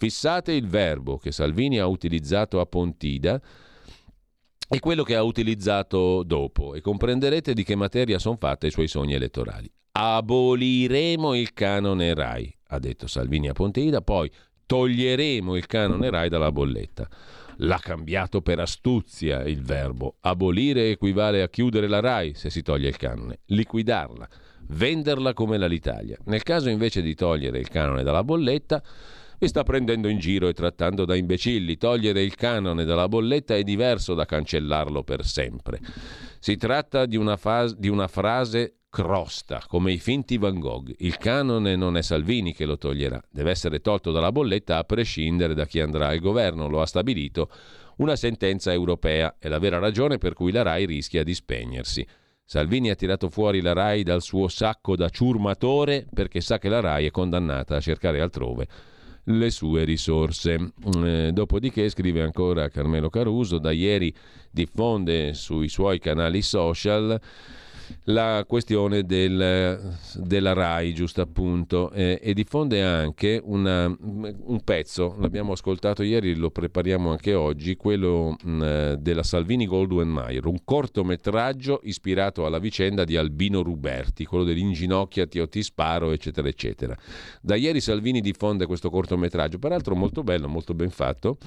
Fissate il verbo che Salvini ha utilizzato a Pontida e quello che ha utilizzato dopo e comprenderete di che materia sono fatte i suoi sogni elettorali. Aboliremo il canone RAI, ha detto Salvini a Pontida, poi toglieremo il canone RAI dalla bolletta. L'ha cambiato per astuzia il verbo. Abolire equivale a chiudere la RAI se si toglie il canone, liquidarla, venderla come l'Alitalia. Nel caso invece di togliere il canone dalla bolletta, vi sta prendendo in giro e trattando da imbecilli. Togliere il canone dalla bolletta è diverso da cancellarlo per sempre. Si tratta di una, fas- di una frase crosta, come i finti Van Gogh. Il canone non è Salvini che lo toglierà, deve essere tolto dalla bolletta a prescindere da chi andrà al governo, lo ha stabilito una sentenza europea. È la vera ragione per cui la RAI rischia di spegnersi. Salvini ha tirato fuori la RAI dal suo sacco da ciurmatore perché sa che la RAI è condannata a cercare altrove le sue risorse. Mm, eh, dopodiché, scrive ancora Carmelo Caruso, da ieri diffonde sui suoi canali social la questione del, della RAI, giusto appunto, eh, e diffonde anche una, un pezzo, l'abbiamo ascoltato ieri, lo prepariamo anche oggi, quello mh, della Salvini Goldwyn Mayer, un cortometraggio ispirato alla vicenda di Albino Ruberti, quello dell'inginocchiati o ti sparo, eccetera, eccetera. Da ieri Salvini diffonde questo cortometraggio, peraltro molto bello, molto ben fatto,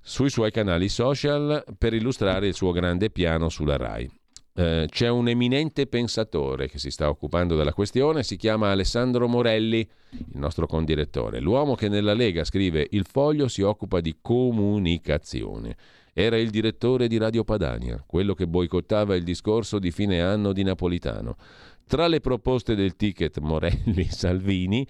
sui suoi canali social per illustrare il suo grande piano sulla RAI. Eh, c'è un eminente pensatore che si sta occupando della questione, si chiama Alessandro Morelli, il nostro condirettore, l'uomo che nella Lega scrive Il foglio si occupa di comunicazione. Era il direttore di Radio Padania, quello che boicottava il discorso di fine anno di Napolitano. Tra le proposte del ticket Morelli-Salvini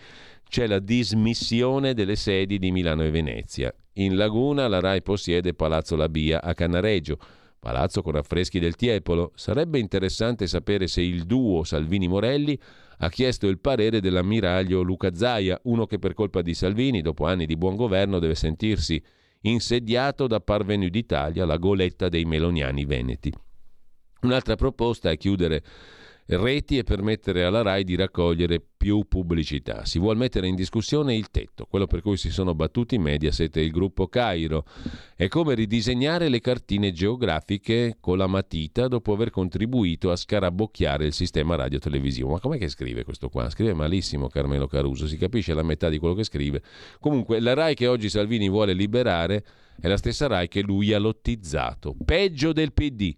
c'è la dismissione delle sedi di Milano e Venezia. In Laguna la RAI possiede Palazzo Labia a Canareggio palazzo con affreschi del Tiepolo, sarebbe interessante sapere se il duo Salvini-Morelli ha chiesto il parere dell'ammiraglio Luca Zaia, uno che per colpa di Salvini, dopo anni di buon governo, deve sentirsi insediato da Parvenu d'Italia, la goletta dei meloniani veneti. Un'altra proposta è chiudere reti e permettere alla RAI di raccogliere più pubblicità. Si vuole mettere in discussione il tetto, quello per cui si sono battuti Mediaset e il gruppo Cairo. È come ridisegnare le cartine geografiche con la matita dopo aver contribuito a scarabocchiare il sistema radio-televisivo. Ma com'è che scrive questo qua? Scrive malissimo Carmelo Caruso, si capisce la metà di quello che scrive. Comunque, la RAI che oggi Salvini vuole liberare è la stessa RAI che lui ha lottizzato. Peggio del PD.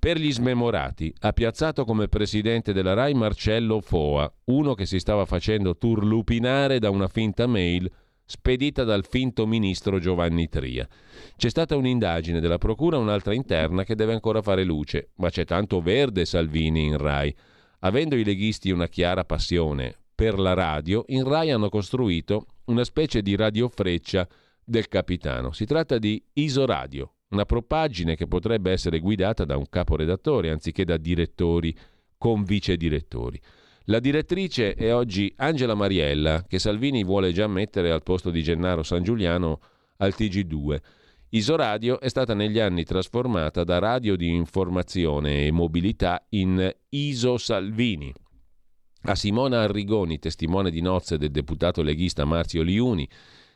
Per gli smemorati, ha piazzato come presidente della RAI Marcello Foa, uno che si stava facendo turlupinare da una finta mail spedita dal finto ministro Giovanni Tria. C'è stata un'indagine della procura, un'altra interna che deve ancora fare luce, ma c'è tanto verde Salvini in RAI. Avendo i leghisti una chiara passione per la radio, in RAI hanno costruito una specie di radiofreccia del capitano. Si tratta di Isoradio, una propaggine che potrebbe essere guidata da un caporedattore anziché da direttori con vice direttori. La direttrice è oggi Angela Mariella, che Salvini vuole già mettere al posto di Gennaro San Giuliano al TG2. Isoradio è stata negli anni trasformata da radio di informazione e mobilità in Iso Salvini. A Simona Arrigoni, testimone di nozze del deputato leghista Marzio Liuni,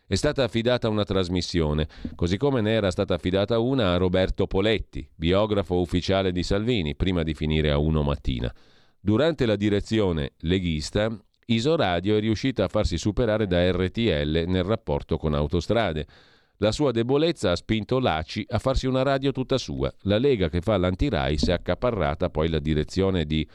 è stata affidata una trasmissione, così come ne era stata affidata una a Roberto Poletti, biografo ufficiale di Salvini, prima di finire a Uno Mattina. Durante la direzione leghista, Isoradio è riuscita a farsi superare da RTL nel rapporto con Autostrade. La sua debolezza ha spinto l'ACI a farsi una radio tutta sua. La Lega che fa l'anti-RAI si è accaparrata poi la direzione di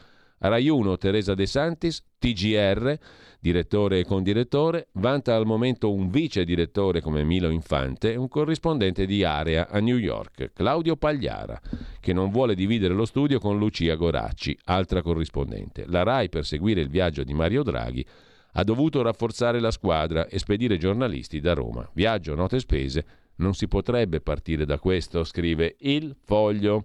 Rai 1 Teresa De Santis, TGR, direttore e condirettore, vanta al momento un vice direttore come Milo Infante e un corrispondente di area a New York, Claudio Pagliara, che non vuole dividere lo studio con Lucia Goracci, altra corrispondente. La RAI, per seguire il viaggio di Mario Draghi, ha dovuto rafforzare la squadra e spedire giornalisti da Roma. Viaggio, note spese. Non si potrebbe partire da questo, scrive il foglio.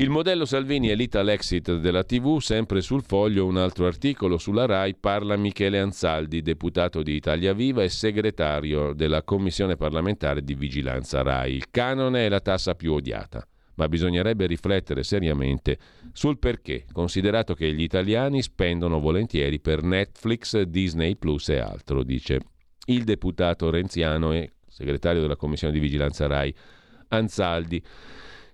Il modello Salvini è l'Italexit della TV, sempre sul foglio un altro articolo sulla RAI parla Michele Anzaldi, deputato di Italia Viva e segretario della Commissione parlamentare di vigilanza RAI. Il canone è la tassa più odiata, ma bisognerebbe riflettere seriamente sul perché, considerato che gli italiani spendono volentieri per Netflix, Disney Plus e altro, dice il deputato renziano e segretario della Commissione di vigilanza RAI Anzaldi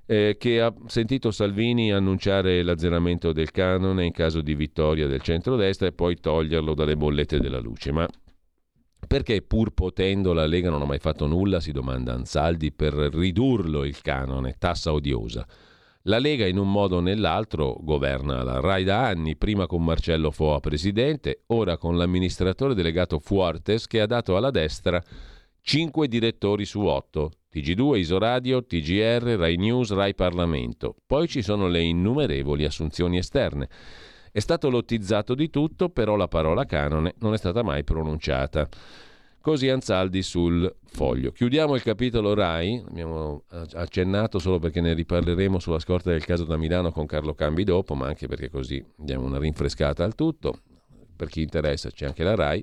eh, che ha sentito Salvini annunciare l'azzeramento del canone in caso di vittoria del centrodestra e poi toglierlo dalle bollette della luce. Ma perché pur potendo la Lega non ha mai fatto nulla, si domanda Ansaldi, per ridurlo il canone, tassa odiosa? La Lega in un modo o nell'altro governa la RAI da anni, prima con Marcello Foa presidente, ora con l'amministratore delegato Fuertes che ha dato alla destra 5 direttori su 8, TG2, Isoradio, TGR, Rai News, Rai Parlamento. Poi ci sono le innumerevoli assunzioni esterne. È stato lottizzato di tutto, però la parola canone non è stata mai pronunciata. Così Anzaldi sul foglio. Chiudiamo il capitolo RAI, abbiamo accennato solo perché ne riparleremo sulla scorta del caso da Milano con Carlo Cambi dopo, ma anche perché così diamo una rinfrescata al tutto per chi interessa c'è anche la RAI.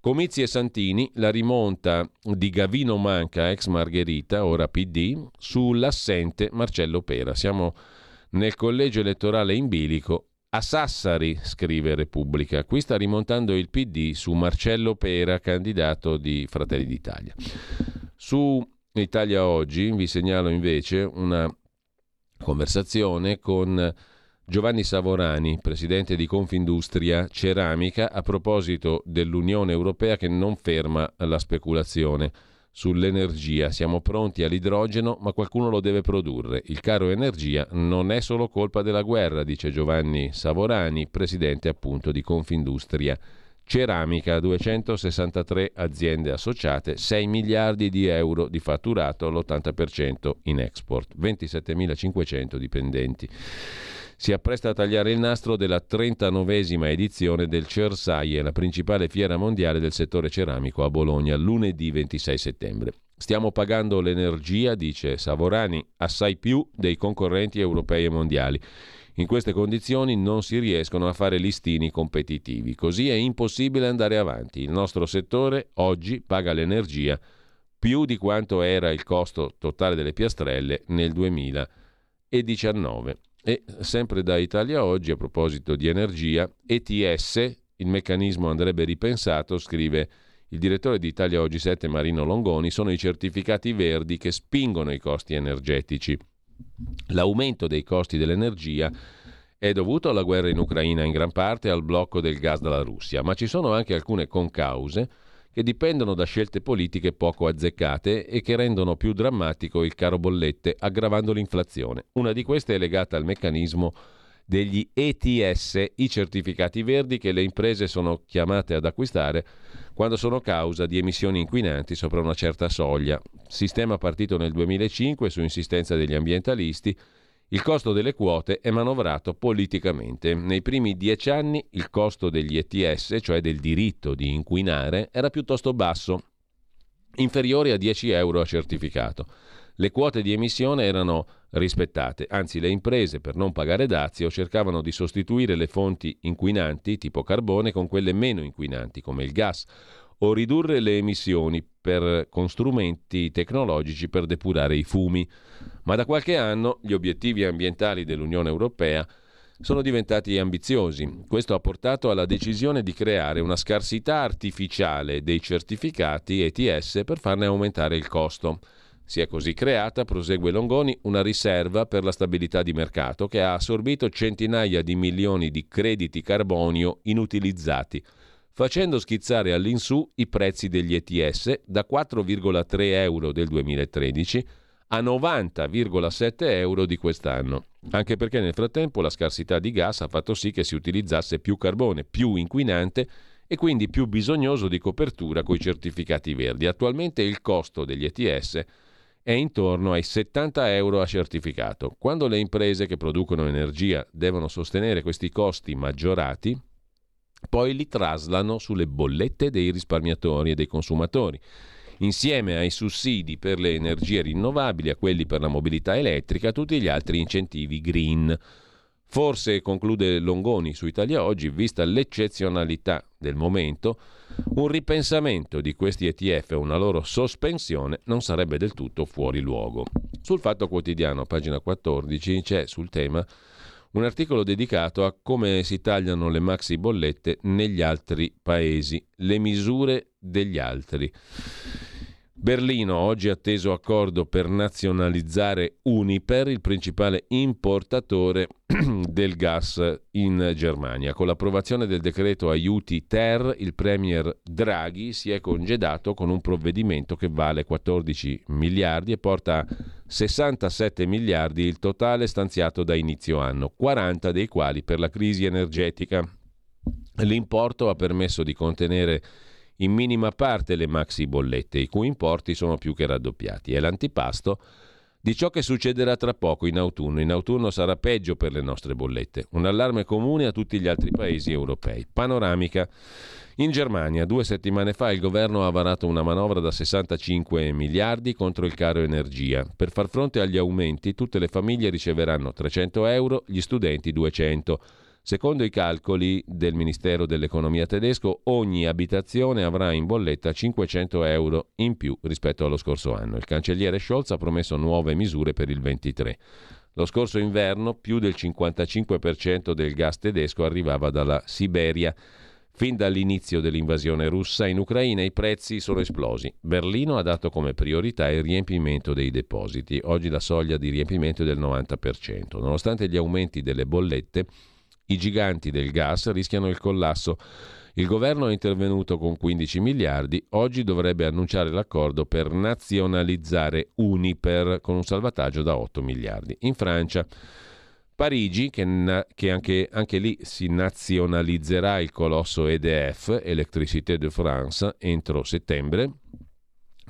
Comizi e Santini, la rimonta di Gavino Manca, ex Margherita, ora PD, sull'assente Marcello Pera. Siamo nel collegio elettorale in bilico a Sassari, scrive Repubblica. Qui sta rimontando il PD su Marcello Pera, candidato di Fratelli d'Italia. Su Italia Oggi vi segnalo invece una conversazione con Giovanni Savorani, presidente di Confindustria Ceramica, a proposito dell'Unione Europea che non ferma la speculazione sull'energia. Siamo pronti all'idrogeno, ma qualcuno lo deve produrre. Il caro energia non è solo colpa della guerra, dice Giovanni Savorani, presidente appunto di Confindustria Ceramica, 263 aziende associate, 6 miliardi di euro di fatturato, l'80% in export, 27.500 dipendenti si appresta a tagliare il nastro della 39esima edizione del Cersaie, la principale fiera mondiale del settore ceramico a Bologna, lunedì 26 settembre. Stiamo pagando l'energia, dice Savorani, assai più dei concorrenti europei e mondiali. In queste condizioni non si riescono a fare listini competitivi, così è impossibile andare avanti. Il nostro settore oggi paga l'energia più di quanto era il costo totale delle piastrelle nel 2019. E sempre da Italia Oggi, a proposito di energia, ETS, il meccanismo andrebbe ripensato, scrive il direttore di Italia Oggi 7 Marino Longoni, sono i certificati verdi che spingono i costi energetici. L'aumento dei costi dell'energia è dovuto alla guerra in Ucraina in gran parte e al blocco del gas dalla Russia, ma ci sono anche alcune concause che dipendono da scelte politiche poco azzeccate e che rendono più drammatico il caro bollette, aggravando l'inflazione. Una di queste è legata al meccanismo degli ETS, i certificati verdi che le imprese sono chiamate ad acquistare quando sono causa di emissioni inquinanti sopra una certa soglia. Sistema partito nel 2005 su insistenza degli ambientalisti il costo delle quote è manovrato politicamente. Nei primi dieci anni il costo degli ETS, cioè del diritto di inquinare, era piuttosto basso, inferiore a 10 euro a certificato. Le quote di emissione erano rispettate, anzi le imprese per non pagare dazio cercavano di sostituire le fonti inquinanti tipo carbone con quelle meno inquinanti come il gas o ridurre le emissioni per, con strumenti tecnologici per depurare i fumi. Ma da qualche anno gli obiettivi ambientali dell'Unione Europea sono diventati ambiziosi. Questo ha portato alla decisione di creare una scarsità artificiale dei certificati ETS per farne aumentare il costo. Si è così creata, prosegue Longoni, una riserva per la stabilità di mercato che ha assorbito centinaia di milioni di crediti carbonio inutilizzati facendo schizzare all'insù i prezzi degli ETS da 4,3 euro del 2013 a 90,7 euro di quest'anno, anche perché nel frattempo la scarsità di gas ha fatto sì che si utilizzasse più carbone, più inquinante e quindi più bisognoso di copertura coi certificati verdi. Attualmente il costo degli ETS è intorno ai 70 euro a certificato. Quando le imprese che producono energia devono sostenere questi costi maggiorati, poi li traslano sulle bollette dei risparmiatori e dei consumatori. Insieme ai sussidi per le energie rinnovabili, a quelli per la mobilità elettrica, tutti gli altri incentivi green. Forse, conclude Longoni su Italia Oggi, vista l'eccezionalità del momento, un ripensamento di questi ETF e una loro sospensione non sarebbe del tutto fuori luogo. Sul Fatto Quotidiano, pagina 14, c'è sul tema un articolo dedicato a come si tagliano le maxi bollette negli altri paesi, le misure degli altri. Berlino, oggi atteso accordo per nazionalizzare Uniper, il principale importatore del gas in Germania. Con l'approvazione del decreto aiuti Ter, il premier Draghi si è congedato con un provvedimento che vale 14 miliardi e porta a 67 miliardi il totale stanziato da inizio anno, 40 dei quali per la crisi energetica. L'importo ha permesso di contenere in minima parte le maxi bollette, i cui importi sono più che raddoppiati. È l'antipasto di ciò che succederà tra poco in autunno. In autunno sarà peggio per le nostre bollette. Un allarme comune a tutti gli altri paesi europei. Panoramica. In Germania, due settimane fa, il governo ha varato una manovra da 65 miliardi contro il caro energia. Per far fronte agli aumenti, tutte le famiglie riceveranno 300 euro, gli studenti 200 Secondo i calcoli del Ministero dell'Economia tedesco, ogni abitazione avrà in bolletta 500 euro in più rispetto allo scorso anno. Il cancelliere Scholz ha promesso nuove misure per il 23. Lo scorso inverno più del 55% del gas tedesco arrivava dalla Siberia. Fin dall'inizio dell'invasione russa in Ucraina i prezzi sono esplosi. Berlino ha dato come priorità il riempimento dei depositi. Oggi la soglia di riempimento è del 90%. Nonostante gli aumenti delle bollette, i giganti del gas rischiano il collasso. Il governo è intervenuto con 15 miliardi, oggi dovrebbe annunciare l'accordo per nazionalizzare Uniper con un salvataggio da 8 miliardi. In Francia Parigi, che, na- che anche, anche, lì si nazionalizzerà il colosso EDF, Electricité de France, entro settembre.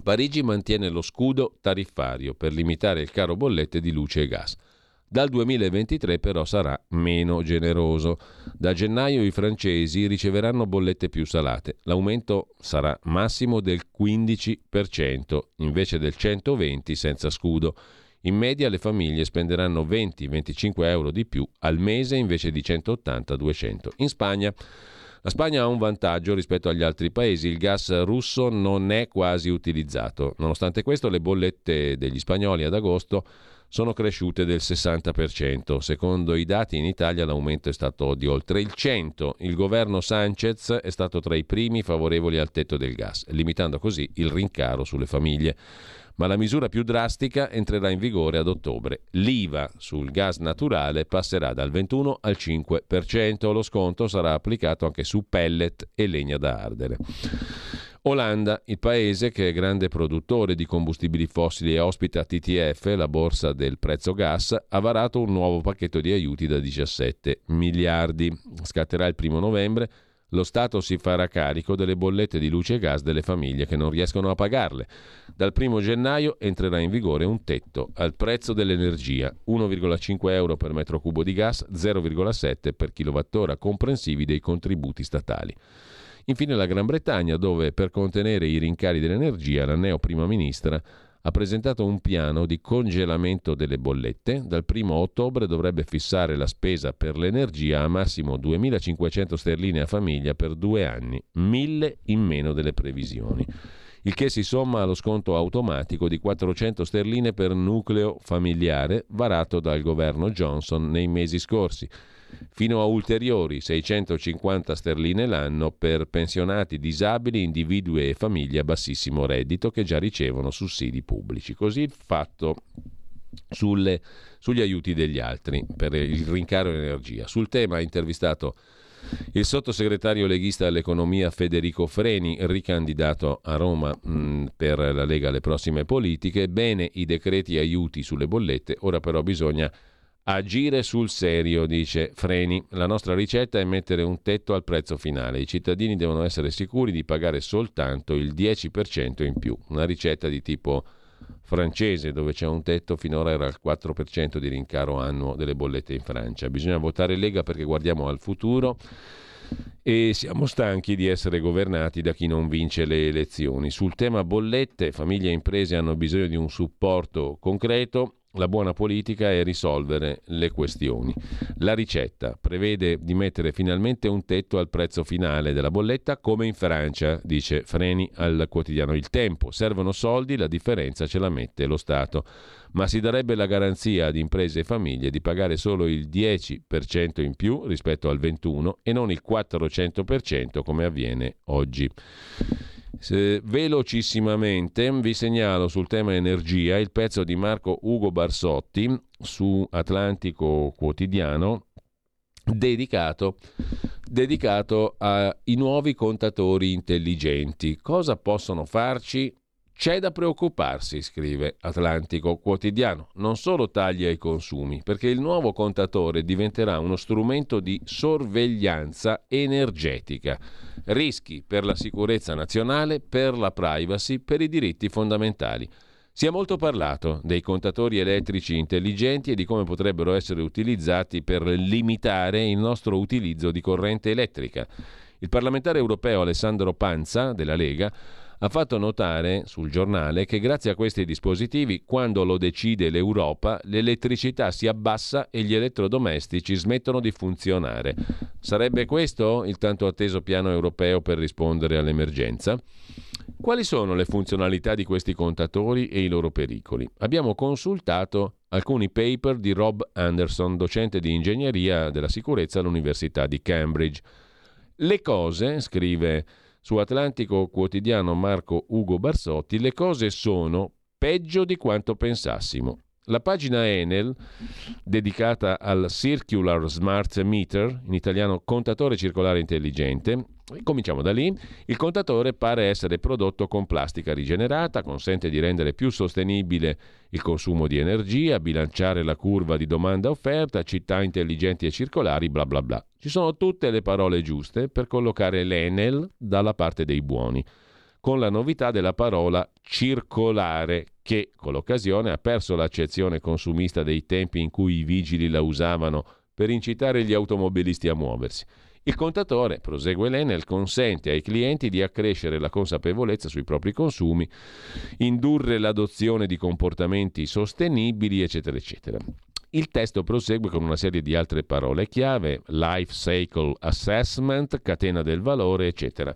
Parigi mantiene lo scudo tariffario per limitare il caro bollette di luce e gas. Dal 2023 però sarà meno generoso. Da gennaio i francesi riceveranno bollette più salate. L'aumento sarà massimo del 15% invece del 120% senza scudo. In media le famiglie spenderanno 20-25 euro di più al mese invece di 180-200. In Spagna la Spagna ha un vantaggio rispetto agli altri paesi, il gas russo non è quasi utilizzato. Nonostante questo le bollette degli spagnoli ad agosto sono cresciute del 60%. Secondo i dati in Italia l'aumento è stato di oltre il 100%. Il governo Sanchez è stato tra i primi favorevoli al tetto del gas, limitando così il rincaro sulle famiglie. Ma la misura più drastica entrerà in vigore ad ottobre. L'IVA sul gas naturale passerà dal 21 al 5%. Lo sconto sarà applicato anche su pellet e legna da ardere. Olanda, il paese che è grande produttore di combustibili fossili e ospita TTF, la borsa del prezzo gas, ha varato un nuovo pacchetto di aiuti da 17 miliardi. Scatterà il primo novembre. Lo Stato si farà carico delle bollette di luce e gas delle famiglie che non riescono a pagarle. Dal 1 gennaio entrerà in vigore un tetto al prezzo dell'energia, 1,5 euro per metro cubo di gas, 0,7 per kilowattora, comprensivi dei contributi statali. Infine la Gran Bretagna, dove per contenere i rincari dell'energia la neo prima ministra ha presentato un piano di congelamento delle bollette. Dal 1 ottobre dovrebbe fissare la spesa per l'energia a massimo 2.500 sterline a famiglia per due anni, 1.000 in meno delle previsioni. Il che si somma allo sconto automatico di 400 sterline per nucleo familiare varato dal governo Johnson nei mesi scorsi fino a ulteriori 650 sterline l'anno per pensionati disabili, individui e famiglie a bassissimo reddito che già ricevono sussidi pubblici. Così fatto sulle, sugli aiuti degli altri per il rincaro energia. Sul tema ha intervistato il sottosegretario leghista all'economia Federico Freni, ricandidato a Roma mh, per la Lega alle prossime politiche. Bene i decreti aiuti sulle bollette, ora però bisogna Agire sul serio, dice Freni. La nostra ricetta è mettere un tetto al prezzo finale. I cittadini devono essere sicuri di pagare soltanto il 10% in più. Una ricetta di tipo francese dove c'è un tetto, finora era il 4% di rincaro annuo delle bollette in Francia. Bisogna votare Lega perché guardiamo al futuro e siamo stanchi di essere governati da chi non vince le elezioni. Sul tema bollette, famiglie e imprese hanno bisogno di un supporto concreto la buona politica è risolvere le questioni. La ricetta prevede di mettere finalmente un tetto al prezzo finale della bolletta come in Francia, dice Freni al quotidiano Il Tempo. Servono soldi, la differenza ce la mette lo Stato. Ma si darebbe la garanzia ad imprese e famiglie di pagare solo il 10% in più rispetto al 21% e non il 400% come avviene oggi. Se, velocissimamente vi segnalo sul tema energia il pezzo di Marco Ugo Barsotti su Atlantico Quotidiano dedicato, dedicato ai nuovi contatori intelligenti. Cosa possono farci? C'è da preoccuparsi, scrive Atlantico Quotidiano, non solo taglia i consumi, perché il nuovo contatore diventerà uno strumento di sorveglianza energetica rischi per la sicurezza nazionale, per la privacy, per i diritti fondamentali. Si è molto parlato dei contatori elettrici intelligenti e di come potrebbero essere utilizzati per limitare il nostro utilizzo di corrente elettrica. Il parlamentare europeo Alessandro Panza della Lega ha fatto notare sul giornale che grazie a questi dispositivi, quando lo decide l'Europa, l'elettricità si abbassa e gli elettrodomestici smettono di funzionare. Sarebbe questo il tanto atteso piano europeo per rispondere all'emergenza? Quali sono le funzionalità di questi contatori e i loro pericoli? Abbiamo consultato alcuni paper di Rob Anderson, docente di ingegneria della sicurezza all'Università di Cambridge. Le cose, scrive su Atlantico Quotidiano Marco Ugo Barsotti, le cose sono peggio di quanto pensassimo. La pagina Enel, dedicata al Circular Smart Meter, in italiano contatore circolare intelligente, cominciamo da lì. Il contatore pare essere prodotto con plastica rigenerata, consente di rendere più sostenibile il consumo di energia, bilanciare la curva di domanda-offerta, città intelligenti e circolari, bla bla bla. Ci sono tutte le parole giuste per collocare l'Enel dalla parte dei buoni con la novità della parola circolare, che con l'occasione ha perso l'accezione consumista dei tempi in cui i vigili la usavano per incitare gli automobilisti a muoversi. Il contatore, prosegue l'Enel, consente ai clienti di accrescere la consapevolezza sui propri consumi, indurre l'adozione di comportamenti sostenibili, eccetera, eccetera. Il testo prosegue con una serie di altre parole chiave, life cycle assessment, catena del valore, eccetera.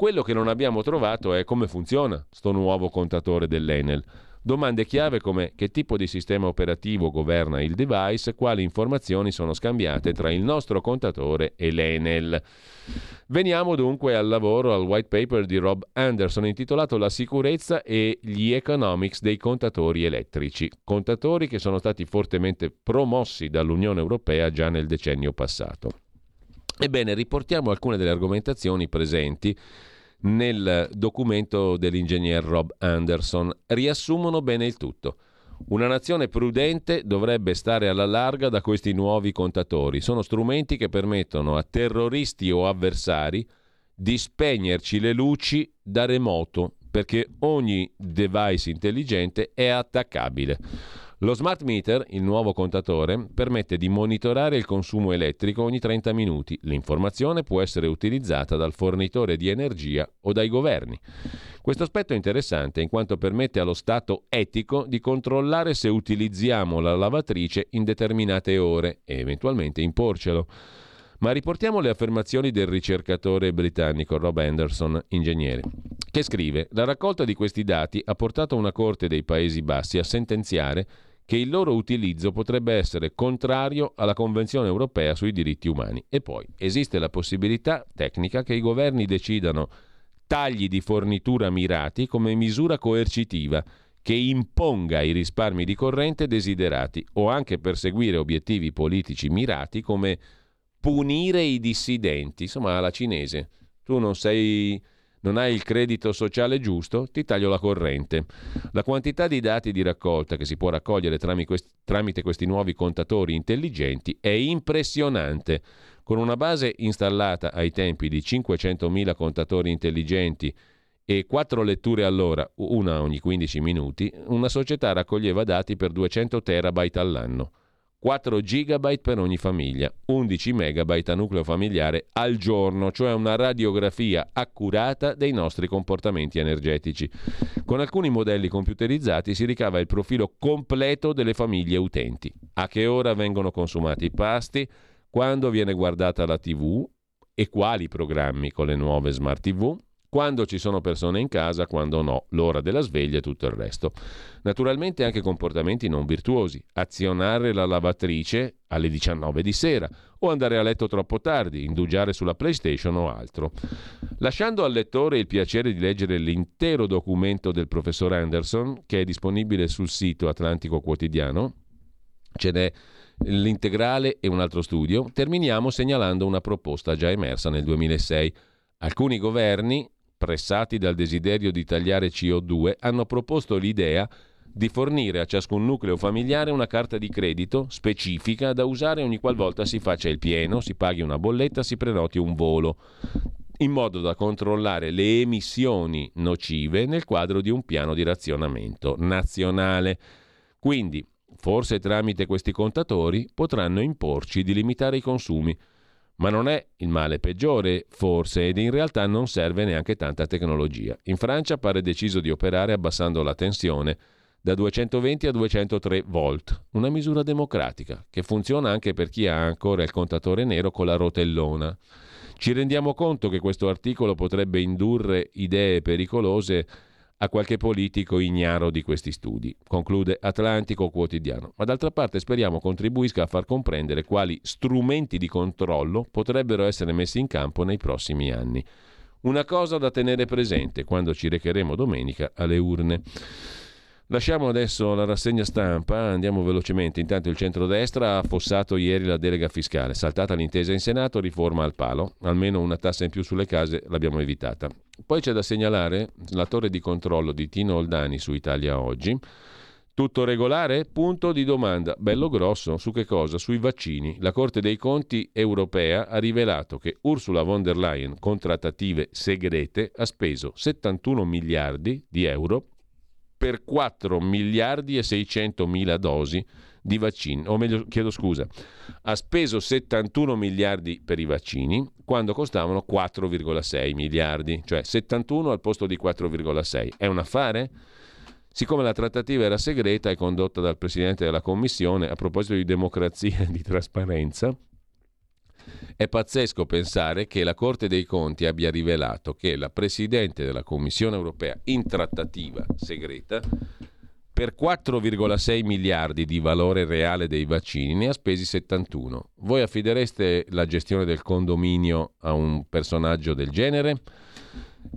Quello che non abbiamo trovato è come funziona sto nuovo contatore dell'Enel. Domande chiave come che tipo di sistema operativo governa il device, quali informazioni sono scambiate tra il nostro contatore e l'Enel. Veniamo dunque al lavoro, al white paper di Rob Anderson intitolato La sicurezza e gli economics dei contatori elettrici, contatori che sono stati fortemente promossi dall'Unione Europea già nel decennio passato. Ebbene, riportiamo alcune delle argomentazioni presenti nel documento dell'ingegner Rob Anderson. Riassumono bene il tutto. Una nazione prudente dovrebbe stare alla larga da questi nuovi contatori. Sono strumenti che permettono a terroristi o avversari di spegnerci le luci da remoto, perché ogni device intelligente è attaccabile. Lo smart meter, il nuovo contatore, permette di monitorare il consumo elettrico ogni 30 minuti. L'informazione può essere utilizzata dal fornitore di energia o dai governi. Questo aspetto è interessante in quanto permette allo Stato etico di controllare se utilizziamo la lavatrice in determinate ore e eventualmente imporcelo. Ma riportiamo le affermazioni del ricercatore britannico Rob Anderson, ingegnere, che scrive: La raccolta di questi dati ha portato una corte dei Paesi Bassi a sentenziare che il loro utilizzo potrebbe essere contrario alla Convenzione europea sui diritti umani. E poi esiste la possibilità tecnica che i governi decidano tagli di fornitura mirati come misura coercitiva che imponga i risparmi di corrente desiderati o anche perseguire obiettivi politici mirati come punire i dissidenti, insomma alla cinese. Tu non sei non hai il credito sociale giusto, ti taglio la corrente. La quantità di dati di raccolta che si può raccogliere tramite questi nuovi contatori intelligenti è impressionante. Con una base installata ai tempi di 500.000 contatori intelligenti e 4 letture all'ora, una ogni 15 minuti, una società raccoglieva dati per 200 terabyte all'anno. 4 GB per ogni famiglia, 11 MB a nucleo familiare al giorno, cioè una radiografia accurata dei nostri comportamenti energetici. Con alcuni modelli computerizzati si ricava il profilo completo delle famiglie utenti, a che ora vengono consumati i pasti, quando viene guardata la TV e quali programmi con le nuove smart TV, quando ci sono persone in casa, quando no, l'ora della sveglia e tutto il resto. Naturalmente anche comportamenti non virtuosi, azionare la lavatrice alle 19 di sera o andare a letto troppo tardi, indugiare sulla PlayStation o altro. Lasciando al lettore il piacere di leggere l'intero documento del professor Anderson, che è disponibile sul sito Atlantico Quotidiano, ce n'è l'integrale e un altro studio, terminiamo segnalando una proposta già emersa nel 2006. Alcuni governi, pressati dal desiderio di tagliare CO2, hanno proposto l'idea di fornire a ciascun nucleo familiare una carta di credito specifica da usare ogni qualvolta si faccia il pieno, si paghi una bolletta, si prenoti un volo, in modo da controllare le emissioni nocive nel quadro di un piano di razionamento nazionale. Quindi, forse tramite questi contatori potranno imporci di limitare i consumi ma non è il male peggiore, forse, ed in realtà non serve neanche tanta tecnologia. In Francia pare deciso di operare abbassando la tensione da 220 a 203 volt, una misura democratica che funziona anche per chi ha ancora il contatore nero con la rotellona. Ci rendiamo conto che questo articolo potrebbe indurre idee pericolose a qualche politico ignaro di questi studi, conclude Atlantico Quotidiano. Ma d'altra parte speriamo contribuisca a far comprendere quali strumenti di controllo potrebbero essere messi in campo nei prossimi anni. Una cosa da tenere presente quando ci recheremo domenica alle urne. Lasciamo adesso la rassegna stampa, andiamo velocemente. Intanto il centrodestra ha affossato ieri la delega fiscale, saltata l'intesa in Senato, riforma al palo, almeno una tassa in più sulle case l'abbiamo evitata. Poi c'è da segnalare la torre di controllo di Tino Oldani su Italia Oggi. Tutto regolare? Punto di domanda. Bello grosso. Su che cosa? Sui vaccini. La Corte dei Conti europea ha rivelato che Ursula von der Leyen, con trattative segrete, ha speso 71 miliardi di euro per 4 miliardi e 600 mila dosi di vaccini, o meglio chiedo scusa, ha speso 71 miliardi per i vaccini quando costavano 4,6 miliardi, cioè 71 al posto di 4,6. È un affare? Siccome la trattativa era segreta e condotta dal Presidente della Commissione, a proposito di democrazia e di trasparenza, è pazzesco pensare che la Corte dei Conti abbia rivelato che la Presidente della Commissione europea in trattativa segreta per 4,6 miliardi di valore reale dei vaccini ne ha spesi 71. Voi affidereste la gestione del condominio a un personaggio del genere?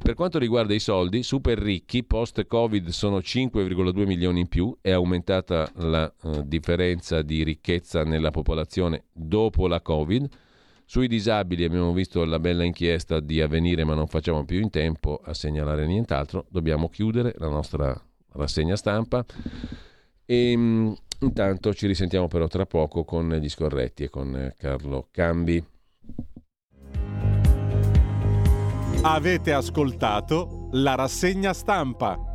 Per quanto riguarda i soldi, super ricchi post-Covid sono 5,2 milioni in più, è aumentata la uh, differenza di ricchezza nella popolazione dopo la Covid. Sui disabili abbiamo visto la bella inchiesta di avvenire, ma non facciamo più in tempo a segnalare nient'altro. Dobbiamo chiudere la nostra rassegna stampa. E um, intanto ci risentiamo però tra poco con gli scorretti e con Carlo Cambi. Avete ascoltato la rassegna stampa.